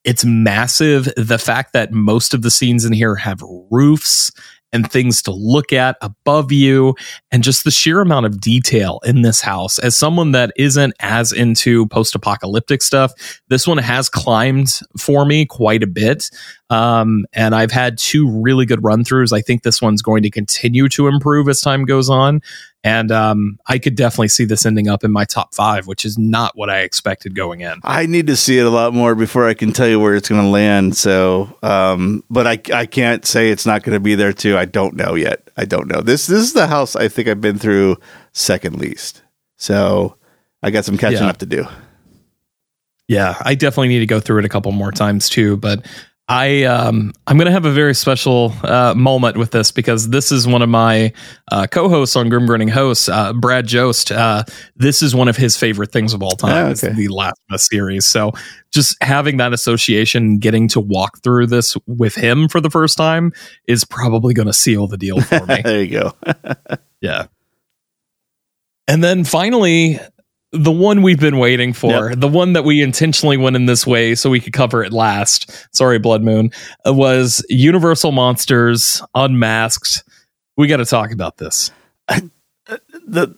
it's massive. The fact that most of the scenes in here have roofs and things to look at above you and just the sheer amount of detail in this house. As someone that isn't as into post apocalyptic stuff, this one has climbed for me quite a bit. Um, and I've had two really good run throughs. I think this one's going to continue to improve as time goes on. And um, I could definitely see this ending up in my top five, which is not what I expected going in. I need to see it a lot more before I can tell you where it's going to land. So, um, but I, I can't say it's not going to be there too. I don't know yet. I don't know. This this is the house I think I've been through second least. So I got some catching yeah. up to do. Yeah, I definitely need to go through it a couple more times too. But I um I'm gonna have a very special uh, moment with this because this is one of my uh, co-hosts on Grim Grinning Hosts, uh, Brad Jost. Uh, this is one of his favorite things of all time. Oh, okay. the Last series. So just having that association, getting to walk through this with him for the first time, is probably going to seal the deal for me. there you go. yeah. And then finally, the one we've been waiting for, yep. the one that we intentionally went in this way so we could cover it last. Sorry, Blood Moon was Universal Monsters Unmasked. We got to talk about this. The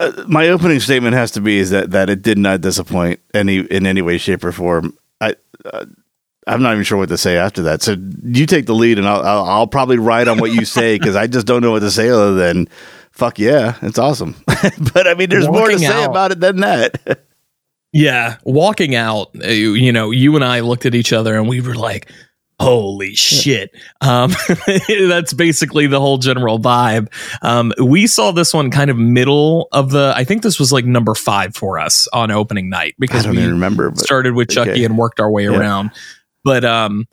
uh, my opening statement has to be is that that it did not disappoint any in any way, shape, or form. I. Uh, I'm not even sure what to say after that. So you take the lead, and I'll, I'll, I'll probably write on what you say because I just don't know what to say other than fuck yeah, it's awesome. but I mean, there's walking more to say about it than that. yeah, walking out, uh, you know, you and I looked at each other and we were like, holy shit um, that's basically the whole general vibe um, we saw this one kind of middle of the i think this was like number five for us on opening night because we remember started with chucky okay. and worked our way yeah. around but um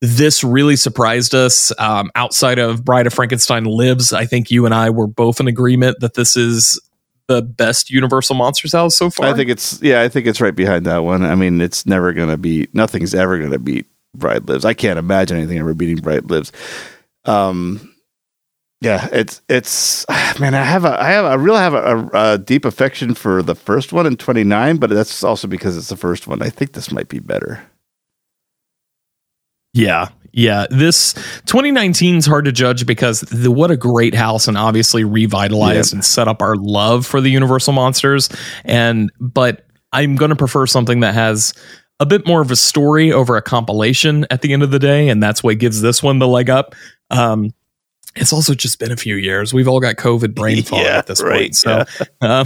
this really surprised us. Um, outside of Bride of Frankenstein Lives, I think you and I were both in agreement that this is the best Universal Monsters house so far. I think it's yeah, I think it's right behind that one. I mean, it's never gonna beat. Nothing's ever gonna beat Bride Lives. I can't imagine anything ever beating Bride Lives. Um, yeah, it's it's man. I have a I have I really have a, a, a deep affection for the first one in 29, but that's also because it's the first one. I think this might be better. Yeah. Yeah, this 2019 is hard to judge because the, what a great house and obviously revitalized and set up our love for the Universal monsters. And but I'm going to prefer something that has a bit more of a story over a compilation at the end of the day, and that's what gives this one the leg up. Um, it's also just been a few years. We've all got COVID brain fog yeah, at this right, point, so yeah.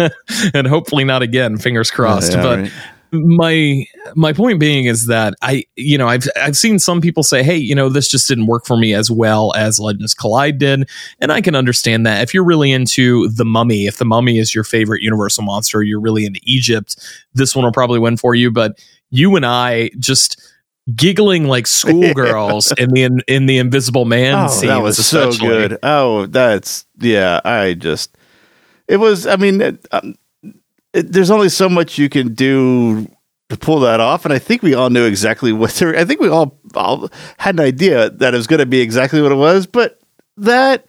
um, and hopefully not again. Fingers crossed. Yeah, but right my my point being is that I you know I've I've seen some people say hey you know this just didn't work for me as well as Legends Collide did. And I can understand that. If you're really into the Mummy if the Mummy is your favorite Universal monster you're really into Egypt this one will probably win for you. But you and I just giggling like schoolgirls in the in the Invisible Man oh, scene that was so good. Oh that's yeah I just it was I mean. It, um, it, there's only so much you can do to pull that off, and I think we all knew exactly what. I think we all all had an idea that it was going to be exactly what it was, but that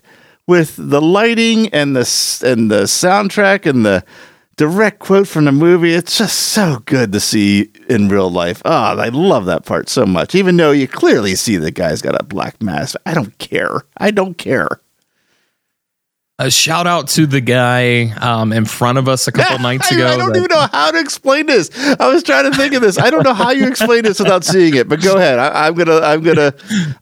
with the lighting and the and the soundtrack and the direct quote from the movie. It's just so good to see in real life. Oh, I love that part so much. Even though you clearly see the guy's got a black mask, I don't care. I don't care. A shout out to the guy um, in front of us a couple nights ago. I, I don't that- even know how to explain this. I was trying to think of this. I don't know how you explain this without seeing it. But go ahead. I, I'm gonna, I'm gonna,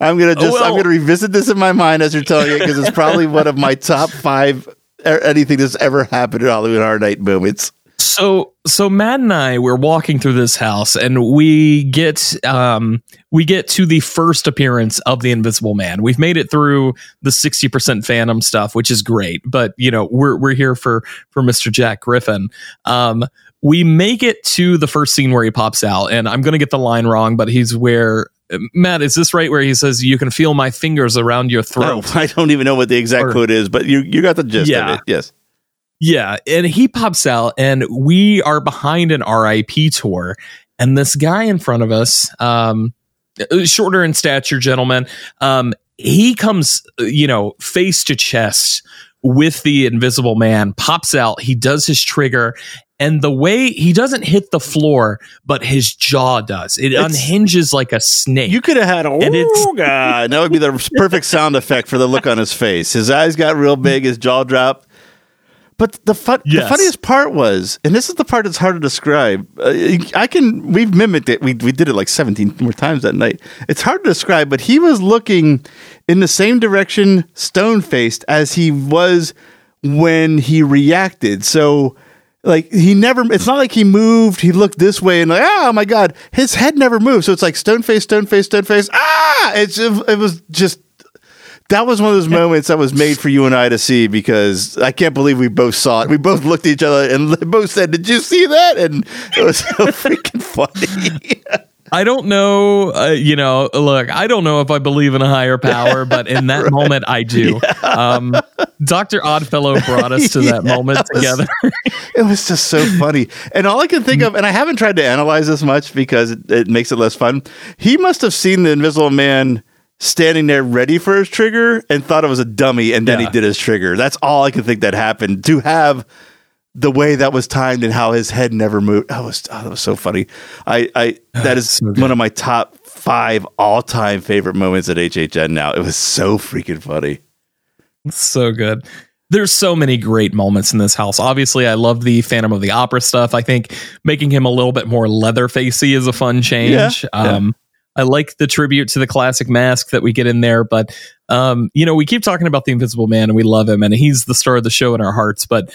I'm gonna just, I'm gonna revisit this in my mind as you're telling it because it's probably one of my top five er, anything that's ever happened at Halloween Horror Night moments. So so Matt and I we're walking through this house and we get um we get to the first appearance of the Invisible Man. We've made it through the 60% Phantom stuff, which is great, but you know, we're we're here for for Mr. Jack Griffin. Um we make it to the first scene where he pops out and I'm going to get the line wrong, but he's where Matt, is this right where he says you can feel my fingers around your throat? Oh, I don't even know what the exact Or- quote is, but you you got the gist Yeah. of it. Yes. Yeah, and he pops out, and we are behind an RIP tour, and this guy in front of us, um, shorter in stature, gentleman, um, he comes, you know, face to chest with the Invisible Man, pops out, he does his trigger. And the way he doesn't hit the floor, but his jaw does. It It's- unhinges like a snake. You could have had a And god. That would be the perfect sound effect for the look on his face. His eyes got real big, his jaw dropped. But the fun, the funniest part was, and this is the part that's hard to describe. Uh, I can we've mimicked it. We we did it like seventeen more times that night. It's hard to describe, but he was looking in the same direction, stone faced, as he was when he reacted. So like he never it's not like he moved he looked this way and like oh my god his head never moved so it's like stone face stone face stone face ah it's it was just that was one of those moments that was made for you and I to see because I can't believe we both saw it. We both looked at each other and both said, "Did you see that?" And it was so freaking funny. I don't know, uh, you know, look, I don't know if I believe in a higher power, but in that moment, I do. Um, Dr. Oddfellow brought us to that Yeah, moment that was- together. it was just so funny. And all I can think of, and I haven't tried to analyze this much because it, it makes it less fun. He must have seen the Invisible Man standing there ready for his trigger and thought it was a dummy, and then Yeah. he did his trigger. That's all I can think that happened. To have the way that was timed and how his head never moved, that was oh, that was so funny. I, I that is so one of my top five all time favorite moments at HHN. Now it was so freaking funny. so good. There's so many great moments in this house. Obviously, I love the Phantom of the Opera stuff. I think making him a little bit more leather facey is a fun change. Yeah, Um, I like the tribute to the classic mask that we get in there, but um, you know, we keep talking about the Invisible Man and we love him, and he's the star of the show in our hearts. But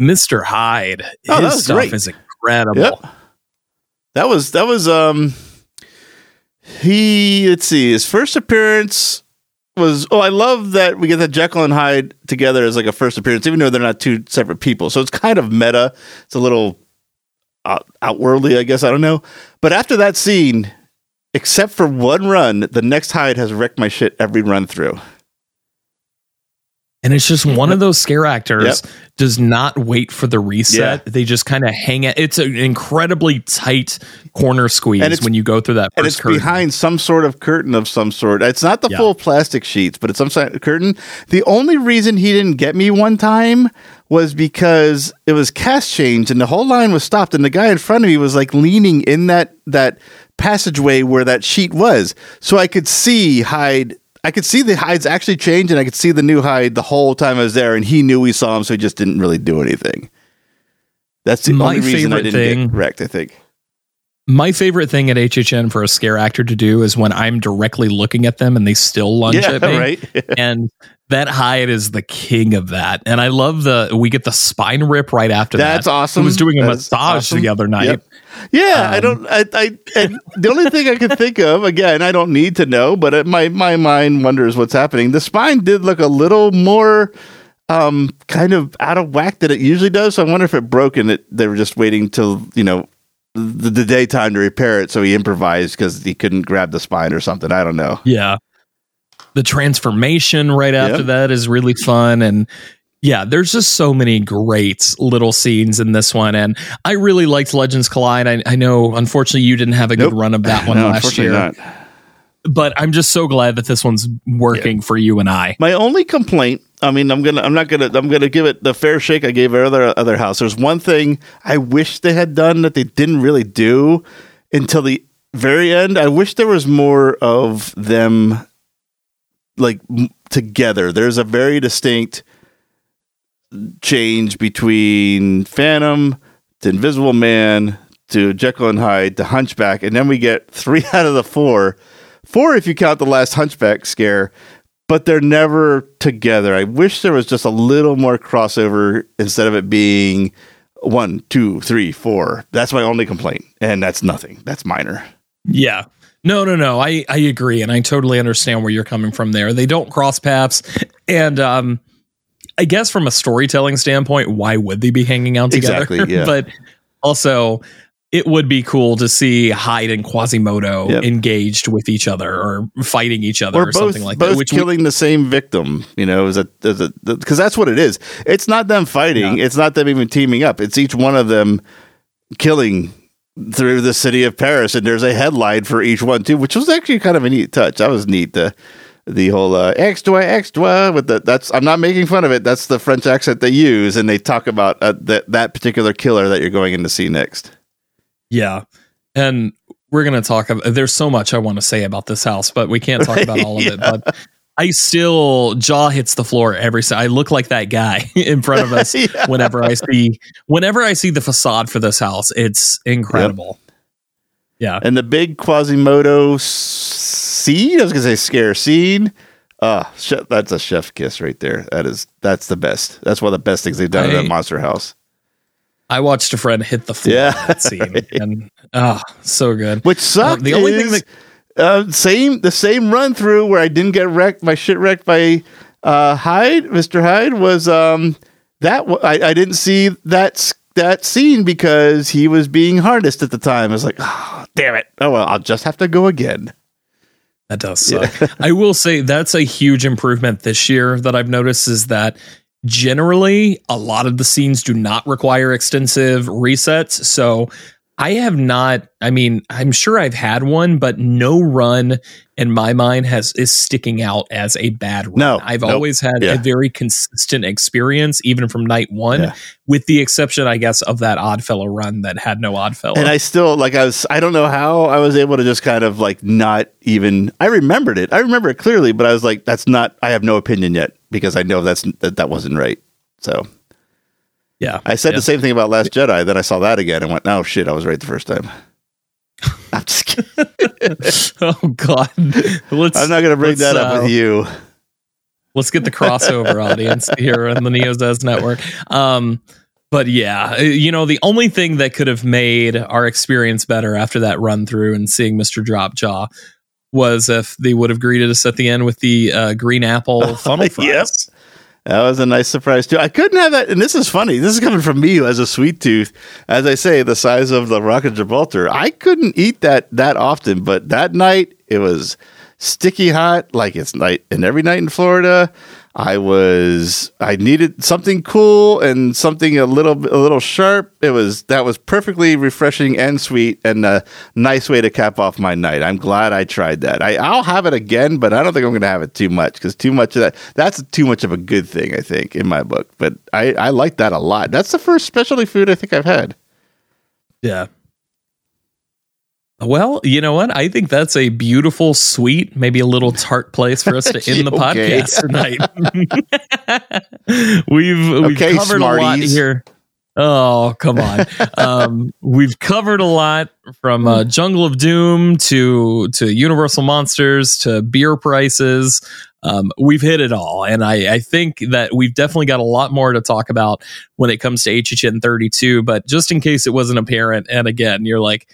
Mr. Hyde, Oh, his stuff great. is incredible. Yep. That was that was um he let's see his first appearance was oh I love that we get that Jekyll and Hyde together as like a first appearance even though they're not two separate people so it's kind of meta it's a little out, outworldly I guess I don't know but after that scene except for one run the next Hyde has wrecked my shit every run through And it's just one of those scare actors does not wait for the reset. Yeah. They just kind of hang it. It's an incredibly tight corner squeeze And it's- when you go through that and first it's curtain. behind some sort of curtain of some sort. It's not the Yeah. full plastic sheets, but it's some sort of curtain. The only reason he didn't get me one time was because it was cast change and the whole line was stopped, and the guy in front of me was like leaning in that that passageway where that sheet was, so I could see Hyde. I could see the Hydes actually change, and I could see the new Hyde the whole time I was there, and he knew we saw him, so he just didn't really do anything. That's the My only reason I didn't thing- get wrecked. I think. My favorite thing at HHN for a scare actor to do is when I'm directly looking at them and they still lunge Yeah, at me. right. and that Hyde is the king of that. And I love the we get the spine rip right after that. That's awesome. Who was doing a That's massage awesome. the other night. Yep. Yeah, I Um, don't. I, I and the only thing I could think of again, I don't need to know, but it, my my mind wonders what's happening. The spine did look a little more um kind of out of whack than it usually does. So I wonder if it broke and it they were just waiting till you know the, the daytime to repair it. So he improvised because he couldn't grab the spine or something. I don't know. Yeah. The transformation right after Yep. that is really fun. And yeah, there's just so many great little scenes in this one. And I really liked Legends Collide. I, I know, unfortunately, you didn't have a Nope. good run of that one No, last year. not. But I'm just so glad that this one's working for you and I. My only complaint, I mean, I'm gonna, I'm not gonna, I'm gonna give it the fair shake I gave other other house. There's one thing I wish they had done that they didn't really do until the very end. I wish there was more of them, like m- together. There's a very distinct change between Phantom to Invisible Man to Jekyll and Hyde to Hunchback, and then we get three out of the four. Four if you count the last Hunchback scare, but they're never together. I wish there was just a little more crossover instead of it being one, two, three, four. That's my only complaint, and that's nothing. That's minor. Yeah. No, no, no. I, I agree. And I totally understand where you're coming from there. They don't cross paths. And um, I guess from a storytelling standpoint, why would they be hanging out together? Exactly, yeah. but also, it would be cool to see Hyde and Quasimodo Yep. engaged with each other or fighting each other or, or both, something like both that. Which we- killing the same victim. You know, is a because that's what it is. It's not them fighting. It's not them even teaming up. It's each one of them killing through the city of Paris, and there's a headline for each one too, which was actually kind of a neat touch. That was neat. The the whole uh, extra extra with the that's I'm not making fun of it. That's the French accent they use, and they talk about uh, that that particular killer that you're going in to see next. Yeah. And we're going to talk about there's so much I want to say about this house, but we can't talk about all of it. But I still jaw hits the floor every si- I look like that guy in front of us Yeah. whenever I see whenever I see the facade for this house. It's incredible. Yeah. And the big Quasimodo scene, I was gonna say scare scene. Uh, chef, that's a chef kiss right there. That is that's the best. That's one of the best things they've done in that monster house. I watched a friend hit the floor Yeah. yeah. that scene and ah, so good. Which sucked. the only thing that- uh, same the same run through where I didn't get wrecked, my shit wrecked by uh, Hyde, Mister Hyde was um that I, I didn't see that that scene because he was being harnessed at the time. I was like, oh, damn it. Oh well, I'll just have to go again. That does suck. I will say that's a huge improvement this year that I've noticed is that generally a lot of the scenes do not require extensive resets. So I have not, I mean, I'm sure I've had one, but no run in my mind has is sticking out as a bad run. No, I've nope. always had Yeah. a very consistent experience, even from night one, Yeah. with the exception, I guess, of that Oddfellow run that had no Oddfellow. And I still like I was I don't know how I was able to just kind of like not even I remembered it. I remember it clearly, but I was like that's not I have no opinion yet because I know that's that, that wasn't right. So yeah. I said Yeah. the same thing about Last Jedi, then I saw that again and went, "Oh shit, I was right the first time." I'm just kidding. oh God. Let's I'm not going to bring that up uh, with you. Let's get the crossover audience here on the NeoZaz network. Um, but yeah, you know, the only thing that could have made our experience better after that run through and seeing Mr. Drop Jaw was if they would have greeted us at the end with the uh, green apple funnel fries. That was a nice surprise too. I couldn't have that, and this is funny. This is coming from me as a sweet tooth. As I say, the size of the Rock of Gibraltar. I couldn't eat that that often, but that night it was sticky hot, like it's night and every night in Florida. I was I needed something cool and something a little a little sharp. It was that was perfectly refreshing and sweet and a nice way to cap off my night. I'm glad I tried that. I, I'll have it again, but I don't think I'm going to have it too much because too much of that that's too much of a good thing. I think in my book, but I I like that a lot. That's the first specialty food I think I've had. Yeah. Well, you know what? I think that's a beautiful, sweet, maybe a little tart place for us to end the Okay. podcast tonight. we've we've Okay, covered a lot here. Oh, come on. um, we've covered a lot from uh, Jungle of Doom to to Universal Monsters to beer prices. Um, we've hit it all, and I, I think that we've definitely got a lot more to talk about when it comes to HHN 32. But just in case it wasn't apparent, and again, you're like,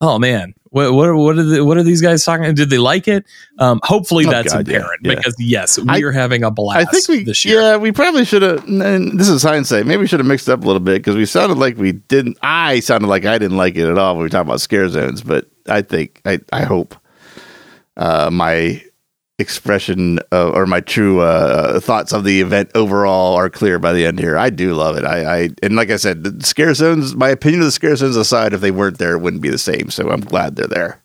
oh man, what what what are the, what are these guys talking? Did they like it? Um, hopefully Oh, that's God, apparent yeah. because yes, we I- are having a blast. I think we this year. yeah we probably should have. And this is hindsight. Maybe we should have mixed up a little bit because we sounded like we didn't. I sounded like I didn't like it at all when we were talking about scare zones. But I think I I hope uh, my expression uh, or my true uh, thoughts of the event overall are clear by the end here. I do love it. I, I and like I said, the scare zones. My opinion of the scare zones aside, if they weren't there, it wouldn't be the same. So I'm glad they're there.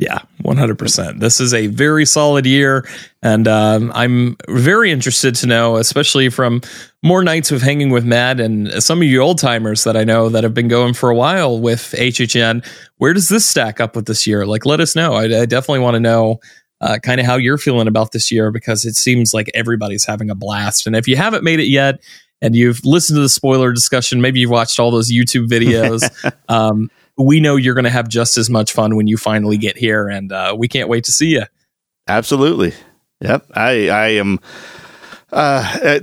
Yeah, 100%. This is a very solid year. And um, I'm very interested to know, especially from more nights of hanging with Matt and some of you old timers that I know that have been going for a while with HHN. Where does this stack up with this year? Like, let us know. I, I definitely want to know uh, kind of how you're feeling about this year because it seems like everybody's having a blast. And if you haven't made it yet and you've listened to the spoiler discussion, maybe you've watched all those YouTube videos. um, we know you're going to have just as much fun when you finally get here, and uh, we can't wait to see you. Absolutely. Yep. I I am. Uh,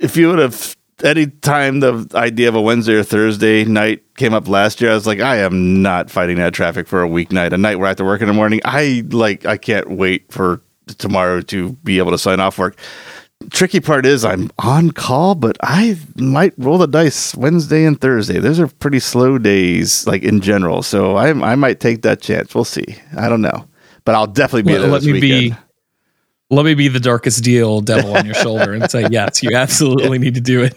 if you would have any time the idea of a Wednesday or Thursday night came up last year, I was like, I am not fighting that traffic for a weeknight, a night where I have to work in the morning. I like, I can't wait for tomorrow to be able to sign off work. Tricky part is I'm on call, but I might roll the dice Wednesday and Thursday. Those are pretty slow days, like in general. So I I might take that chance. We'll see. I don't know, but I'll definitely be let this me weekend. be let me be the darkest deal devil on your shoulder and say yes you absolutely need to do it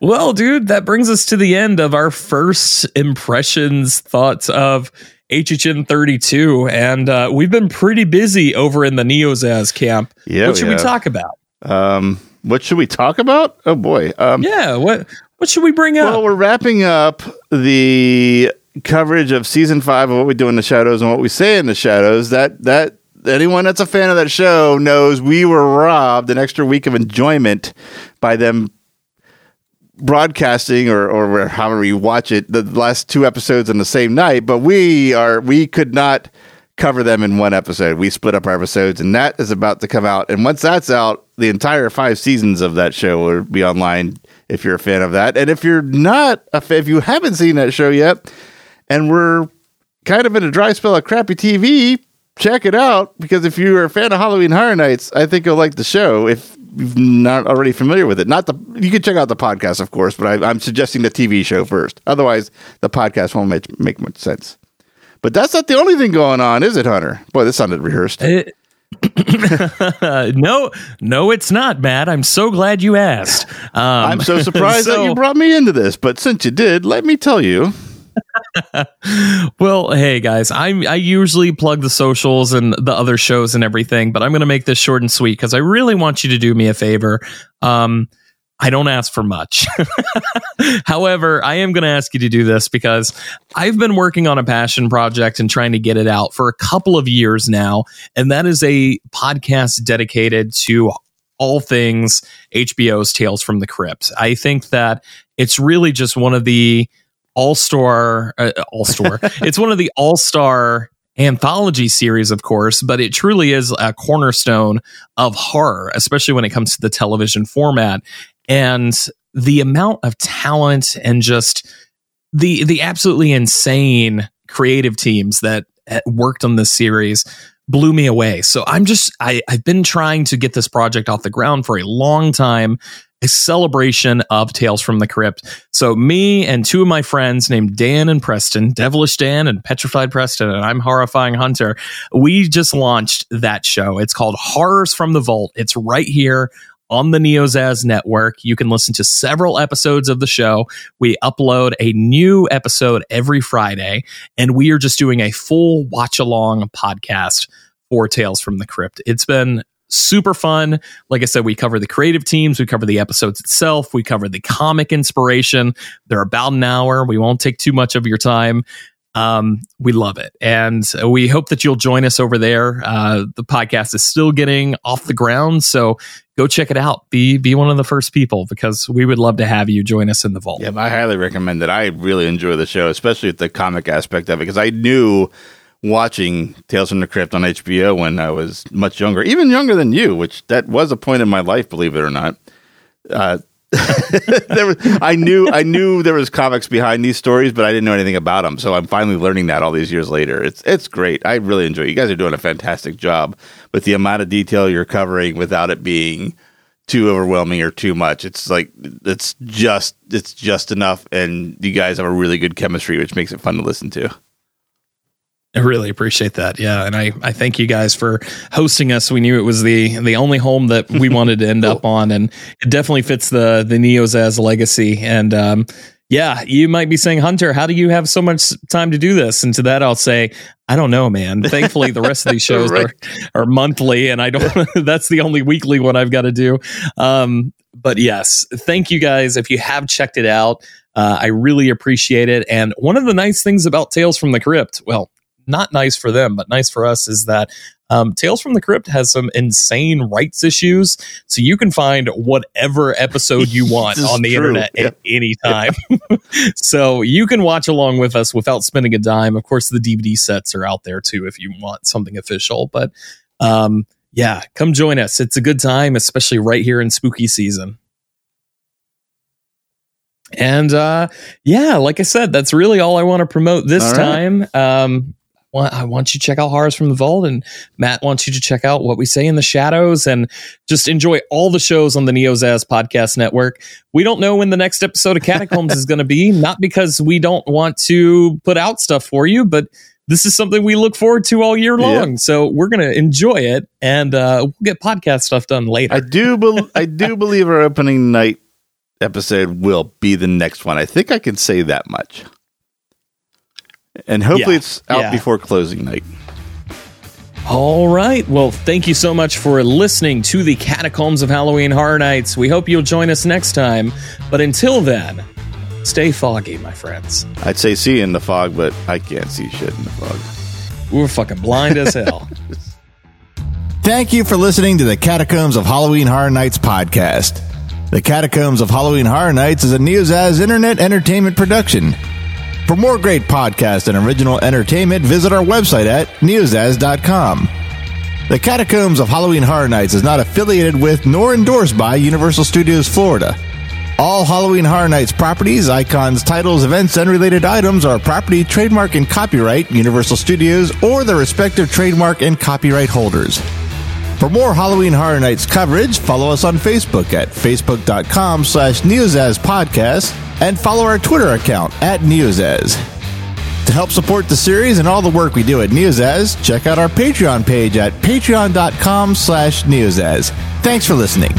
well dude that brings us to the end of our first impressions thoughts of hhn 32 and uh, we've been pretty busy over in the neozaz camp Yeah, what should we talk about Um, what should we talk about? Oh boy. Um, yeah what what should we bring up well, we're wrapping up the coverage of season five of what we do in the shadows and what we say in the shadows. That that anyone that's a fan of that show knows we were robbed an extra week of enjoyment by them broadcasting or or however you watch it the last two episodes on the same night but we are we could not cover them in one episode. We split up our episodes and that is about to come out. And once that's out the entire five seasons of that show will be online if you're a fan of that. And if you're not a fan if you haven't seen that show yet and we're kind of in a dry spell of crappy tv check it out because if you're a fan of halloween horror nights i think you'll like the show. If not already familiar with it. Not the you can check out the podcast of course but I, i'm suggesting the tv show first. Otherwise the podcast won't make, make much sense. But that's not the only thing going on is it hunter? Boy this sounded rehearsed. It- no, no, it's not, Matt. I'm so glad you asked. Um, i'm so surprised that you brought me into this but since you did let me tell you well, hey guys, I I usually plug the socials and the other shows and everything, but I'm going to make this short and sweet because I really want you to do me a favor. Um, I don't ask for much. However, I am going to ask you to do this because I've been working on a passion project and trying to get it out for a couple of years now, and that is a podcast dedicated to all things HBO's Tales from the Crypt. I think that it's really just one of the all star, uh, all star. it's one of the all star anthology series, of course, but it truly is a cornerstone of horror, especially when it comes to the television format. And the amount of talent and just the the absolutely insane creative teams that uh, worked on this series blew me away. So I'm just I, I've been trying to get this project off the ground for a long time. A celebration of Tales from the Crypt. So me and two of my friends named Dan and Preston, Devilish Dan and Petrified Preston, and I'm Horrifying Hunter. We just launched that show. It's called Horrors from the Vault. It's right here on the Neozaz network. You can listen to several episodes of the show. We upload a new episode every Friday, and we are just doing a full watch along podcast for Tales from the Crypt. It's been super fun. Like I said, we cover the creative teams, we cover the episodes itself, we cover the comic inspiration. They're about an hour. We won't take too much of your time. Um, we love it. And we hope that you'll join us over there. Uh, the podcast is still getting off the ground. So go check it out. Be, be one of the first people because we would love to have you join us in the vault. Yeah, I highly recommend it. I really enjoy the show, especially the comic aspect of it, because I knew watching Tales from the Crypt on HBO when I was much younger, even younger than you, which that was a point in my life, believe it or not. Uh, was, I knew I knew there was comics behind these stories, but I didn't know anything about them. So I'm finally learning that all these years later. It's it's great. I really enjoy. It. You guys are doing a fantastic job with the amount of detail you're covering without it being too overwhelming or too much. It's like it's just it's just enough, and you guys have a really good chemistry, which makes it fun to listen to. I really appreciate that. Yeah, and I, I thank you guys for hosting us. We knew it was the the only home that we wanted to end up on, and it definitely fits the the Neozaz legacy. And um, yeah, you might be saying, Hunter, how do you have so much time to do this? And to that, I'll say, I don't know, man. Thankfully, the rest of these shows Right. are are monthly, and I don't. that's the only weekly one I've got to do. Um, but yes, thank you guys. If you have checked it out, uh, I really appreciate it. And one of the nice things about Tales from the Crypt, well, not nice for them, but nice for us is that Um, Tales from the Crypt has some insane rights issues, so you can find whatever episode you want on the true. internet at any time. so you can watch along with us without spending a dime. Of course, the DVD sets are out there too if you want something official. But um, yeah, come join us. It's a good time, especially right here in spooky season. And uh, yeah, like I said, that's really all I want to promote this right. time. Um, wa- I want you to check out Horrors from the Vault, and Matt wants you to check out What We Say in the Shadows, and just enjoy all the shows on the NeoZaz Podcast Network. We don't know when the next episode of Catacombs is going to be, not because we don't want to put out stuff for you, but this is something we look forward to all year long. So we're going to enjoy it, and uh, we'll get podcast stuff done later. I do. Bel I do believe our opening night episode will be the next one. I think I can say that much. And hopefully, Yeah. it's out Yeah. before closing night. All right. Well, thank you so much for listening to the Catacombs of Halloween Horror Nights. We hope you'll join us next time. But until then, stay foggy, my friends. I'd say see in the fog, but I can't see shit in the fog. We're fucking blind as hell. Thank you for listening to the Catacombs of Halloween Horror Nights podcast. The Catacombs of Halloween Horror Nights is a Neozaz internet entertainment production. For more great podcasts and original entertainment, visit our website at neozaz.com. The Catacombs of Halloween Horror Nights is not affiliated with nor endorsed by Universal Studios Florida. All Halloween Horror Nights properties, icons, titles, events, and related items are property, trademark, and copyright Universal Studios or their respective trademark and copyright holders. For more Halloween Horror Nights coverage, follow us on Facebook at facebook.com slash Podcast and follow our Twitter account at Neozaz. To help support the series and all the work we do at Neozaz, check out our Patreon page at patreon.com slash Neozaz. Thanks for listening.